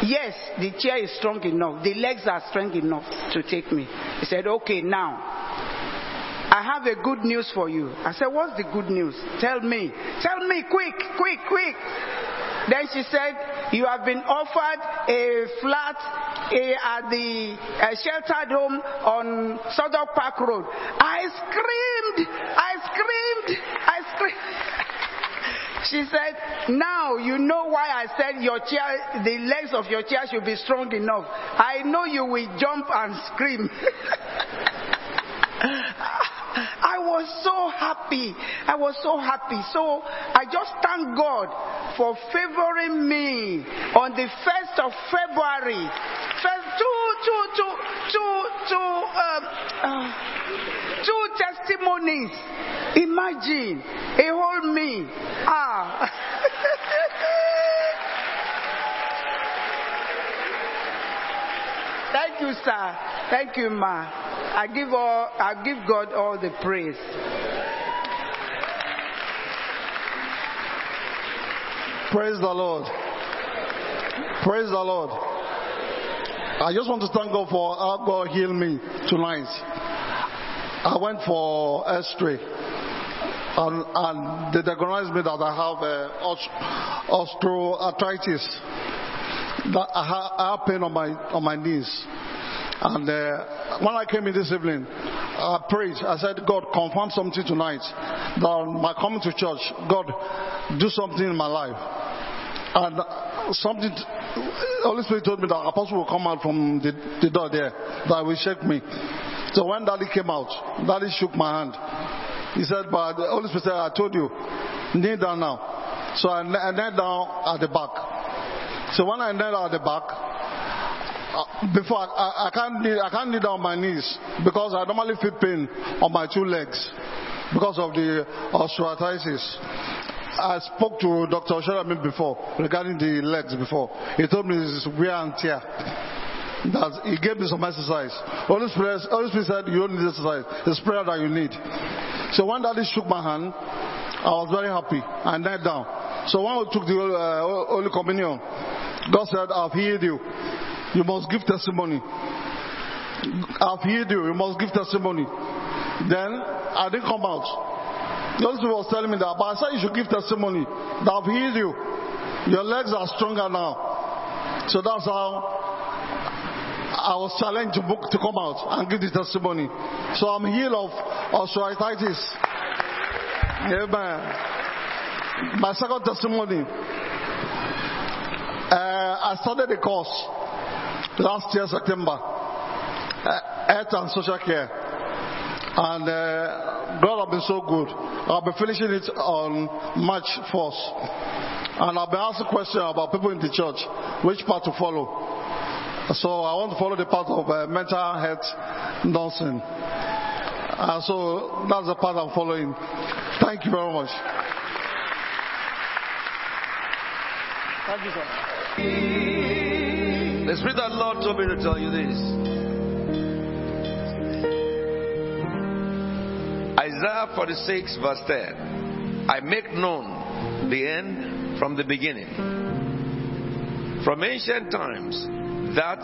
Yes, the chair is strong enough. The legs are strong enough to take me. He said, Okay, now. I have a good news for you. I said, What's the good news? Tell me. Tell me quick, quick, quick. Then she said, You have been offered a flat at the sheltered home on Southwark Park Road. I screamed, I screamed, I screamed. She said, Now you know why I said your chair, the legs of your chair should be strong enough. I know you will jump and scream. I was so happy. I was so happy. So I just thank God for favoring me on the 1st of February. Two, two, two, two, two, um, uh, two testimonies. Imagine a whole me. Ah. Thank you, sir. Thank you, ma. I give all. I give God all the praise. Praise the Lord. Praise the Lord. I just want to thank God for how God healed me tonight. I went for X-ray, and, and they diagnosed me that I have uh, osteoarthritis. That I have pain on my on my knees. And uh, when I came in this evening, I prayed. I said, God, confirm something tonight. That my coming to church, God, do something in my life. And something, Holy Spirit told me that Apostle will come out from the, the door there, that will shake me. So when Daddy came out, Daddy shook my hand. He said, but the Holy Spirit said, I told you, kneel down now. So I knelt down at the back. So when I knelt at the back, uh, before I, I, can't kneel, I can't kneel on my knees because I normally feel pain on my two legs because of the osteoarthritis. I spoke to Dr. Sharami before regarding the legs before. He told me it's wear and tear. That he gave me some exercise. Holy Spirit, Holy Spirit said you don't need exercise. It's prayer that you need. So when Daddy shook my hand, I was very happy. I knelt down. So when we took the uh, Holy Communion, God said, I've healed you. You must give testimony. I've healed you. You must give testimony. Then I didn't come out. Holy Spirit was telling me that, but I said you should give testimony that I've healed you. Your legs are stronger now. So that's how I was challenged to book to come out and give the testimony. So I'm healed of osteoarthritis. Amen. My second testimony. Uh, I started a course last year September, uh, health and social care, and uh, God has been so good. I'll be finishing it on March 1st, and I'll be a question about people in the church, which part to follow. So I want to follow the part of uh, mental health nursing. Uh, so that's the path I'm following. Thank you very much. Thank you, sir. The Spirit of the Lord told me to tell you this. Isaiah 46, verse 10. I make known the end from the beginning. From ancient times, that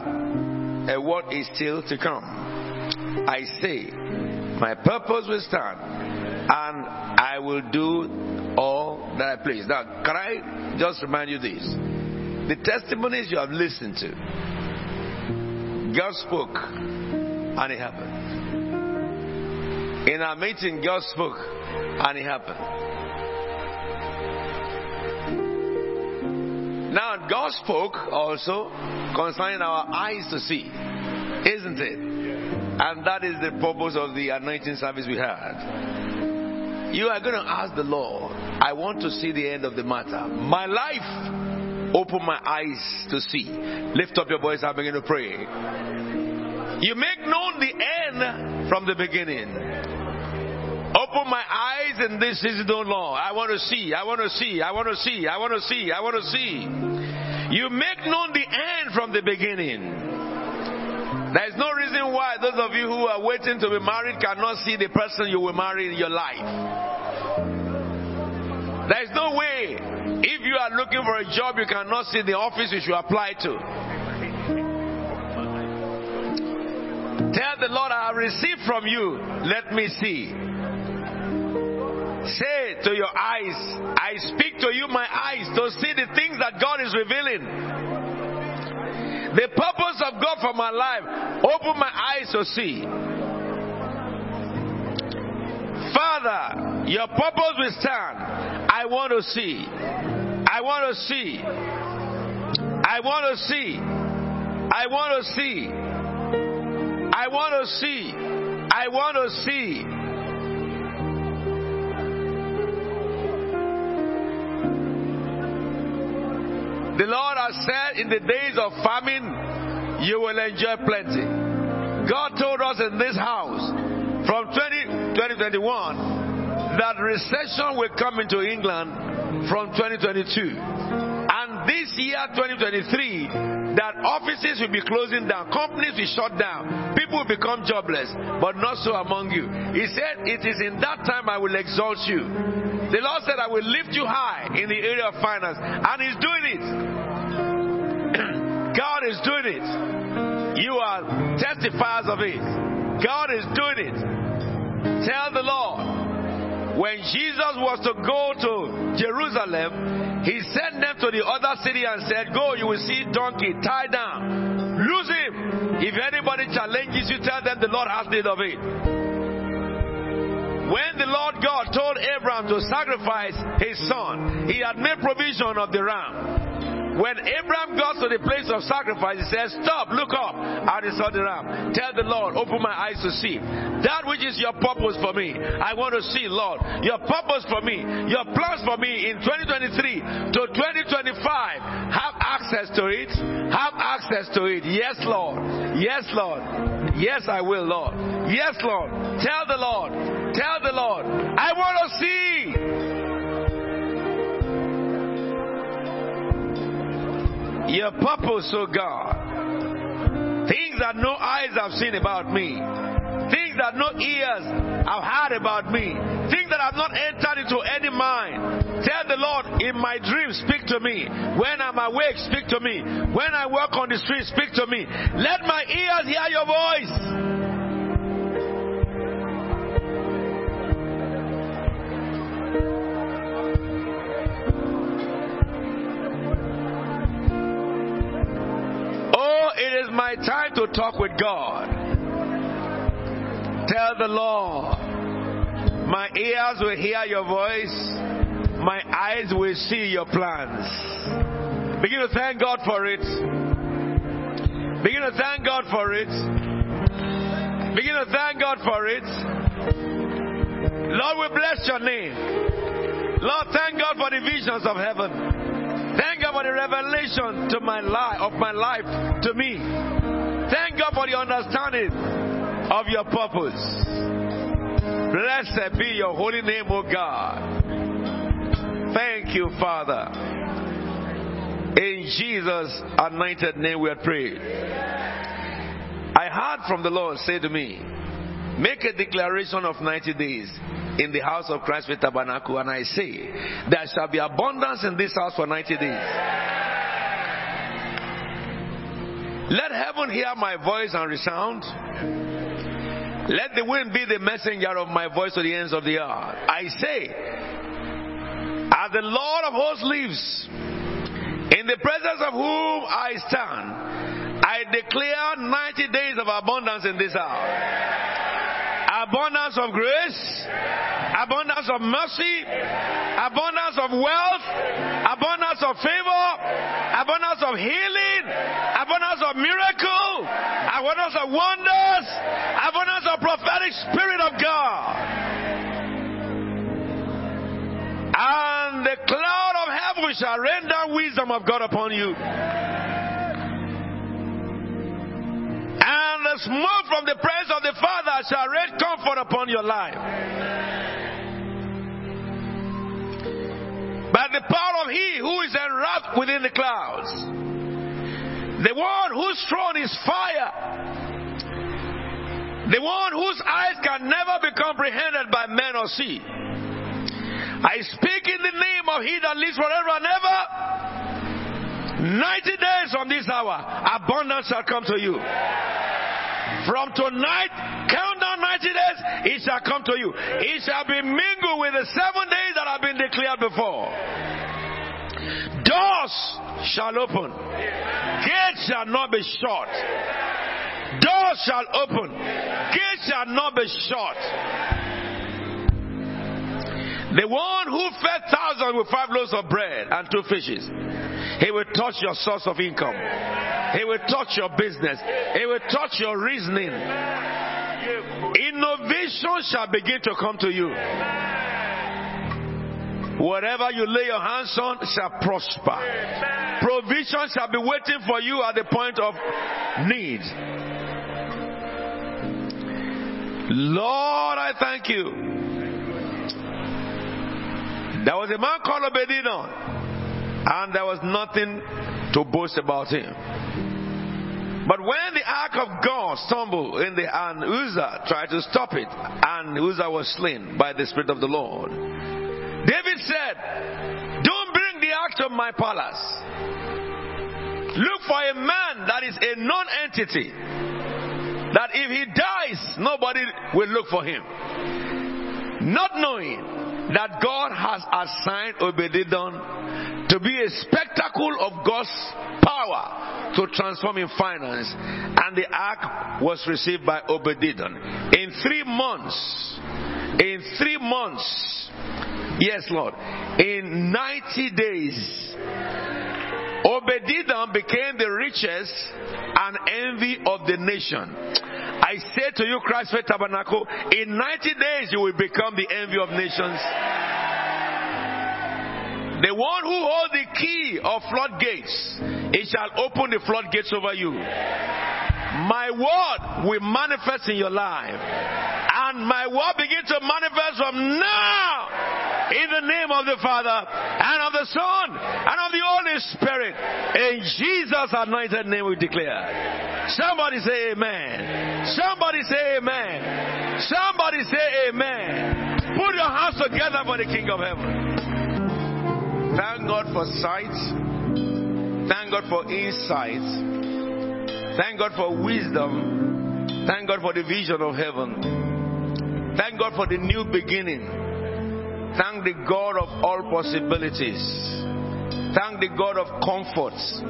a word is still to come. I say, my purpose will stand, and I will do all that I please. Now, can I just remind you this? The testimonies you have listened to, God spoke, and it happened. In our meeting, God spoke, and it happened. Now, God spoke also concerning our eyes to see, isn't it? And that is the purpose of the anointing service we had. You are going to ask the Lord, I want to see the end of the matter. My life, open my eyes to see. Lift up your voice and begin to pray. You make known the end from the beginning. Open my eyes and this is no Lord. I want to see, I want to see, I want to see, I want to see, I want to see. You make known the end from the beginning. There is no reason why those of you who are waiting to be married cannot see the person you will marry in your life. There is no way. If you are looking for a job, you cannot see the office you should apply to. Tell the Lord, I have received from you. Let me see. Say to your eyes, I speak to you, my eyes, to see the things that God is revealing. The purpose of God for my life, open my eyes to see. Father, your purpose will stand. I want to see. I want to see. I want to see. I want to see. I want to see. I want to see. The Lord has said in the days of famine, you will enjoy plenty. God told us in this house from 20, 2021 that recession will come into England from 2022. This year, 2023, that offices will be closing down, companies will shut down, people will become jobless, but not so among you. He said, It is in that time I will exalt you. The Lord said, I will lift you high in the area of finance. And He's doing it. God is doing it. You are testifiers of it. God is doing it. Tell the Lord, when Jesus was to go to Jerusalem, he sent them to the other city and said, Go, you will see donkey, tie down. Lose him. If anybody challenges you, tell them the Lord has need of it. When the Lord God told Abraham to sacrifice his son, he had made provision of the ram. When Abraham got to the place of sacrifice, he said, Stop, look up. And he saw the ram. Tell the Lord, open my eyes to see. That which is your purpose for me. I want to see, Lord. Your purpose for me, your plans for me in 2023 to 2025. Have access to it. Have access to it. Yes, Lord. Yes, Lord. Yes, I will, Lord. Yes, Lord. Tell the Lord. Tell the Lord. I want to see. Your purpose, oh God. Things that no eyes have seen about me. Things that no ears have heard about me. Things that have not entered into any mind. Tell the Lord, in my dreams, speak to me. When I'm awake, speak to me. When I walk on the street, speak to me. Let my ears hear your voice. Oh, it is my time to talk with God. Tell the Lord, my ears will hear your voice, my eyes will see your plans. Begin to thank God for it. Begin to thank God for it. Begin to thank God for it. Lord, we bless your name. Lord, thank God for the visions of heaven. Thank God for the revelation to my life of my life to me. Thank God for the understanding of your purpose. Blessed be your holy name, O God. Thank you, Father. In Jesus' anointed name we are praying. I heard from the Lord say to me, Make a declaration of 90 days in the house of Christ Faith Tabernacle, and I say, There shall be abundance in this house for 90 days. Let heaven hear my voice and resound. Let the wind be the messenger of my voice to the ends of the earth. I say, as the Lord of hosts lives, in the presence of whom I stand, I declare 90 days of abundance in this house abundance of grace, abundance of mercy, abundance of wealth, abundance of favor, abundance of healing, abundance of miracle, abundance of wonders, abundance of prophetic Spirit of God. And the cloud of heaven shall down wisdom of God upon you. The smoke from the presence of the Father shall rain comfort upon your life. By the power of He who is enwrapped within the clouds, the one whose throne is fire, the one whose eyes can never be comprehended by men or see. I speak in the name of He that lives forever and ever. 90 days from this hour, abundance shall come to you. From tonight, count down 90 days, it shall come to you. It shall be mingled with the seven days that have been declared before. Doors shall open, gates shall not be shut. Doors shall open, gates shall not be shut. The one who fed thousands with five loaves of bread and two fishes, he will touch your source of income. He will touch your business. He will touch your reasoning. Innovation shall begin to come to you. Whatever you lay your hands on shall prosper. Provision shall be waiting for you at the point of need. Lord, I thank you. There was a man called Obed-Edom, and there was nothing to boast about him. But when the ark of God stumbled in the and Uzzah tried to stop it, and Uzzah was slain by the Spirit of the Lord, David said, Don't bring the ark to my palace. Look for a man that is a non entity. That if he dies, nobody will look for him. Not knowing that God has assigned Obed-Edom to be a spectacle of God's power to transform in finance. And the ark was received by Obed-Edom. In three months, in three months, yes, Lord, in 90 days, Obed-Edom became the richest and envy of the nation. I say to you, Christ Faith Tabernacle, in 90 days you will become the envy of nations. The one who holds the key of floodgates, it shall open the floodgates over you. My word will manifest in your life. And my word begin to manifest from now. In the name of the Father, and of the Son, and of the Holy Spirit. In Jesus' anointed name we declare. Somebody say amen. Somebody say amen. Somebody say amen. Put your hands together for the King of Heaven. Thank God for sight. Thank God for insight. Thank God for wisdom. Thank God for the vision of heaven. Thank God for the new beginning. Thank the God of all possibilities. Thank the God of comforts.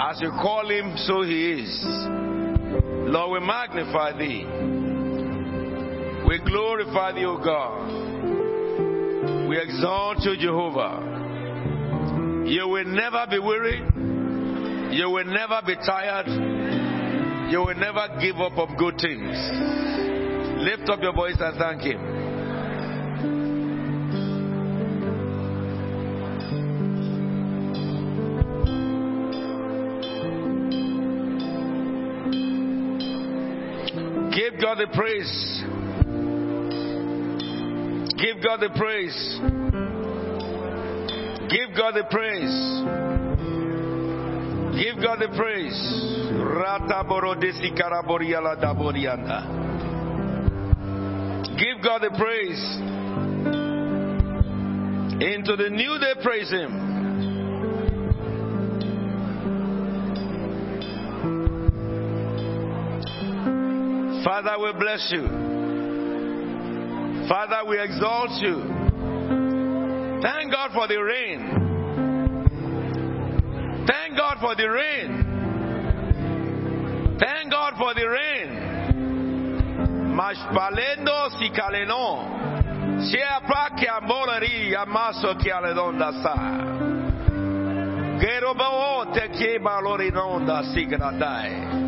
As you call him, so he is. Lord, we magnify thee. We glorify thee, O God. We exalt you, Jehovah. You will never be weary. You will never be tired. You will never give up on good things. Lift up your voice and thank Him. Give God the praise. Give God the praise. Give God the praise. Give God the praise. Rata borodesi karaboriala daborianda. Give God the praise. Into the new day, praise Him. Father, we bless you. Father, we exalt you. Thank God for the rain. Thank God for the rain. Thank God for the rain. Mashpalendo si caleno. Sia pa che amorari amaso che aledonda sa. Gerobo te che balorinonda si gradai. Brese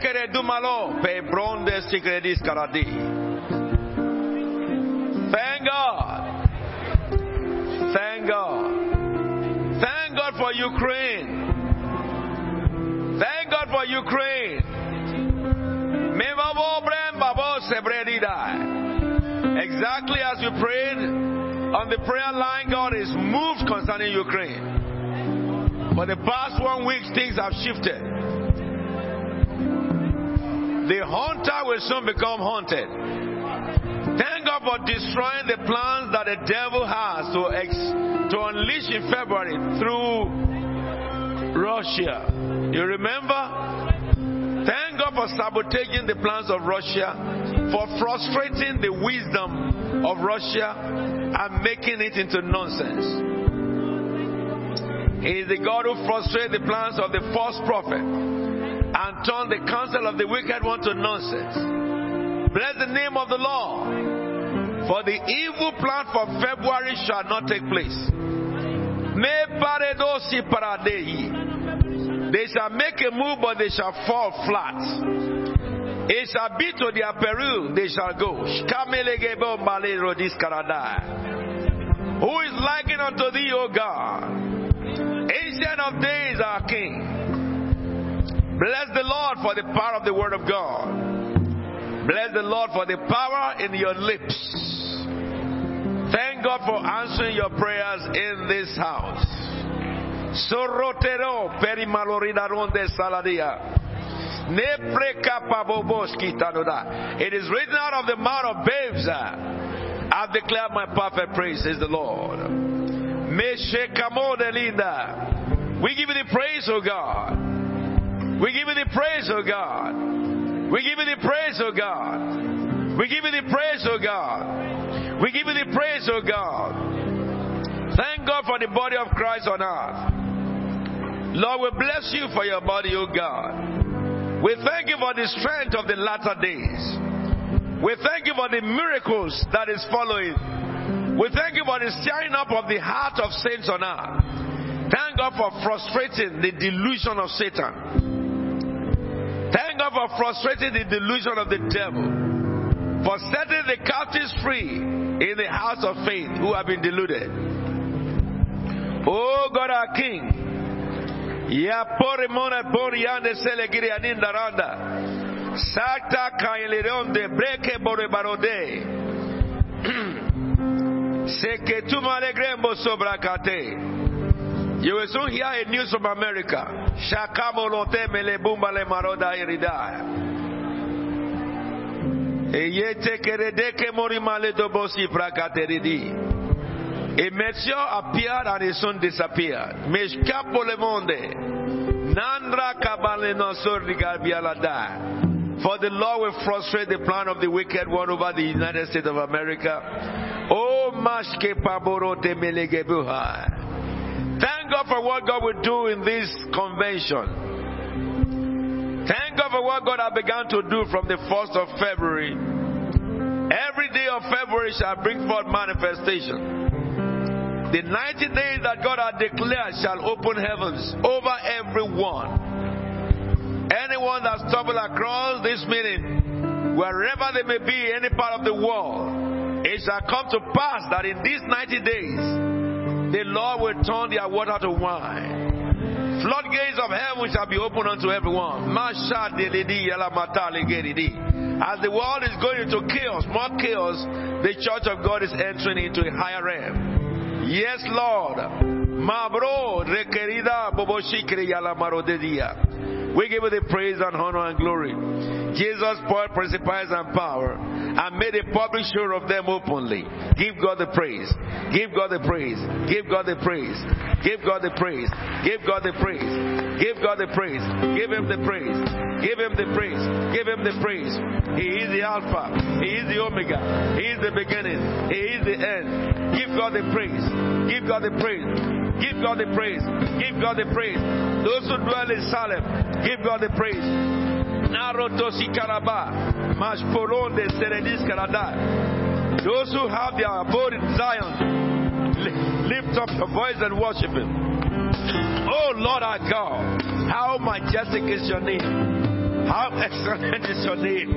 kere dumalo pe bronde sikredis karadi. Thank God. Thank God. Thank God for Ukraine. Thank God for Ukraine. Mevavo brem babo sebredida. Exactly as you prayed on the prayer line, God is moved concerning Ukraine. For the past one week, things have shifted. The hunter will soon become haunted. Thank God for destroying the plans that the devil has to, ex- to unleash in February through Russia. You remember? Thank God for sabotaging the plans of Russia, for frustrating the wisdom of Russia and making it into nonsense. He is the God who frustrates the plans of the false prophet and turn the counsel of the wicked one to nonsense. Bless the name of the Lord. For the evil plan for February shall not take place. They shall make a move, but they shall fall flat. It shall be to their peril, they shall go. Who is likened unto thee, O God? Ancient of days, our King. Bless the Lord for the power of the word of God. Bless the Lord for the power in your lips. Thank God for answering your prayers in this house. Sorotero perimaloridaronde saladia. It is written out of the mouth of babes. Uh, I've declared my perfect praise, says the Lord. We give you the praise, O God. We give you the praise, O God. We give you the praise, O God. We give you the praise, O God. We give you the praise, O God. Thank God for the body of Christ on earth. Lord, we bless you for your body, O God. We thank you for the strength of the latter days. We thank you for the miracles that is following. We thank you for the stirring up of the heart of saints on earth. Thank God for frustrating the delusion of Satan. Thank God for frustrating the delusion of the devil. For setting the captives free in the house of faith who have been deluded. Oh God our King. Sakta kailironde breke bore barode. Seke tumale grembo sobrakate. You will soon hear a news from America. A meteor appeared and it soon disappeared. Meshkapo le monde. Nandra kabale no sorri garbialada. For the Lord will frustrate the plan of the wicked one over the United States of America. Oh, mashke paborote melegebuha. Thank God for what God will do in this convention. Thank God for what God has begun to do from the 1st of February. Every day of February shall bring forth manifestation. The 90 days that God has declared shall open heavens over everyone. Anyone that stumble across this meeting, wherever they may be, any part of the world, it shall come to pass that in these 90 days, the Lord will turn their water to wine. Floodgates of heaven shall be opened unto everyone. As the world is going into chaos, more chaos, the church of God is entering into a higher realm. Yes, Lord. Mabro requerida boboshikri yala marodedia. We give you the praise and honor and glory. Jesus poured principalities and power and made a public show of them openly. Give God the praise. Give God the praise. Give God the praise. Give God the praise. Give God the praise. Give God the praise. Give Him the praise. Give Him the praise. Give Him the praise. He is the Alpha. He is the Omega. He is the beginning. He is the end. Give God the praise. Give God the praise. Give God the praise. Give God the praise. Those who dwell in Salem, give God the praise. Narotosi Karaba, Mashporon de Seredis Karada. Those who have their abode in Zion, lift up your voice and worship Him. Oh Lord our God, how majestic is your name. How excellent is your name.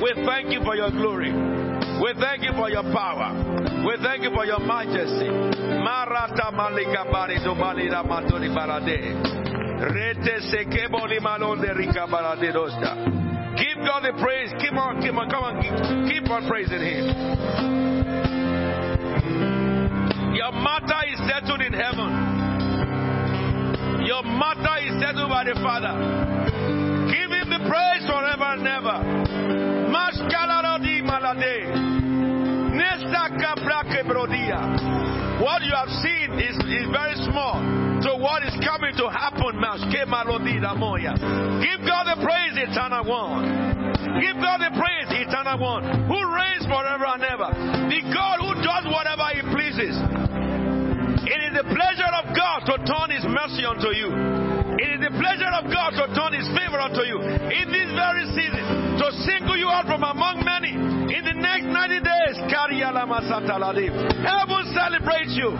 We thank you for your glory. We thank you for your power. We thank you for your majesty. Marata malika barido balira maturi barade. Rete sekeboli malonde rika barade dosta. Give God the praise. Keep on, keep on, come on, keep, on praising Him. Your matter is settled in heaven. Your matter is settled by the Father. Give Him the praise forever and ever. Mashkalarodi malade. What you have seen is, is very small So what is coming to happen. Give God the praise, eternal one. Give God the praise, eternal one, who reigns forever and ever. The God who does whatever He pleases. It is the pleasure of God to turn His mercy unto you. It is the pleasure of God to turn His favor unto you in this very season to single you out from among many. In the next 90 days, heaven celebrates you.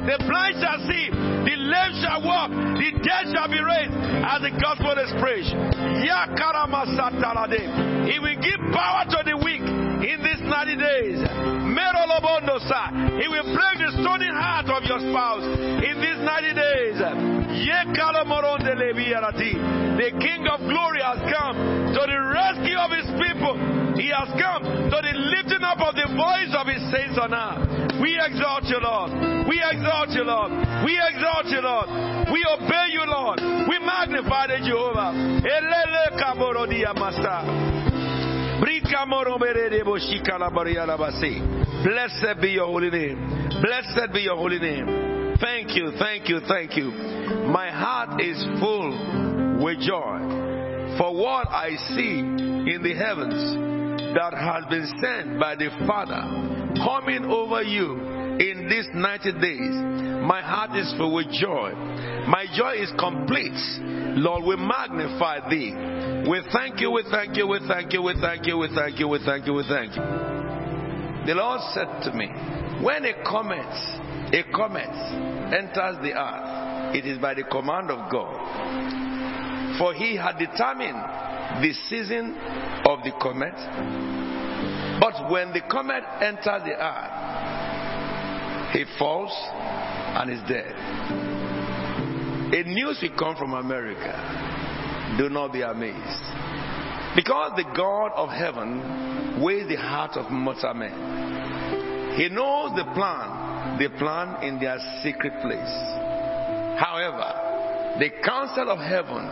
The blind shall see, the lame shall walk, the dead shall be raised as the gospel is preached. He will give power to the weak in these 90 days. He will break the stony heart of your spouse in these 90 days. The King of glory has come to the rescue of his people. He has come to the lifting up of the voice of his saints on earth. We exalt you, Lord. We exalt you, Lord. We exalt you, Lord. We obey you, Lord. We magnify the Jehovah. Elele kaborodia master. Blessed be your holy name. Blessed be your holy name. Thank you, thank you, thank you. My heart is full with joy for what I see in the heavens that has been sent by the Father coming over you in these 90 days. My heart is full with joy. My joy is complete. Lord, we magnify thee. We thank you, we thank you, we thank you, we thank you, we thank you, we thank you, we thank you. The Lord said to me, when a comet, a comet enters the earth, it is by the command of God. For he had determined the season of the comet. But when the comet enters the earth, he falls and is dead. A news will come from America. Do not be amazed. Because the God of heaven weighs the heart of mortal men. He knows the plan, the plan in their secret place. However, the counsel of heaven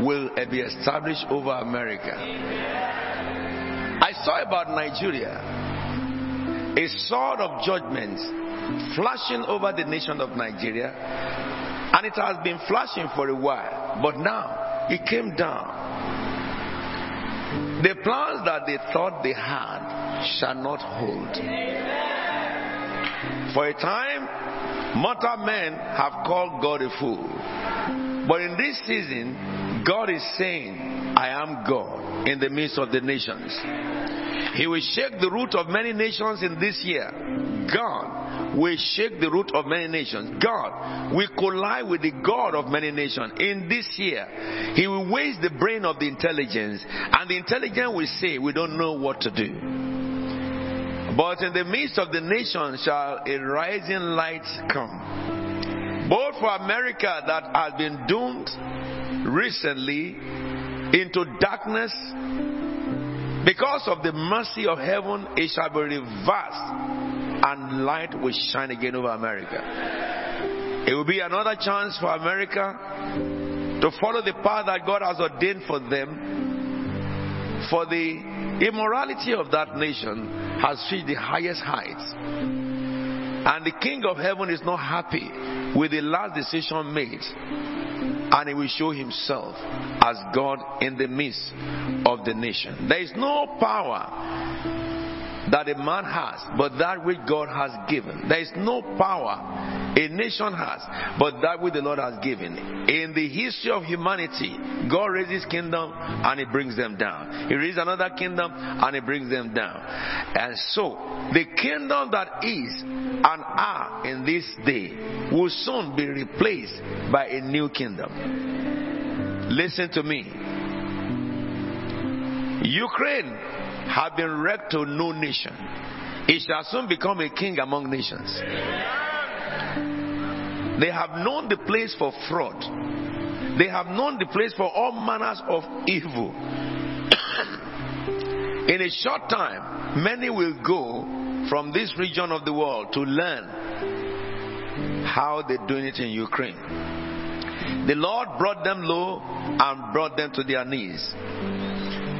will be established over America. I saw about Nigeria a sword of judgment flashing over the nation of Nigeria, and it has been flashing for a while, but now it came down. The plans that they thought they had shall not hold. For a time, mortal men have called God a fool. But in this season, God is saying, I am God in the midst of the nations. He will shake the root of many nations in this year. God will shake the root of many nations. God will collide with the God of many nations in this year. He will waste the brain of the intelligence, and the intelligence will say, We don't know what to do. But in the midst of the nations shall a rising light come. Both for America that has been doomed recently into darkness because of the mercy of heaven, it shall be reversed and light will shine again over America. It will be another chance for America to follow the path that God has ordained for them. For the immorality of that nation has reached the highest heights. Mm. And the King of heaven is not happy with the last decision made and he will show himself as God in the midst of the nation. There is no power that a man has, but that which God has given. There is no power a nation has, but that which the Lord has given. In the history of humanity, God raises kingdom and He brings them down. He raises another kingdom and He brings them down. And so, the kingdom that is and are in this day will soon be replaced by a new kingdom. Listen to me. Ukraine have been wrecked to no nation. It shall soon become a king among nations. They have known the place for fraud. They have known the place for all manners of evil. In a short time, many will go from this region of the world to learn how they're doing it in Ukraine. The Lord brought them low and brought them to their knees.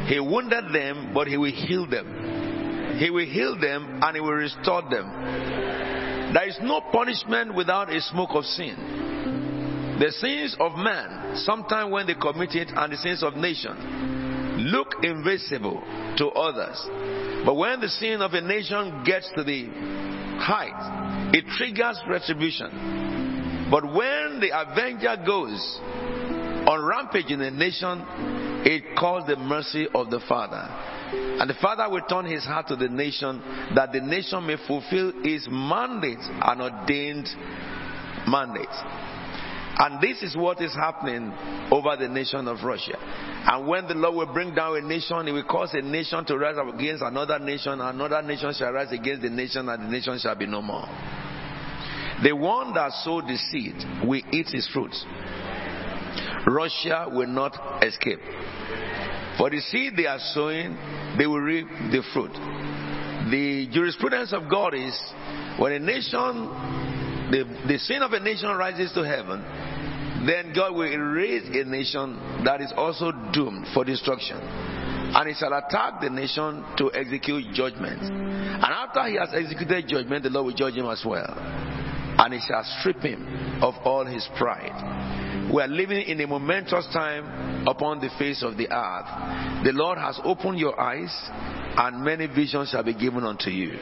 He wounded them, but He will heal them. He will heal them and He will restore them. There is no punishment without a smoke of sin. The sins of man, sometimes when they commit it, and the sins of nation, look invisible to others. But when the sin of a nation gets to the height, it triggers retribution. But when the avenger goes on rampage in a nation, it calls the mercy of the Father. And the Father will turn his heart to the nation that the nation may fulfill his mandate and ordained mandate. And this is what is happening over the nation of Russia. And when the Lord will bring down a nation, He will cause a nation to rise up against another nation, another nation shall rise against the nation, and the nation shall be no more. The one that sowed the seed will eat his fruits. Russia will not escape. For the seed they are sowing, they will reap the fruit. The jurisprudence of God is when a nation, the, the sin of a nation rises to heaven, then God will raise a nation that is also doomed for destruction. And he shall attack the nation to execute judgment. And after he has executed judgment, the Lord will judge him as well. And he shall strip him of all his pride. We are living in a momentous time upon the face of the earth. The Lord has opened your eyes, and many visions shall be given unto you.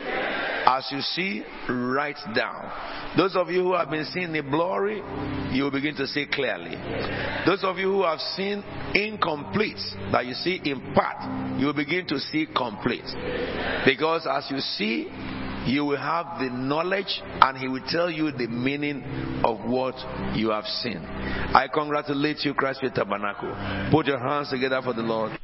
As you see, write down. Those of you who have been seeing the glory, you will begin to see clearly. Those of you who have seen incomplete, that you see in part, you will begin to see complete. Because as you see, you will have the knowledge and he will tell you the meaning of what you have seen. I congratulate you, Christ Faith Tabernacle. Put your hands together for the Lord.